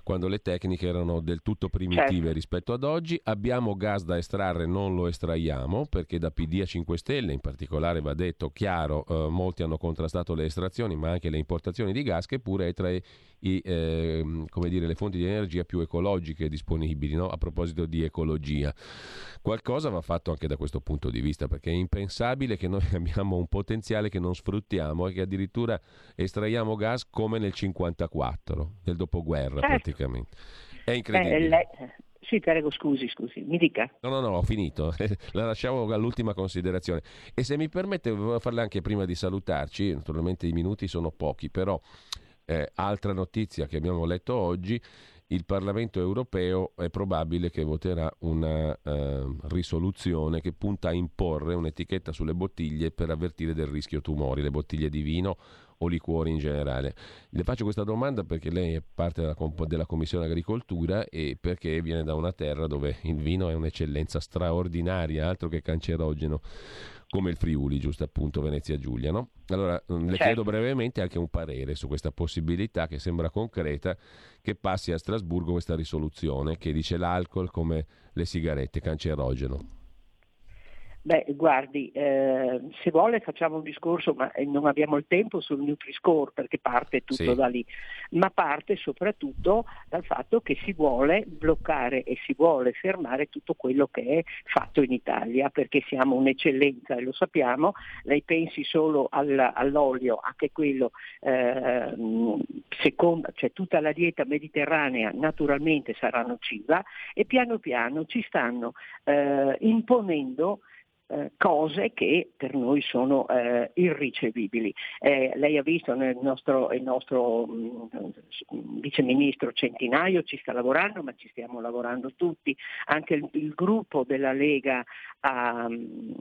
quando le tecniche erano del tutto primitive certo. rispetto ad oggi. Abbiamo gas da estrarre, non lo estraiamo perché da PD a 5 Stelle, in particolare va detto chiaro, eh, molti hanno contrastato le estrazioni ma anche le importazioni di gas che pure è tra i i, eh, dire, le fonti di energia più ecologiche disponibili, no? a proposito di ecologia. Qualcosa va fatto anche da questo punto di vista, perché è impensabile che noi (laughs) abbiamo un potenziale che non sfruttiamo e che addirittura estraiamo gas come nel 54, nel dopoguerra certo. praticamente. È incredibile. Eh, le... Sì, prego, scusi, scusi, mi dica. No, no, no, ho finito. (laughs) La lasciamo all'ultima considerazione. E se mi permette, volevo farla anche prima di salutarci. Naturalmente i minuti sono pochi, però eh, altra notizia che abbiamo letto oggi, il Parlamento europeo è probabile che voterà una eh, risoluzione che punta a imporre un'etichetta sulle bottiglie per avvertire del rischio tumori, le bottiglie di vino o liquori in generale. Le faccio questa domanda perché lei è parte della, della, Commissione Agricoltura e perché viene da una terra dove il vino è un'eccellenza straordinaria, altro che cancerogeno come il Friuli, giusto appunto Venezia Giulia. No? Allora mm, le certo. chiedo brevemente anche un parere su questa possibilità che sembra concreta che passi a Strasburgo questa risoluzione che dice l'alcol come le sigarette cancerogeno. Beh, guardi, eh, se vuole facciamo un discorso, ma eh, non abbiamo il tempo sul Nutri-Score perché parte tutto sì. da lì, ma parte soprattutto dal fatto che si vuole bloccare e si vuole fermare tutto quello che è fatto in Italia perché siamo un'eccellenza e lo sappiamo, lei pensi solo al, all'olio, anche quello, eh, seconda, cioè tutta la dieta mediterranea naturalmente sarà nociva e piano piano ci stanno eh, imponendo eh, cose che per noi sono eh, irricevibili. Eh, lei ha visto nel nostro, il nostro mh, mm, viceministro Centinaio ci sta lavorando, ma ci stiamo lavorando tutti, anche il, il gruppo della Lega um,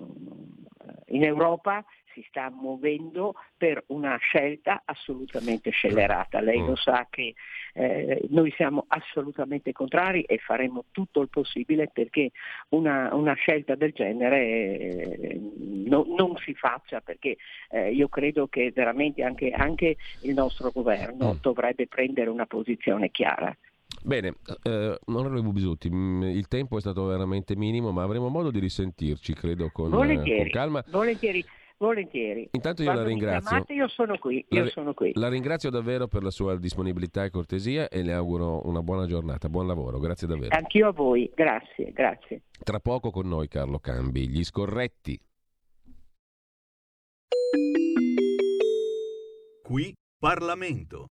in Europa si sta muovendo per una scelta assolutamente scellerata. Lei lo mm. sa che eh, noi siamo assolutamente contrari e faremo tutto il possibile perché una, una scelta del genere eh, no, non si faccia perché eh, io credo che veramente anche, anche il nostro governo mm. dovrebbe prendere una posizione chiara. Bene, eh, onorevole Bubisutti, mm, il tempo è stato veramente minimo, ma avremo modo di risentirci, credo, con, volentieri, con calma. Volentieri. Volentieri. Intanto io Quando la ringrazio. Chiamate, io sono qui, io La, sono qui. la ringrazio davvero per la sua disponibilità e cortesia e le auguro una buona giornata, buon lavoro, grazie davvero. Anch'io a voi, grazie, grazie. Tra poco con noi Carlo Cambi, gli scorretti. Qui Parlamento.